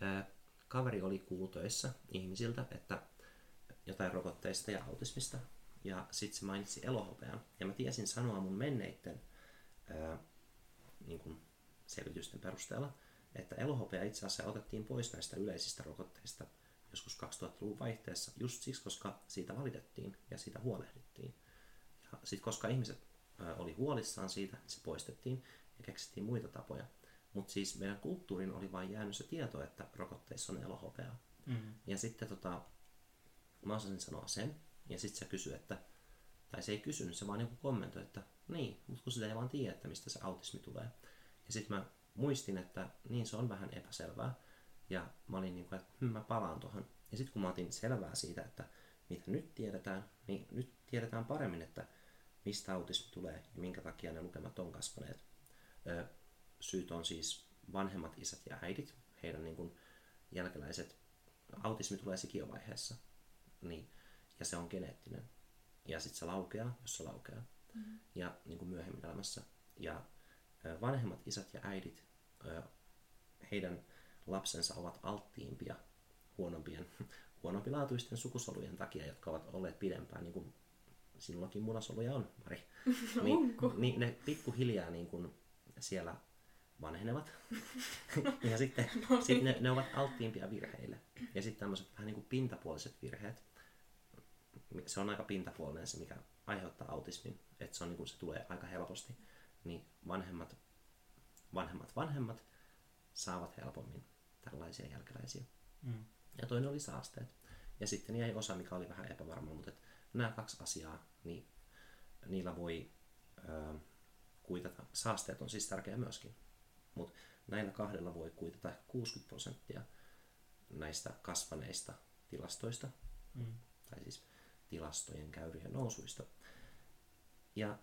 ää, kaveri oli kuultöissä ihmisiltä, että jotain rokotteista ja autismista. Ja sitten se mainitsi elohopean. Ja mä tiesin sanoa mun menneitten ää, niin kuin selvitysten perusteella, että elohopea itse asiassa otettiin pois näistä yleisistä rokotteista joskus 2000-luvun vaihteessa just siksi, koska siitä valitettiin ja siitä huolehdittiin. Ja sitten koska ihmiset oli huolissaan siitä, niin se poistettiin ja keksittiin muita tapoja. Mutta siis meidän kulttuurin oli vain jäänyt se tieto, että rokotteissa on elohopeaa. Mm. Ja sitten tota, mä osasin sanoa sen. Ja sitten se kysyy, että, tai se ei kysynyt, se vaan niin kommentoi, että niin, mutta kun sitä ei vaan tiedä, että mistä se autismi tulee. Ja sitten mä muistin, että niin se on vähän epäselvää. Ja mä olin niin kuin, että hm, mä palaan tuohon. Ja sitten kun mä otin selvää siitä, että mitä nyt tiedetään, niin nyt tiedetään paremmin, että mistä autismi tulee ja minkä takia ne lukemat on kasvaneet. Ö, syyt on siis vanhemmat isät ja äidit, heidän niin kuin jälkeläiset. Autismi tulee sikiövaiheessa, niin, ja se on geneettinen. Ja sitten se laukeaa, jos se laukeaa. Mm-hmm. Ja niin kuin myöhemmin elämässä. Ja ö, vanhemmat isät ja äidit, ö, heidän lapsensa ovat alttiimpia huonompien, [LAUGHS] huonompilaatuisten sukusolujen takia, jotka ovat olleet pidempään, niin kuin sinullakin munasoluja on, Mari. [LAUGHS] Niin, Onko? niin ne pikkuhiljaa niin kuin siellä vanhenevat. [LAUGHS] ja sitten No sit ne, ne ovat alttiimpia virheille. Ja sitten tämmöiset vähän niin kuin pintapuoliset virheet. Se on aika pintapuolinen se, mikä aiheuttaa autismin. Että se, on niin kuin, se tulee aika helposti. Niin vanhemmat, vanhemmat, vanhemmat saavat helpommin tällaisia jälkeläisiä. Mm. Ja toinen oli saasteet. Ja sitten jäi osa, mikä oli vähän epävarma, mutta et nämä kaksi asiaa, niin niillä voi ö, kuitata. Saasteet on siis tärkeä myöskin. Mutta näillä kahdella voi kuitata 60 prosenttia näistä kasvaneista tilastoista, Mm. tai siis tilastojen käyryjen nousuista. Ja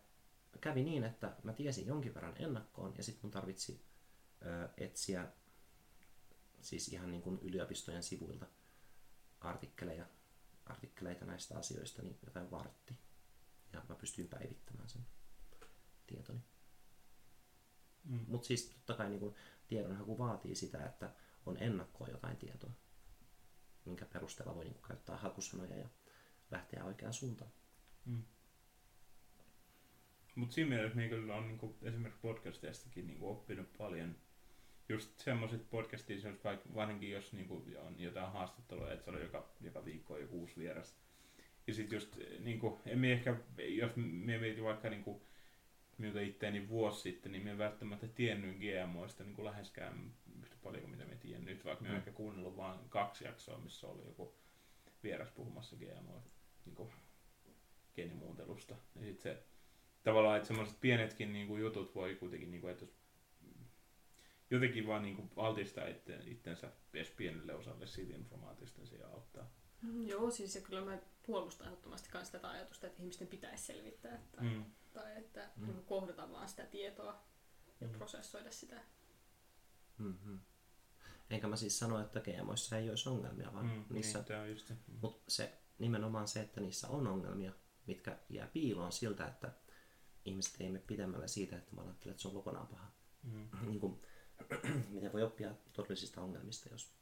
kävi niin, että mä tiesin jonkin verran ennakkoon, ja sitten mun tarvitsi ö, etsiä siis ihan niin kuin yliopistojen sivuilta artikkeleja, artikkeleita näistä asioista, niin jotain vartti. Ja mä pystyin päivittämään sen tietoni. Mm. Mutta siis totta kai niin kuin tiedonhaku vaatii sitä, että on ennakkoa jotain tietoa, minkä perusteella voi niin kuin käyttää hakusanoja ja lähteä oikeaan suuntaan. Mm. Mutta siinä mielessä minä kyllä on niinku, esimerkiksi podcasteistakin niinku, oppinut paljon. Just semmoiset podcastit, jos vaikka varsinkin jos niinku, on jotain haastattelua, että se on joka, joka viikko joku uusi vieras. Ja sitten just, niinku, en minä ehkä, jos minä mietin vaikka niinku, minulta itteeni vuosi sitten, niin minä en välttämättä tiennyt GMOista niin kuin läheskään yhtä paljon kuin mitä minä tiedän nyt, vaikka Mm. ehkä kuunnellut vain kaksi jaksoa, missä oli joku vieras puhumassa GMO niin kuin geenimuuntelusta. Ja sit se tavallaan, että semmoiset pienetkin niin kuin jutut voi kuitenkin, niin kuin, että jos jotenkin vaan niin kuin altistaa itte, itsensä edes pienelle osalle siitä informaatiosta, niin se auttaa. Mm, Joo, siis ja kyllä mä puolustan ehdottomasti myös tätä ajatusta, että ihmisten pitäisi selvittää, että, Mm. tai että Mm. mm. kohdata vaan sitä tietoa ja Mm. prosessoida sitä. Mm-hmm. Enkä mä siis sano, että GMOissa ei olisi ongelmia, vaan Mm, niissä niin, on just se. Mm. Mutta se nimenomaan se, että niissä on ongelmia, mitkä jää piiloon siltä, että ihmiset ei mene pidemmälle siitä, että mä ajattelen, että se on kokonaan paha. Mm. niin kuin, [CLEARS THROAT] miten voi oppia todellisista ongelmista, jos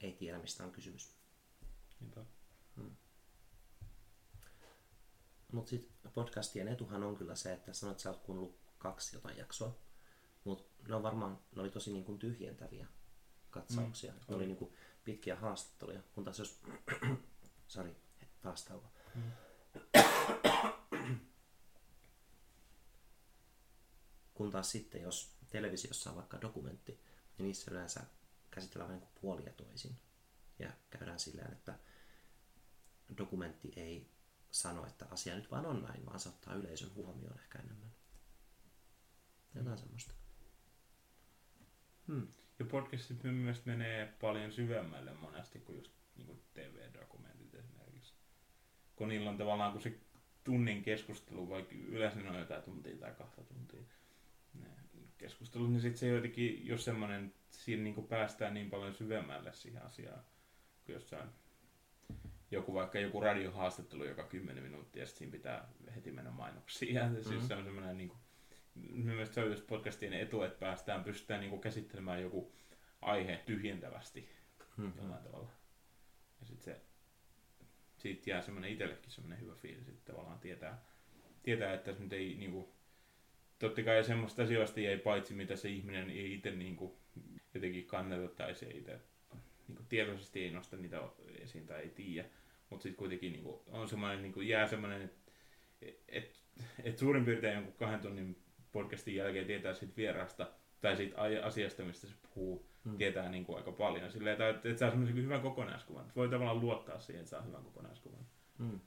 ei tiedä, mistä on kysymys. Niinpä. Mutta sitten podcastien etuhan on kyllä se, että sanoit, että sä oot kuunnellut kaksi jotain jaksoa, mutta ne on varmaan, ne oli tosi niin kuin tyhjentäviä katsauksia. Mm, ne oli oli. niin kuin pitkiä haastatteluja, kun taas jos, [CLEARS THROAT] sori, taas tauko. Mm. Kun taas sitten, jos televisiossa on vaikka dokumentti, niin niissä yleensä käsitellään vähän niin kuin puolia toisin. Ja käydään silleen, että dokumentti ei sano, että asia nyt vaan on näin, vaan se ottaa yleisön huomioon ehkä enemmän. Jotain semmoista. Hmm. Ja podcastit mielestä menee paljon syvemmälle monesti kuin just niin kuin TV-dokumentit esimerkiksi. Kun niillä on tavallaan, kun se tunnin keskustelu, vaikka yleensä ne on jotain tuntia tai kahta tuntia, keskustelut, niin sitten se jotenkin, jos semmoinen, siinä niin kuin päästään niin paljon syvemmälle siihen asiaan, kuin jossain joku vaikka joku radiohaastattelu joka 10 minuuttia, ja sitten siinä pitää heti mennä mainoksiin. Ja mm-hmm. siis se on semmoinen niin kuin, mielestäni se on just podcastien etu, että päästään, pystytään niin kuin käsittelemään joku aihe tyhjentävästi Hmm. jollain tavalla. Ja sitten se, siitä jää semmoinen itsellekin semmoinen hyvä fiilis, että tavallaan tietää, tietää että se nyt ei niinku, totta kai semmoista asioista jäi paitsi, mitä se ihminen ei itse niinku, jotenkin kannata tai se itse niinku, tietoisesti ei nosta niitä esiin tai ei tiedä. Mutta sitten kuitenkin niinku, on semmoinen, niinku, jää semmoinen, että et, et suurin piirtein jonkun kahden tunnin podcastin jälkeen tietää siitä vierasta tai siitä asiasta, mistä se puhuu, Mm. tietää niin kuin aika paljon. Silleen, että, että saa semmoisen hyvän kokonaiskuvan. Voi tavallaan luottaa siihen, että saa hyvän kokonaiskuvan. Mm.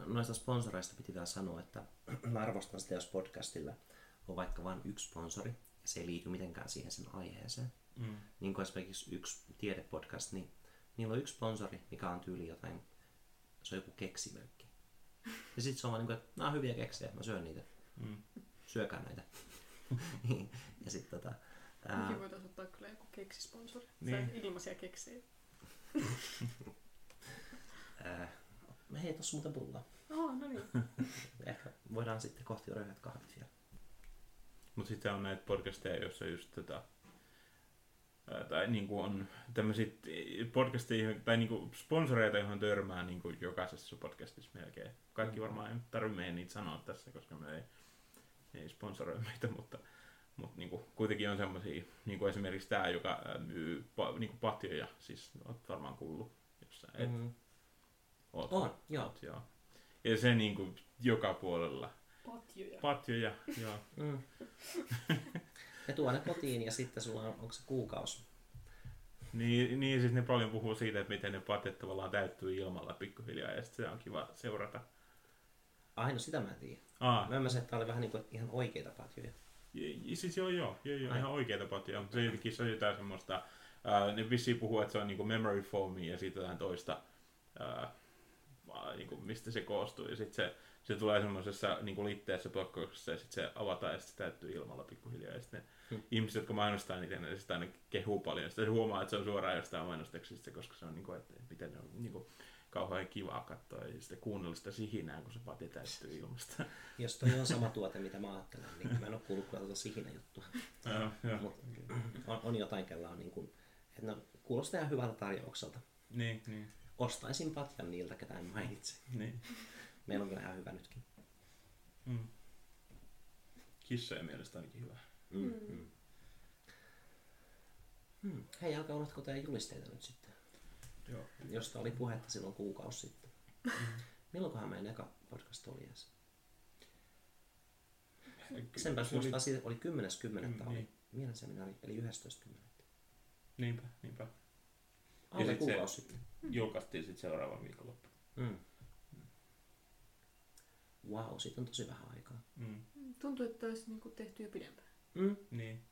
No, Noista sponsoreista piti vielä sanoa, että [CLEARS THROAT] mä arvostan sitä, jos podcastilla on vaikka vain yksi sponsori, ja se ei liity mitenkään siihen sen aiheeseen. Mm. Niin kuin esimerkiksi yksi tiedepodcast, niin niillä on yksi sponsori, mikä on tyyli jotain, se on joku keksimerkki. [LAUGHS] Ja sitten se on vaan niin kuin, että nämä on hyviä keksejä, mä syön niitä, Mm. syökää näitä. [LAUGHS] ja sitten tota, ää, Mekin voitaisiin ottaa kyllä joku keksisponsori. Niin. Se ilmaisia keksiä. [LAUGHS] ää, hei, tossa muuten pullaa. Oh, no niin. [LAUGHS] Ehkä voidaan sitten kohti röyhät kahvit vielä. Mutta sitten on näitä podcasteja, joissa just tota, tai niinku on tämmöisiä podcasteja, tai niinku sponsoreita, johon törmää niinku jokaisessa podcastissa melkein. Kaikki varmaan ei tarvitse meidän niitä sanoa tässä, koska me ei, ei sponsoroi meitä, mutta, mutta niinku, kuitenkin on semmoisia, niinku esimerkiksi tämä, joka myy pa, niinku patjoja, siis oot varmaan kuullut jossain. Et, Mm. Oot, On, joo. Oot, joo. Ja se niinku joka puolella. Patjoja. Patjoja, joo. [LAUGHS] Mm. Ne tuo ne kotiin ja sitten sulla on, onko se kuukausi? Niin, niin siis ne paljon puhuu siitä, että miten ne patjat tavallaan täyttyy ilmalla pikkuhiljaa ja sitten se on kiva seurata. Ai no sitä mä en tiedä. Aa, Mä ymmärsin, että tää oli vähän niin kuin ihan oikeita patjoja. ja, ja siis joo joo, joo, joo ihan oikeita patjoja, mutta se jotenkin se on jotain semmoista, ää, ne vissiin puhuu, että se on niinku memory foamia ja sitten jotain toista, ää, vaan niinku, mistä se koostuu ja sitten se, se tulee semmoisessa niinku litteessä pakkauksessa ja sitten se avataan ja sitten se täyttyy ilmalla pikkuhiljaa ja sitten Hmm. ihmiset, jotka mainostaa niitä, ne sitten aina kehuu paljon. Sitten se huomaa, että se on suoraan jostain mainosteksistä, koska se on niinku, että miten ne on niinku, kauhean kivaa katsoa ja sitten kuunnella sitä sihinää, kun se pati täyttyy ilmasta. [LAUGHS] Jos toi on sama tuote, mitä mä ajattelen, niin mä en ole kuullut tuota sihinä juttua. On, on jotain, kellä on niin kuin, että no, kuulostaa ihan hyvältä tarjoukselta. Niin, niin, Ostaisin patjan niiltä, ketä en mainitse. niin. Meillä on kyllä ihan hyvä nytkin. Mm. Kissojen mielestä ainakin hyvä. Mm. Mm. Mm. Hmm. Hei, älkää unohtako teidän julisteita nyt sitten, Joo. josta oli puhetta silloin kuukausi sitten. Milloinkohan meidän eka podcast oli edes? Senpä Se oli- muistaa siitä, oli 10.10. Mm, oli niin. mielenseminaari, eli 11.10. Niinpä, niinpä. Alle kuukausi sitten. Julkaistiin sitten seuraavan viikonloppu. Mm. Wow, siitä on tosi vähän aikaa. Mm. Tuntuu, että olisi niinku tehty jo pidempään. Mm. Niin.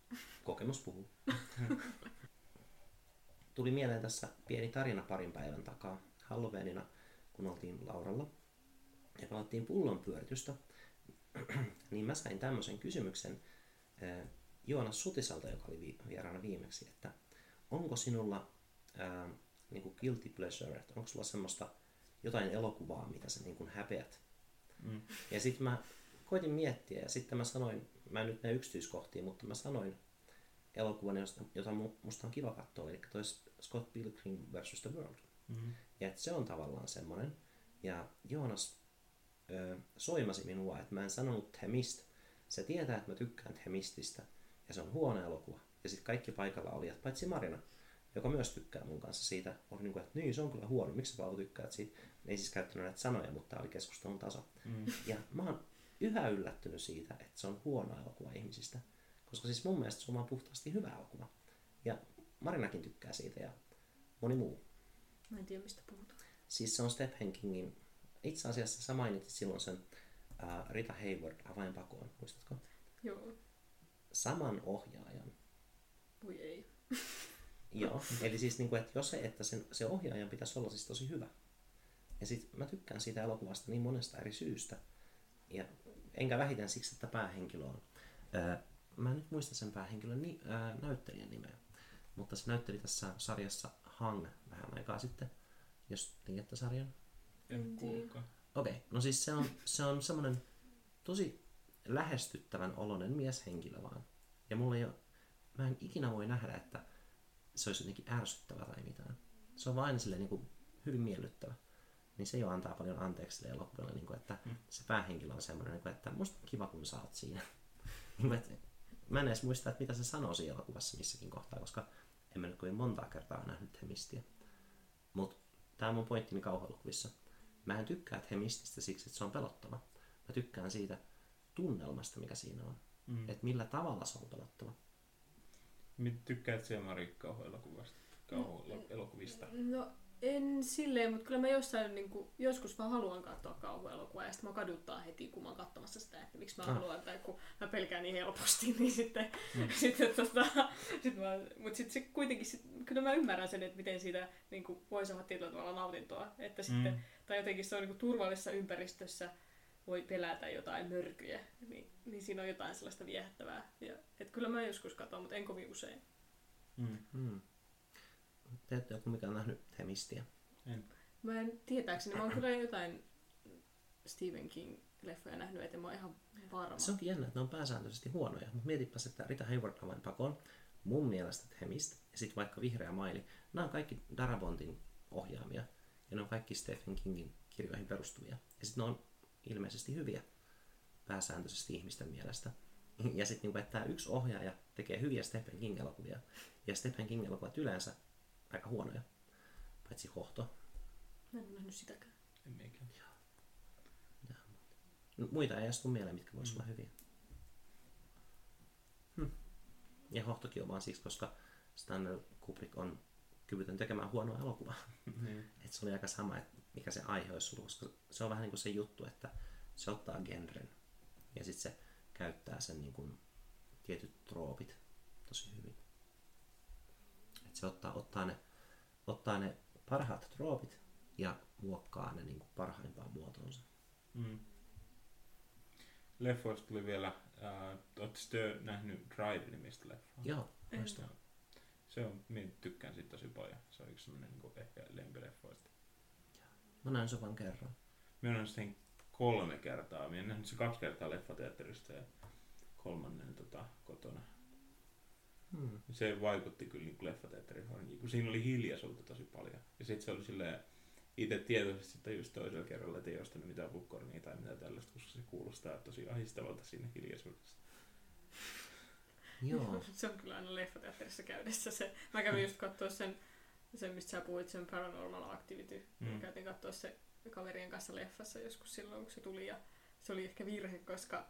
Kokemus puhuu. [LAUGHS] Tuli mieleen tässä pieni tarina parin päivän takaa Halloweenina, kun oltiin Lauralla ja pelattiin pullon pyöritystä, [CLEARS THROAT] niin mä sain tämmöisen kysymyksen äh, Joonas Sutisalta, joka oli vi- vieraana viimeksi, että onko sinulla äh, niin kuin guilty pleasure, että onko sulla semmoista jotain elokuvaa, mitä sä niin kuin häpeät Mm. ja sitten mä koitin miettiä ja sitten mä sanoin, mä en nyt mene yksityiskohtiin, mutta mä sanoin elokuvan, josta, jota mu- musta on kiva katsoa, eli toi Scott Pilgrim vs. The World. Mm. Ja että se on tavallaan semmonen. Ja Joonas ö, soimasi minua, että mä en sanonut Themist. Se tietää, että mä tykkään Themististä ja se on huono elokuva. Ja sitten kaikki paikalla olijat, paitsi Marina, joka myös tykkää mun kanssa siitä, oli niin kuin, että niin, se on kyllä huono, miksi sä Paavo tykkäät siitä? Ei siis käyttänyt näitä sanoja, mutta tämä oli keskustelun taso. Mm. Ja mä oon yhä yllättynyt siitä, että se on huono elokuva ihmisistä. Koska siis mun mielestä se on vaan puhtaasti hyvä elokuva. Ja Marinakin tykkää siitä ja moni muu. Mä en tiedä, mistä puhutaan. Siis se on Stephen Kingin, itse asiassa sä mainitsit silloin sen uh, Rita Hayward avainpakoon, muistatko? Joo. Saman ohjaajan. Voi ei. [LAUGHS] Joo, [LAUGHS] eli siis niin kuin, että jos se, että sen, se ohjaajan pitäisi olla siis tosi hyvä. Ja sit mä tykkään siitä elokuvasta niin monesta eri syystä. Ja enkä vähiten siksi, että päähenkilö on. Ää, mä en nyt muista sen päähenkilön ni, ää, näyttelijän nimeä. Mutta se näytteli tässä sarjassa Hang vähän aikaa sitten, jos tiedätte sarjan. En kuullutkaan. Okei, okay. no siis se on, se on semmoinen tosi lähestyttävän oloinen mieshenkilö vaan. Ja mulla ei ole, mä en ikinä voi nähdä, että se olisi jotenkin ärsyttävä tai mitään. Se on vain silleen niin kuin hyvin miellyttävä. Niin se jo antaa paljon anteeksi sille elokuvalle, niin kuin, että Mm. se päähenkilö on semmoinen, niin kuin, että musta on kiva, kun sä oot siinä. [LAUGHS] Niin kuin, että mä en edes muista, että mitä se sanoo siinä elokuvassa missäkin kohtaa, koska en mä nyt kovin montaa kertaa nähnyt Hemistiä. Mutta tämä on mun pointtini kauhuelokuvissa. Mä en tykkää Hemististä siksi, että se on pelottava. Mä tykkään siitä tunnelmasta, mikä siinä on. Mm. Että millä tavalla se on pelottava. Mitä tykkäät siellä Mari kauhuelokuvasta? Kauhuelokuvista? No en silleen, mutta kyllä mä jossain niin kuin, joskus vaan haluan katsoa kauhuelokuvaa ja sitten mä kaduttaa heti, kun mä oon katsomassa sitä, että miksi mä Ah. haluan, tai kun mä pelkään niin helposti, [LAUGHS] niin sitten, Mm. mm. [LAUGHS] sitten tota, sit mä, mutta sitten se kuitenkin, sit, kyllä mä ymmärrän sen, että miten siitä niin kuin, voi saada tietyllä tavalla nautintoa, että sitten, Mm. tai jotenkin se on niin kuin, turvallisessa ympäristössä voi pelätä jotain mörkyjä, niin, niin siinä on jotain sellaista viehättävää. Ja, että kyllä mä joskus katson, mutta en kovin usein. Mm. Teette joku, mikä on nähnyt Hemistiä? En. Mä en tietääkseni, mä oon kyllä [CLEARS THROAT] jotain Stephen King-leffoja nähnyt, että mä oon ihan varma. Se onkin jännä, että ne on pääsääntöisesti huonoja, mutta mietipäs, että Rita Hayward avain pakon, mun mielestä Hemist ja sitten vaikka Vihreä maili, nämä on kaikki Darabontin ohjaamia ja ne on kaikki Stephen Kingin kirjoihin perustuvia. Ja sitten ne on ilmeisesti hyviä pääsääntöisesti ihmisten mielestä. Ja sitten niinku, että tämä yksi ohjaaja tekee hyviä Stephen King-elokuvia ja Stephen King-elokuvat yleensä aika huonoja, paitsi Hohto. Mä en ole nähnyt sitäkään. En mikään. Muita ei astu mieleen, mitkä voisivat olla hyviä. Hm. Ja Hohtokin on vaan siksi, koska Stanley Kubrick on kyvytön tekemään huonoa elokuvaa. [LAUGHS] Niin. Et se oli aika sama, että mikä se aihe olisi ollut, koska se on vähän niin kuin se juttu, että se ottaa genren ja sitten se käyttää sen niin kuin tietyt troopit tosi hyvin. Et se ottaa, ottaa, ne, ottaa ne parhaat troopit ja muokkaa ne niin kuin parhaimpaan muotoonsa. Mm. Leffoista tuli vielä, äh, ootte te nähnyt Drive-nimistä leffaa? Joo. Joo. Se on, minä tykkään siitä tosi paljon. Se on yksi semmoinen niin ehkä lempileffoista. Mä näin sen vain kerran. Minä olen sen kolme kertaa. Minä olen nähnyt se kaksi kertaa leffateatterista ja kolmannen tota, kotona. Hmm. Se vaikutti kyllä niin leffateatterin kun siinä oli hiljaisuutta tosi paljon. Ja sitten se oli silleen, itse tietoisesti sitten just toisella kerralla, että ei ostanut mitään popcornia tai mitään tällaista, koska se kuulostaa tosi ahdistavalta siinä hiljaisuudessa. Joo. [LAUGHS] Se on kyllä aina leffateatterissa käydessä se. Mä kävin just katsoa sen, sen mistä sä puhuit, sen Paranormal Activity. Mm. Käytiin katsoa se kaverien kanssa leffassa joskus silloin, kun se tuli. Ja se oli ehkä virhe, koska,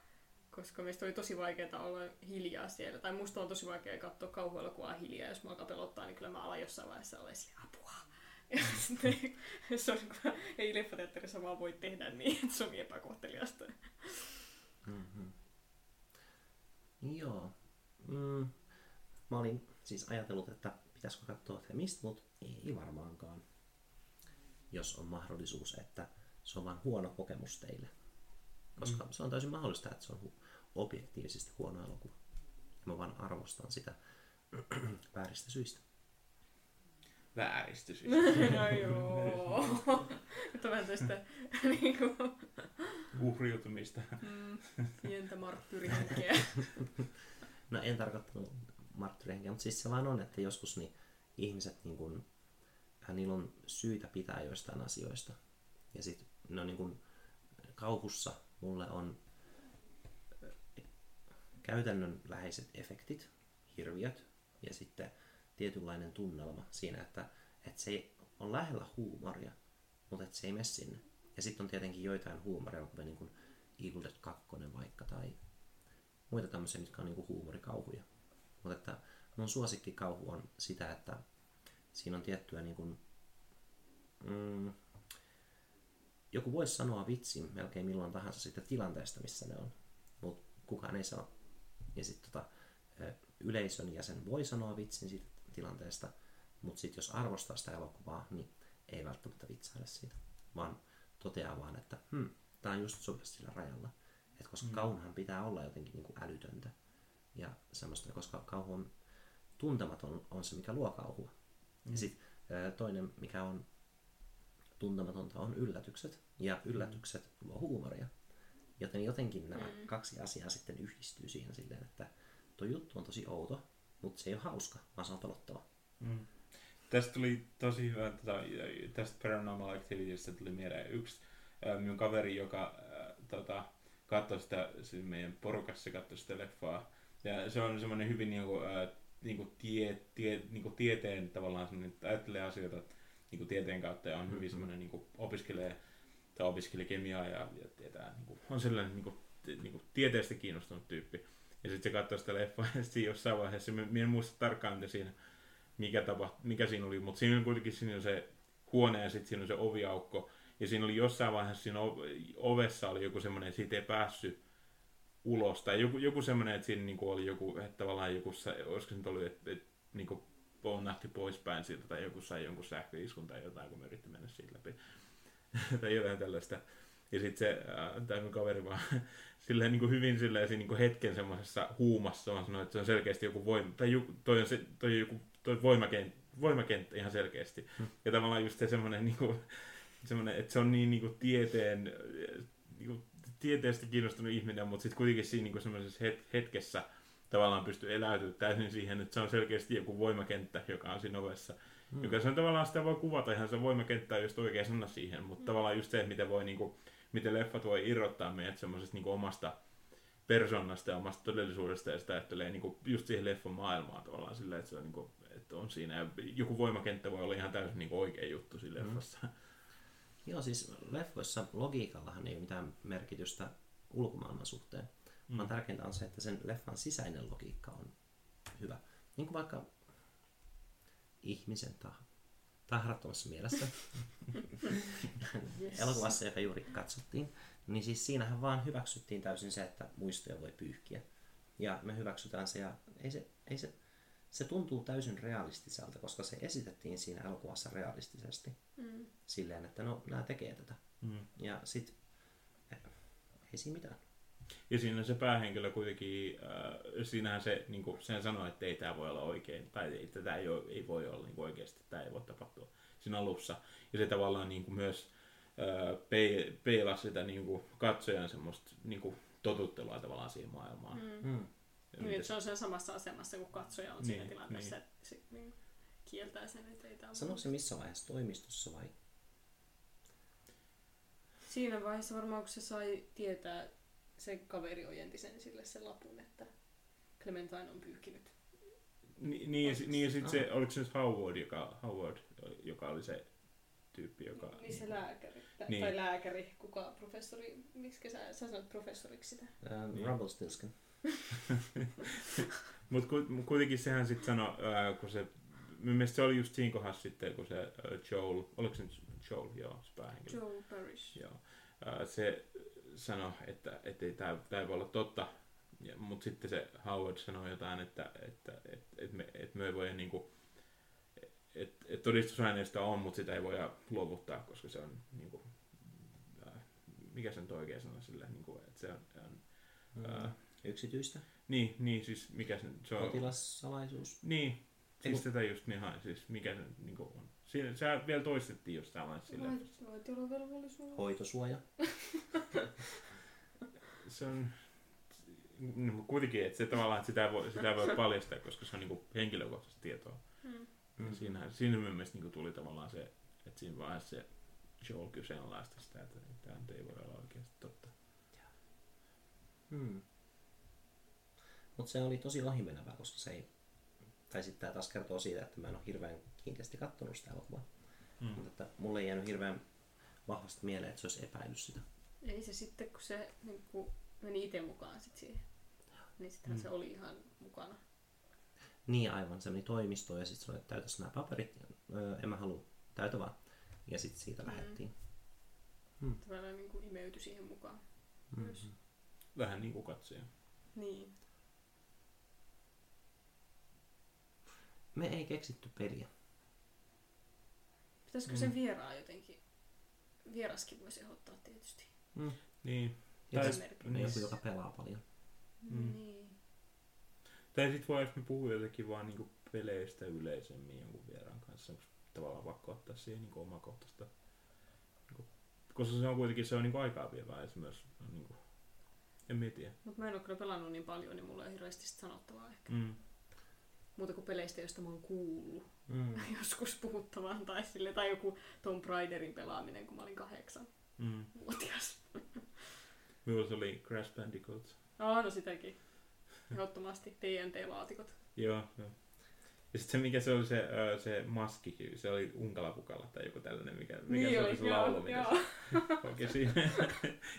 koska meistä oli tosi vaikeaa olla hiljaa siellä. Tai musta on tosi vaikea katsoa kauhuelokuvaa hiljaa. Jos mua alkaa pelottaa, niin kyllä mä alan jossain vaiheessa olla sille apua. [LAUGHS] Ja sitten [LAUGHS] se on, kun ei leffateatterissa vaan voi tehdä niin, että se on niin epäkohteliasta. Mm-hmm. Joo. Mm. Mä olin siis ajatellut, että pitäisikö katsoa Themist, mutta ei varmaankaan. Jos on mahdollisuus, että se on vain huono kokemus teille. Koska mm. se on täysin mahdollista, että se on hu- objektiivisesti huono elokuva. Ja mä vaan arvostan sitä [CLEARS THROAT] vääristä syistä. Vääristys. [LAUGHS] No joo. [LAUGHS] Nyt on vähän tästä [LAUGHS] niinku, Uhriutumista. mm, pientä marttyyrihenkeä. No en tarkoittanut marttyyrihenkeä, mutta siis se vaan on, että joskus niin ihmiset, niin kun, äh, niillä on syytä pitää joistain asioista. Ja sitten no niin kun, kauhussa mulle on äh, käytännönläheiset efektit, hirviöt ja sitten tietynlainen tunnelma siinä, että, että se on lähellä huumoria, mutta että se ei mene sinne. Ja sitten on tietenkin joitain huumoria, kuten niin kuin Evil Dead 2 vaikka, tai muita tämmöisiä, mitkä on niinku huumorikauhuja. Mutta että mun suosikkikauhu on sitä, että siinä on tiettyä niinku, mm, joku voisi sanoa vitsin melkein milloin tahansa siitä tilanteesta, missä ne on, mutta kukaan ei sano. Ja sitten tota, yleisön jäsen voi sanoa vitsin siitä tilanteesta, mutta sitten jos arvostaa sitä elokuvaa, niin ei välttämättä vitsaile siitä, vaan toteaa vaan, että hmm, tämä on just sopivasti sillä rajalla. Et koska mm. kauhunhan pitää olla jotenkin niin kuin älytöntä ja semmoista, koska kauhu on tuntematon on se, mikä luo kauhua. Mm. Ja sitten toinen, mikä on tuntematonta, on yllätykset. Ja yllätykset luo huumoria. Joten jotenkin nämä mm. kaksi asiaa sitten yhdistyy siihen silleen, että tuo juttu on tosi outo, mutta se ei ole hauska, vaan se on pelottava. Mm. Tästä tuli tosi hyvä, tota, tästä Paranormal Activitystä tuli mieleen yksi ää, minun kaveri, joka ää, tota, katsoi sitä, siis meidän porukassa katsoi sitä leffaa. Ja se on semmoinen hyvin niinku, ää, niinku tie, tie, niinku tieteen tavallaan semmoinen, että ajattelee asioita niinku tieteen kautta ja on hyvin semmoinen niinku opiskelee tai opiskeli kemiaa ja, ja tietää, niinku, on sellainen niinku, t- niinku tieteestä kiinnostunut tyyppi. Ja sitten se katsoi sitä leffaa [LAUGHS] ja sitten jossain vaiheessa, mä en muista tarkkaan mitä siinä, mikä, tapa, mikä siinä oli, mutta siinä oli kuitenkin siinä oli se huone ja sitten siinä oli se oviaukko. Ja siinä oli jossain vaiheessa siinä ovessa oli joku semmoinen, siitä ei päässyt ulos. Tai joku, joku semmoinen, että siinä niinku oli joku, että tavallaan joku, olisiko se nyt ollut, että, että niinku nähty poispäin siltä, tai joku sai jonkun sähköiskun tai jotain, kun me yritti mennä siitä läpi. [LAUGHS] tai jotain tällaista. Ja sitten se, äh, tämä mun kaveri vaan [LAUGHS] silleen niin kuin hyvin silleen siinä niin kuin hetken semmoisessa huumassa vaan sanoi, että se on selkeästi joku voima, tai joku, toi on, se, toi joku toi voimakenttä, voimakenttä ihan selkeästi. Hmm. Ja tavallaan just se semmoinen, niin kuin, semmoinen että se on niin, niin kuin tieteen, tieteestä kiinnostunut ihminen, mutta sitten kuitenkin siinä niin kuin semmoisessa het- hetkessä tavallaan pystyy eläytymään täysin siihen, että se on selkeästi joku voimakenttä, joka on siinä ovessa. Mm. Joka se on tavallaan sitä voi kuvata ihan se voimakenttä just oikea sana siihen, mutta Mm. tavallaan just se, että miten, voi, niinku, miten leffat voi irrottaa meidät semmoisesta niinku omasta persoonasta ja omasta todellisuudesta ja sitä ajattelee niinku just siihen leffan maailmaan tavallaan silleen, että se on, niinku, että on siinä ja joku voimakenttä voi olla ihan täysin niinku oikea juttu siinä Mm. leffassa. Joo, siis leffoissa logiikallahan ei ole mitään merkitystä ulkomaailman suhteen, mm. vaan tärkeintä on se, että sen leffan sisäinen logiikka on hyvä. Niin kuin vaikka ihmisen tah- tahrattomassa mielessä [LAUGHS] Yes. elokuvassa, joka juuri katsottiin, niin siis siinähän vaan hyväksyttiin täysin se, että muistoja voi pyyhkiä. Ja me hyväksytään se ja ei se, ei se, se tuntuu täysin realistiselta, koska se esitettiin siinä elokuvassa realistisesti. Mm. Silleen, että no, nämä tekee tätä. Mm. Ja sit, eh, ei siinä mitään. Ja siinä se päähenkilö kuitenkin, äh, siinähän se, niin kuin, sehän sanoi, että ei tämä voi olla oikein, tai ei, tätä ei, ole, ei voi olla niin kuin oikeasti, tämä ei voi tapahtua siinä alussa. Ja se tavallaan niin kuin myös äh, pei, peilasi sitä niin kuin katsojan semmoista niin kuin totuttelua tavallaan siihen maailmaan. Mm. Mm. Ja Niin, se on sen samassa asemassa, kun katsoja on siinä Niin, tilanteessa, niin. että se niin, kieltää sen, että ei tämä Sanoiko se missä vaiheessa toimistossa vai? Siinä vaiheessa varmaan, kun se sai tietää, se kaveri ojenti sen sille sen lapun, että Clementine on pyyhkinyt. Ni, niin, ja, niin ja sitten se, oliko se nyt Howard, joka, Howard, joka oli se tyyppi, joka... Niin se lääkäri. Tai, Niin. tai lääkäri, kuka professori, miksi sä, sä sanoit professoriksi sitä? Ähm, Niin. Rumpelstiltskin. [LAUGHS] Mutta kuitenkin sehän sitten sanoi, ää, kun se, mun mielestä se oli just siinä kohdassa sitten, kun se ää, Joel, oliko se nyt Joel, joo, se päähenkilö. Joe Parrish. Joo. Ää, se sanoi, että et ei tämä ei voi olla totta, mutta sitten se Howard sanoi jotain, että, että et, et me, et me ei voi niinku, että et todistusaineistoa on, mutta sitä ei voida luovuttaa, koska se on niinku, ää, mikä se nyt oikein sana sille, niinku, että se on, on ää, Yksityistä. niin, niin, siis mikä se, se on, Potilassalaisuus. niin, Ei siis tätä just niin hain, siis mikä se niinku on. Siinä, se vielä toistettiin jostain vaiheessa sille. Vaitiolovelvollisuus. Hoitosuoja. [LAUGHS] se on no, mut kuitenkin, että se tavallaan, että sitä voi, sitä voi paljastaa, koska se on niin henkilökohtaista tietoa. Mm. Mm. Siinä, siinä mun mielestä niin tuli tavallaan se, että siinä vaiheessa se Joel kyseenalaisti sitä, että tämä ei voi olla oikeasti totta. Hmm. Mutta se oli tosi ohimenevää, koska se ei... Tai sitten tämä taas kertoo siitä, että mä en ole hirveän kiinteästi katsonut sitä elokuvaa. Mm. Mutta että mulle ei jäänyt hirveän vahvasti mieleen, että se olisi epäillyt sitä. Ei se sitten, kun se niin kun meni itse mukaan sit siihen, niin sittenhän Mm. se oli ihan mukana. Niin aivan, se meni toimistoon ja sitten sanoi, että täytäs nämä paperit. Öö, en mä halua, täytä vaan. Ja sitten siitä Mm. lähdettiin. Tavallaan niin kuin imeytyi siihen mukaan. Mm. Myös. Vähän niin kuin katsoja. Niin. Me ei keksitty peliä. Pitäisikö Mm. sen vieraan jotenkin? Vieraskin voisi ehdottaa tietysti. Mm. Niin. Ja Tai- niin. joku, joka pelaa paljon. Mm. Niin. Tai sitten voi, jos me puhuu jotenkin vaan niin peleistä yleisemmin jonkun vieraan kanssa, onko tavallaan pakko ottaa siihen niin omakohtaista. Niin koska se on kuitenkin se on niin aikaa vievää ja se myös on niin kuin, en mä tiedä. Mutta mä en ole kyllä pelannut niin paljon, niin mulla ei hirveästi sit sanottavaa ehkä. Mm. Muuta kuin peleistä, joista mä oon kuullut Mm. [LAUGHS] joskus puhuttavan. Tai, sille, tai joku Tomb Raiderin pelaaminen, kun mä olin kahdeksan Mm. vuotias. [LAUGHS] Minulla se oli Crash Bandicoot. Ah, no sitäkin. Ehdottomasti TNT-laatikot. Joo, joo. Ja sitten se, mikä se oli se, ö, se maski, se oli Unkalapukalla tai joku tällainen, mikä, mikä Niin se oli, se laulu, mitä [LAUGHS] se.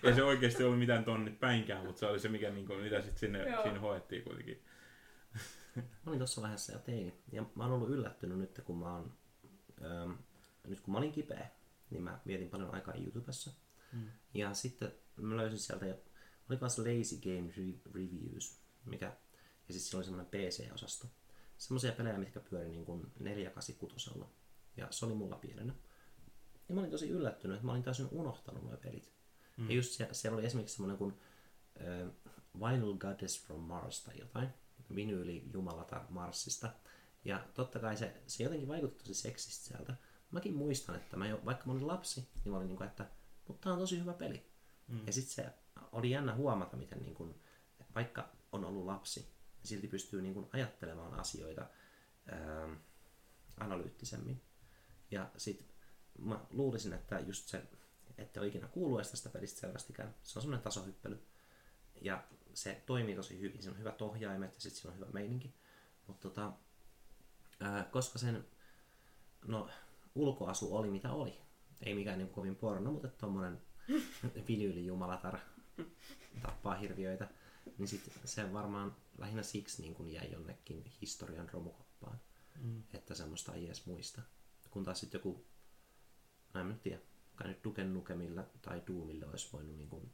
Ei se oikeasti ollut mitään tonnit päinkään, mutta se oli se, mikä, niinku, mitä sitten sinne, Joo. siinä hoettiin kuitenkin. Mä olin tuossa vaiheessa jo teini. Ja mä oon ollut yllättynyt nyt, kun mä oon, ähm, nyt kun mä olin kipeä, niin mä vietin paljon aikaa YouTubessa. Mm. Ja sitten mä löysin sieltä, olikohan se Lazy Game Re- Reviews, mikä, ja siis oli semmoinen PC-osasto. Semmoisia pelejä, mitkä pyöri niin kuin 486. Ja se oli mulla pienenä. Ja mä olin tosi yllättynyt, että mä olin täysin unohtanut nuo pelit. Mm. Ja just siellä, siellä oli esimerkiksi semmoinen kuin äh, Vinyl Goddess from Mars tai jotain. Vinyyli Jumalatar Marsista. Ja totta kai se, se jotenkin vaikutti tosi seksistä sieltä. Mäkin muistan, että mä jo, vaikka mä olin lapsi, niin mä olin niin kuin, että mutta tää on tosi hyvä peli. Mm. Ja sitten se oli jännä huomata, miten niin kuin, vaikka on ollut lapsi, niin silti pystyy niin kuin ajattelemaan asioita ää, analyyttisemmin. Ja sitten mä luulisin, että just se, ette ole ikinä kuullut edes tästä pelistä selvästikään. Se on semmoinen tasohyppely. Ja se toimii tosi hyvin. Siinä on hyvät ohjaimet ja sitten siinä on hyvä meininki. Mutta tota, ää, koska sen no, ulkoasu oli mitä oli, ei mikään niin kovin porno, mutta tommonen [LAUGHS] vinyylijumalatar tappaa hirviöitä, niin sit se varmaan lähinnä siksi niin kun jäi jonnekin historian romukoppaan, Mm. että semmoista ei edes muista. Kun taas sitten joku, no en mä nyt tiedä, kai nyt Duken Nukemilla tai Doomilla olisi voinut niin kun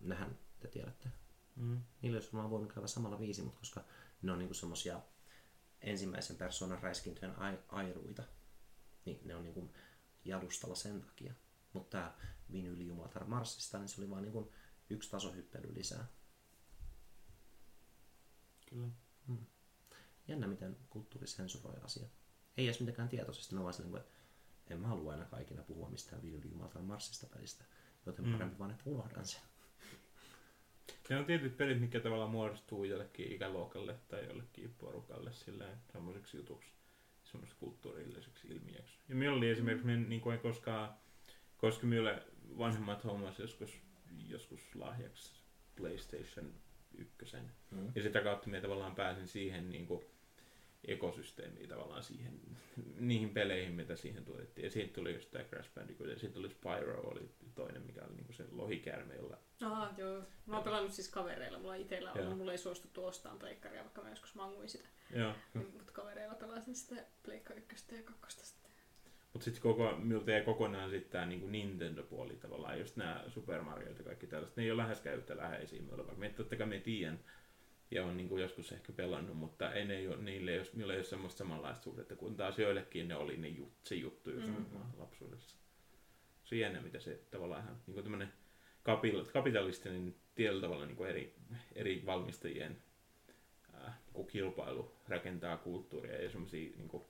nähdä, te tiedätte. Mm. Niillä olisi varmaan voinut käydä samalla viisi, mutta koska ne on niinku semmosia ensimmäisen persoonan räiskintöjen ai- airuita, niin ne on niinku jalustalla sen takia. Mutta tämä Vinyli Jumalatar Marsista, niin se oli vaan niinku yksi tasohyppely lisää. Kyllä. Jännä, miten kulttuuri sensuroi asiat. Ei edes mitenkään tietoisesti, ne vaan silleen, että en mä halua aina kaikina puhua mistään Vinyli Jumalatar Marsista pelistä, joten Mm. parempi vaan, että unohdan sen. Ne on tietyt pelit, mitkä tavallaan muodostuu jollekin ikäluokalle tai jollekin porukalle silleen semmoiseksi jutuksi, semmoiseksi kulttuurilliseksi ilmiöksi. Ja minulla oli esimerkiksi, mm. niin kuin ei koskaan, koska minulle vanhemmat hommas joskus, joskus lahjaksi PlayStation 1. Mm. Ja sitä kautta minä tavallaan pääsin siihen niin kuin, ekosysteemiin tavallaan siihen, niihin peleihin, mitä siihen tuotettiin. Ja siitä tuli just tämä Crash Bandicoot, ja sitten tuli Spyro, oli toinen, mikä oli niin kuin se lohikäärme, jolla Aha, joo. Mä oon pelannut siis kavereilla. Mulla itsellä on mulla ei suostuttu ostamaan pleikkaria, vaikka mä joskus manguin sitä. Joo. Mutta kavereilla pelasin sitä pleikka ykköstä ja kakkosta sitten. Mutta sitten koko, miltä jäi kokonaan sitten tämä niinku Nintendo-puoli tavallaan, just nämä Super Mario ja kaikki tällaiset, ne ei ole läheskään yhtä läheisiä vaikka me totta kai me tiedän ja on niinku joskus ehkä pelannut, mutta ei ne ole, niille ei ole, niillä ei ole semmoista samanlaista suhdetta, kun taas joillekin ne oli ne jut, se juttu just Mm. mm. lapsuudessa. Se on jännä, mitä se tavallaan ihan niinku tämmöinen kapil- kapitalistinen tietyllä tavalla niinku eri, eri valmistajien äh, niinku kilpailu rakentaa kulttuuria ja semmoisia niinku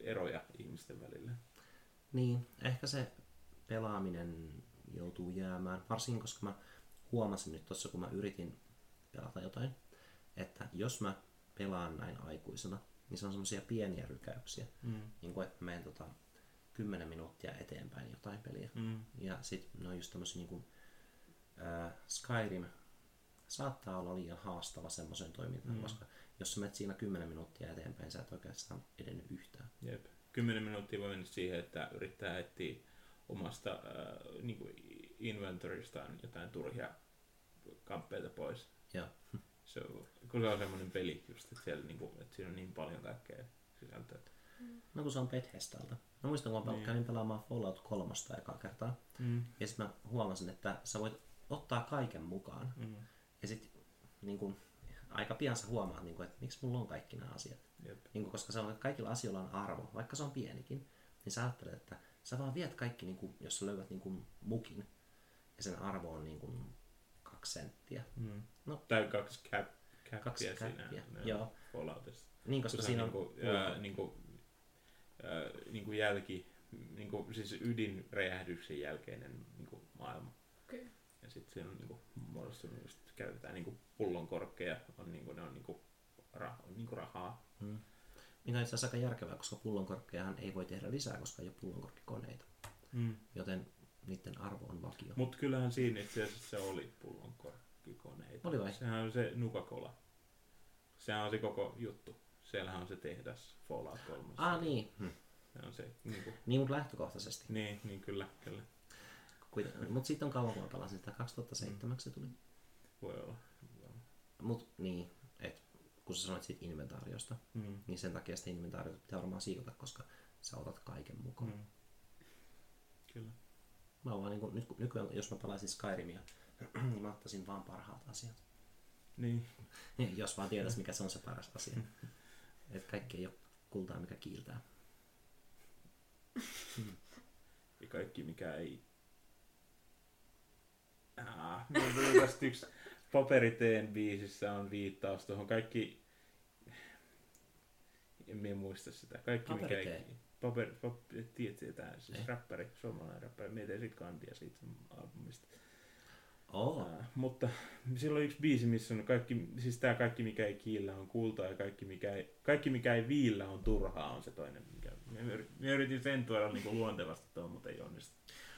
eroja ihmisten välillä. Niin, ehkä se pelaaminen joutuu jäämään, varsinkin koska mä huomasin nyt tuossa, kun mä yritin pelata jotain, että jos mä pelaan näin aikuisena, niin se on semmoisia pieniä rykäyksiä, Mm. niin kuin että mä menen tota 10 minuuttia eteenpäin jotain peliä. Mm. Ja sitten ne on just tämmöisiä niin kuin, ää, Skyrim saattaa olla liian haastava semmoiseen toimintaan, Mm. koska jos sä menet siinä 10 minuuttia eteenpäin, sä et oikeastaan edennyt yhtään. Jep. Kymmenen minuuttia voi mennä siihen, että yrittää etsiä omasta äh, niin kuin inventoristaan jotain turhia kamppeita pois. Joo. Se on, kun se on semmoinen peli just, että, siellä, niin kuin, että siinä on niin paljon kaikkea sisältöä. No kun se on Bethesdalta. Mä muistan, kun mä Niin. kävin pelaamaan Fallout 3 ekaa kertaa. Mm. Ja sitten mä huomasin, että sä voit ottaa kaiken mukaan. Mm. Ja sitten niin kun, aika pian sä huomaat, niin kun, että miksi mulla on kaikki nämä asiat. Jep. Niin kun, koska se on, että kaikilla asioilla on arvo, vaikka se on pienikin. Niin sä ajattelet, että sä vaan viet kaikki, niin kun, jos sä löydät niin kun, mukin. Ja sen arvo on niin kun, kaksi senttiä. Mm. No. Tai kaksi cap, cappia Kaksi siinä cappia, no, joo. Falloutissa. Niin, koska siinä on... niinku, ää, niinku, ää, niinku jälki, niinku, siis ydinräjähdyksen jälkeinen niinku maailma. Okei. Ja sitten siinä on niinku muodostunut just, käytetään niinku pullonkorkkeja, on niinku, ne on niinku, rah, on niinku rahaa. Mm. Mikä on itse asiassa aika järkevää, koska pullonkorkkejahan ei voi tehdä lisää, koska ei ole pullonkorkkikoneita. Mm. Joten niiden arvo on vakio. Mutta kyllähän siinä itse asiassa se oli pullonkorkkikoneita. Oli vai? Sehän on se Nuka-Cola. Sehän on se koko juttu. Siellähän on se tehdas Fallout 3. Ah niin. Hm. Se on se, niin, kuin, Niin, mutta lähtökohtaisesti. niin, niin kyllä, kyllä. Mutta sitten on kauan, kun pelasin sitä. 2007 se tuli. Voi olla. Mut niin, et kun sä sanoit siitä inventaariosta, Mm. niin sen takia sitä inventaariota pitää varmaan siivota, koska sä otat kaiken mukaan. Mm. Kyllä. Mä vaan niin nyt, kun- nykyään, jos mä pelaisin Skyrimia, niin [CLEARS THROAT] mä ottaisin vaan parhaat asiat. Niin. [LAUGHS] jos vaan tietäis, mikä se on se paras asia. [LAUGHS] Et kaikki ei ole kultaa, mikä kiiltää. Ja kaikki mikä ei... Ah, tästä yksi paperiteen biisissä on viittaus tuohon kaikki... En minä muista sitä. Kaikki mikä ei... Paper, paper, tietää, siis Ei. räppäri, suomalainen räppäri. Mietin sit kandia siitä albumista. Oo, Ää, mutta sillä on yksi biisi, missä on kaikki, siis tää kaikki mikä ei kiillä on kultaa ja kaikki mikä ei, kaikki mikä ei viillä on turhaa on se toinen. Mikä, mä yritin, sen tuoda niinku luontevasti tuohon, mutta ei onnistu.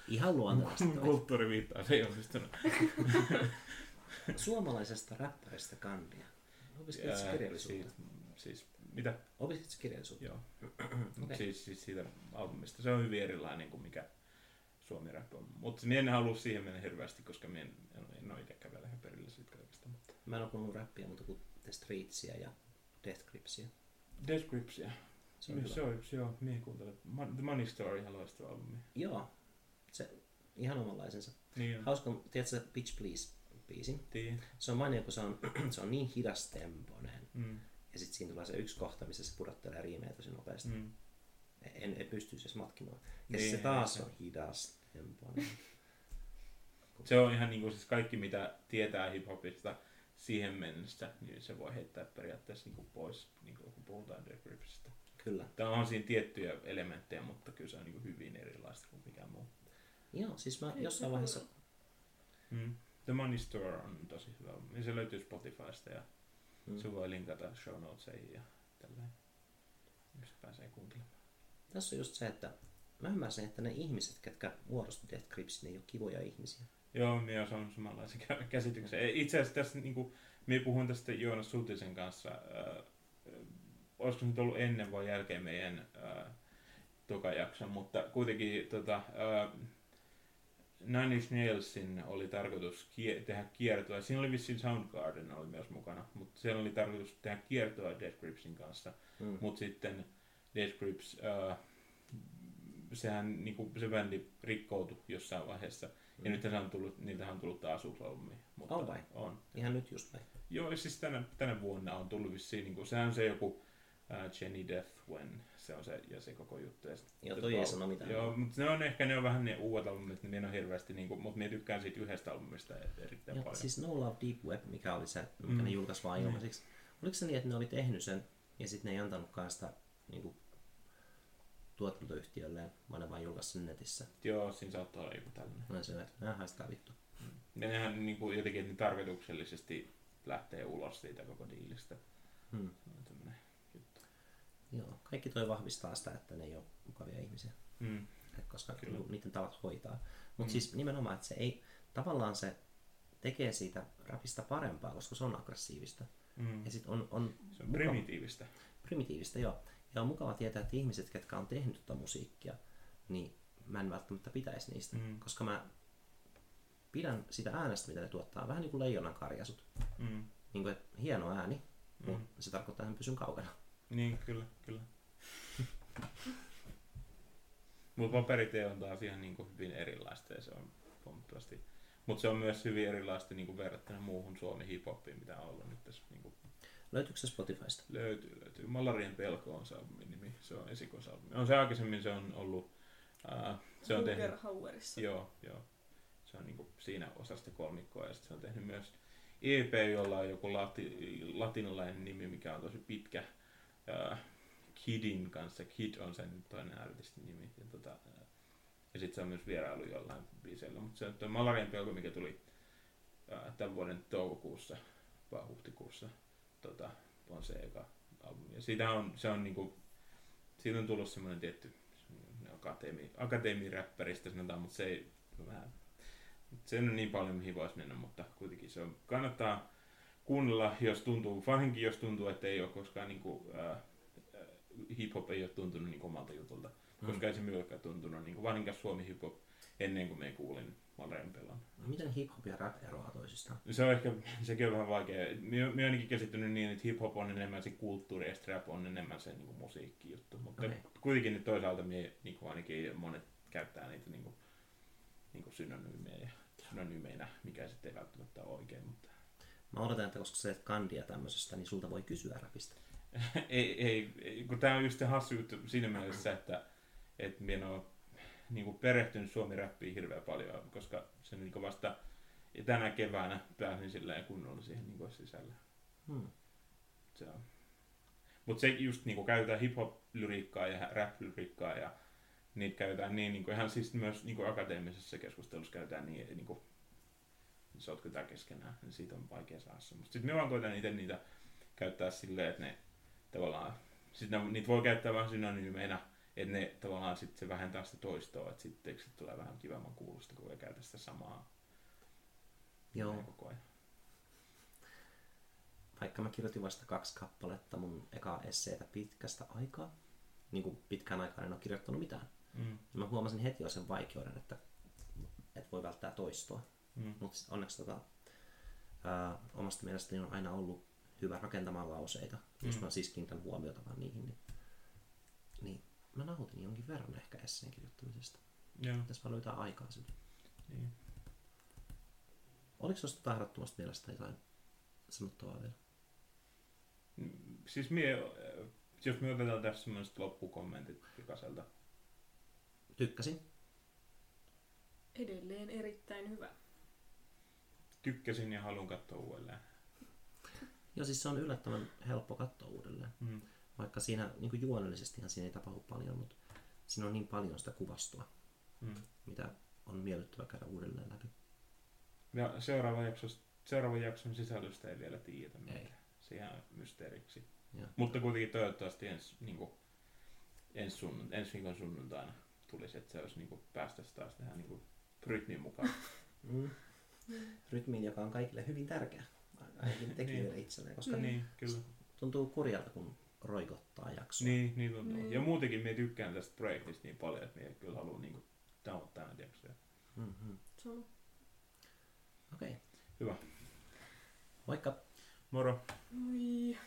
ihan luontevasti. Kulttuuri viittaa, se ei onnistunut. Suomalaisesta räppäristä kandia. Opiskelit kirjallisuutta? Siis, siis, mitä? Opiskelit sä kirjallisuutta? Joo. [CLEARS THROAT] Okei. siis, siis siitä albumista. Se on hyvin erilainen kuin mikä Suomi rap on. Mutta minä en halua siihen mennä hirveästi, koska minä en, en, en ole itsekään vielä ihan perillä siitä kaikesta. Mutta. Mä en ole kuunnellut räppiä muuta kuin The Streetsia ja Death Gripsia. Descriptia. Se on hyvä. se on yksi, joo, minä kuuntelen. The Money Story, ihan loistava albumi. Joo, se ihan omanlaisensa. Niin on. Hauska, tiedätkö Pitch Please biisin? Tiedän. Se on mainio, kun se on, [CLEARS THROAT] se on niin hidastempoinen. Mm. Ja sitten siinä tulee se yksi kohta, missä se pudottelee riimejä tosi nopeasti. Mm. En, en pystyisi edes matkimaan. Ja Niin, se taas se. on hidastempoinen. [LAUGHS] Se on ihan niinku siis kaikki mitä tietää hiphopista siihen mennessä, niin se voi heittää periaatteessa niinku pois, niinku kun puhutaan Descriptista. Kyllä. Tää on siinä tiettyjä elementtejä, mutta kyllä se on niinku hyvin erilaista kuin mikään muu. Joo, siis mä jossain se vaiheessa... Mm. The Money Store on tosi hyvä. Se löytyy Spotifysta ja Mm. se voi linkata show notesiin ja tälleen. Jos pääsee kuuntelemaan. Tässä on just se, että mä ymmärsin, että ne ihmiset, ketkä muodosti Death Grips, ne ei ole kivoja ihmisiä. Joo, minä on samanlaisen kä- käsityksen. Itse asiassa tässä, niin kuin, minä puhuin tästä Joonas Sutisen kanssa, äh, olisiko se nyt ollut ennen vai jälkeen meidän äh, toka jakson, mutta kuitenkin tota, äh, Nine Inch Nailsin oli tarkoitus kie- tehdä kiertoa. Siinä oli vissiin Soundgarden oli myös mukana, mutta siellä oli tarkoitus tehdä kiertoa Death Gripsin kanssa. Mm. Mutta sitten Death Grips, äh, sehän niinku, se bändi rikkoutui jossain vaiheessa. Ja nyt on tullut, niiltähän on tullut taas uusi albumi. Mutta On vai? On. Ihan nyt just vai? Joo, siis tänä, tänä vuonna on tullut vissiin, niin kuin, sehän on se joku Jenny Death When, se on se, ja se koko juttu. Ja Joo, toi ei sano mitään. Joo, mutta ne on ehkä ne on vähän ne uudet albumit, niin minä on hirveästi, niin kuin, mutta minä tykkään siitä yhdestä albumista erittäin Ja paljon. siis No Love Deep Web, mikä oli se, mikä Mm. ne julkaisi vaan Niin. ilmaiseksi. Oliko se niin, että ne oli tehnyt sen ja sitten ne ei antanutkaan sitä niin kuin, tuotantoyhtiölleen, vaan ne vaan julkaisi sen netissä. Joo, siinä saattaa olla joku tällainen. Mä sanoin, että nää haistaa vittu. Ja nehän niin kuin, jotenkin ne tarkoituksellisesti lähtee ulos siitä koko diilistä. Hmm. Se on tämmönen juttu. Joo, kaikki toi vahvistaa sitä, että ne ei ole mukavia ihmisiä, Mm. Et koska Kyllä. niinku, niiden tavat hoitaa. Mutta Mm. mm. siis nimenomaan, että se ei, tavallaan se tekee siitä rapista parempaa, koska se on aggressiivista. Mm. Ja sitten on, on Se on mukava- primitiivistä. primitiivistä, joo. Ja on mukava tietää, että ihmiset, ketkä on tehnyt tota musiikkia, niin mä en välttämättä pitäisi niistä. Mm. Koska mä pidän sitä äänestä, mitä ne tuottaa, vähän niin kuin leijonan karjasut. Mm. Niin kuin, että hieno ääni, Mm. mutta se tarkoittaa, että mä pysyn kaukana. Niin, kyllä, kyllä. Mutta paperitee on taas ihan niin kuin hyvin erilaista ja se on huomattavasti. Mutta se on myös hyvin erilaista niin kuin verrattuna muuhun Suomi hiphopiin, mitä on ollut nyt tässä niin kuin Löytyykö se Spotifysta? löytyy, löytyy. Malarien pelko on se albumin nimi, se on esikoisalbumi. On se aikaisemmin se on ollut, ää, se on tehnyt, Hauerissa. joo, joo. Se on niin kuin siinä osasta kolmikkoa ja sit se on tehnyt myös EP, jolla on joku lati, latinalainen nimi, mikä on tosi pitkä. Kidin kanssa, Kid on sen toinen artistin nimi. Ja, tota, ja sitten se on myös vierailu jollain biiseillä. Mutta se on tuo Malarien pelko, mikä tuli ää, tämän vuoden toukokuussa vai huhtikuussa, tota, on se eka albumi. Ja siitä on, se on niinku, siitä on tullut semmoinen tietty akatemi, akatemiräppäristä sanotaan, mutta se ei vähän, se ole niin paljon mihin voisi mennä, mutta kuitenkin se on, kannattaa kuunnella, jos tuntuu, varsinkin jos tuntuu, että ei ole koskaan niinku, äh, hip-hop ei ole tuntunut niin omalta jutulta. Mm. Koska ei se myöskään tuntunut, niin varsinkin Suomi hip-hop, ennen kuin me kuulin Valeren pelan. No, miten hip-hop ja rap eroaa toisistaan? Se on ehkä, sekin on vähän vaikea. Minä olen ainakin käsittänyt niin, että hip-hop on enemmän se kulttuuri ja rap on enemmän se niin musiikkijuttu. Mutta Okei. kuitenkin nyt toisaalta mie, niin kuin ainakin monet käyttää niitä niin kuin, niin kuin synonyymejä, synonyymeinä, mikä sitten ei välttämättä ole oikein. Mutta Mä odotan, että koska sä teet kandia tämmöisestä, niin sulta voi kysyä rapista. [LAUGHS] ei, ei, ei, kun tämä on just se hassu juttu siinä mielessä, että, että minä en ole niin kuin perehtynyt suomi-räppiin hirveän paljon, koska se niin kuin vasta tänä keväänä pääsin silleen kunnolla siihen niin kuin sisälle. Hmm. Se on. Mutta se just niinku käytetään hip-hop-lyriikkaa ja rap-lyriikkaa ja niitä käytetään niin niinku, ihan siis myös niinku akateemisessa keskustelussa käytetään niin niinku, sotkutaan keskenään, niin siitä on vaikea saada semmoista. Sitten me vaan koitan itse niitä käyttää silleen, että ne tavallaan, sit ne, niitä voi käyttää vähän synonyymeinä, että ne tavallaan sitten se vähentää sitä toistoa, että sitten sit tulee vähän kivemman kuulosta, kun ei käytä sitä samaa Joo. koko ajan. Vaikka mä kirjoitin vasta kaksi kappaletta mun ekaa esseitä pitkästä aikaa, niin kuin pitkään aikaan en ole kirjoittanut mitään. Mm. Ja mä huomasin heti jo sen vaikeuden, että, että voi välttää toistoa. Mm. Mutta onneksi tota, ää, omasta mielestäni on aina ollut hyvä rakentamaan lauseita, mm. jos Mm. mä siis kiinnitän huomiota vaan niihin. Niin, niin mä nautin jonkin verran ehkä esseen kirjoittamisesta. Joo, Pitäisi vaan löytää aikaa sille. niin. Oliko sinusta tahdottomasta mielestä jotain sanottavaa vielä? Siis mie, äh, jos me otetaan tässä semmoiset loppukommentit Pikaselta. Tykkäsin. Edelleen erittäin hyvä. Tykkäsin ja haluan katsoa uudelleen. Ja siis se on yllättävän helppo katsoa uudelleen. Mm. Vaikka siinä niin juonellisestihan siinä ei tapahdu paljon, mutta siinä on niin paljon sitä kuvastoa, Mm. mitä on miellyttävä käydä uudelleen läpi. Ja seuraava, jaksos, seuraava jakson sisällöstä ei vielä tiedetä Ei. mitään. Se jää mysteeriksi. Ja, Mutta kuitenkin toivottavasti ensi, niin kuin, ensi, sunnun, ensi viikon sunnuntaina tulisi, että se olisi niin kuin, päästäisiin taas tähän niin kuin, rytmin mukaan. [LAUGHS] mm, rytmiin, joka on kaikille hyvin tärkeä, ainakin tekijöille itselleen, koska niin, kyllä. tuntuu kurjalta, kun roikottaa jaksoa. Niin, niin tuntuu. Niin. Ja muutenkin me tykkään tästä projektista niin paljon, että me kyllä haluan niin kuin, nauhoittaa näitä jaksoja. Mm-hmm. Okei. Okay. Hyvä. Moikka! Moro! Moi.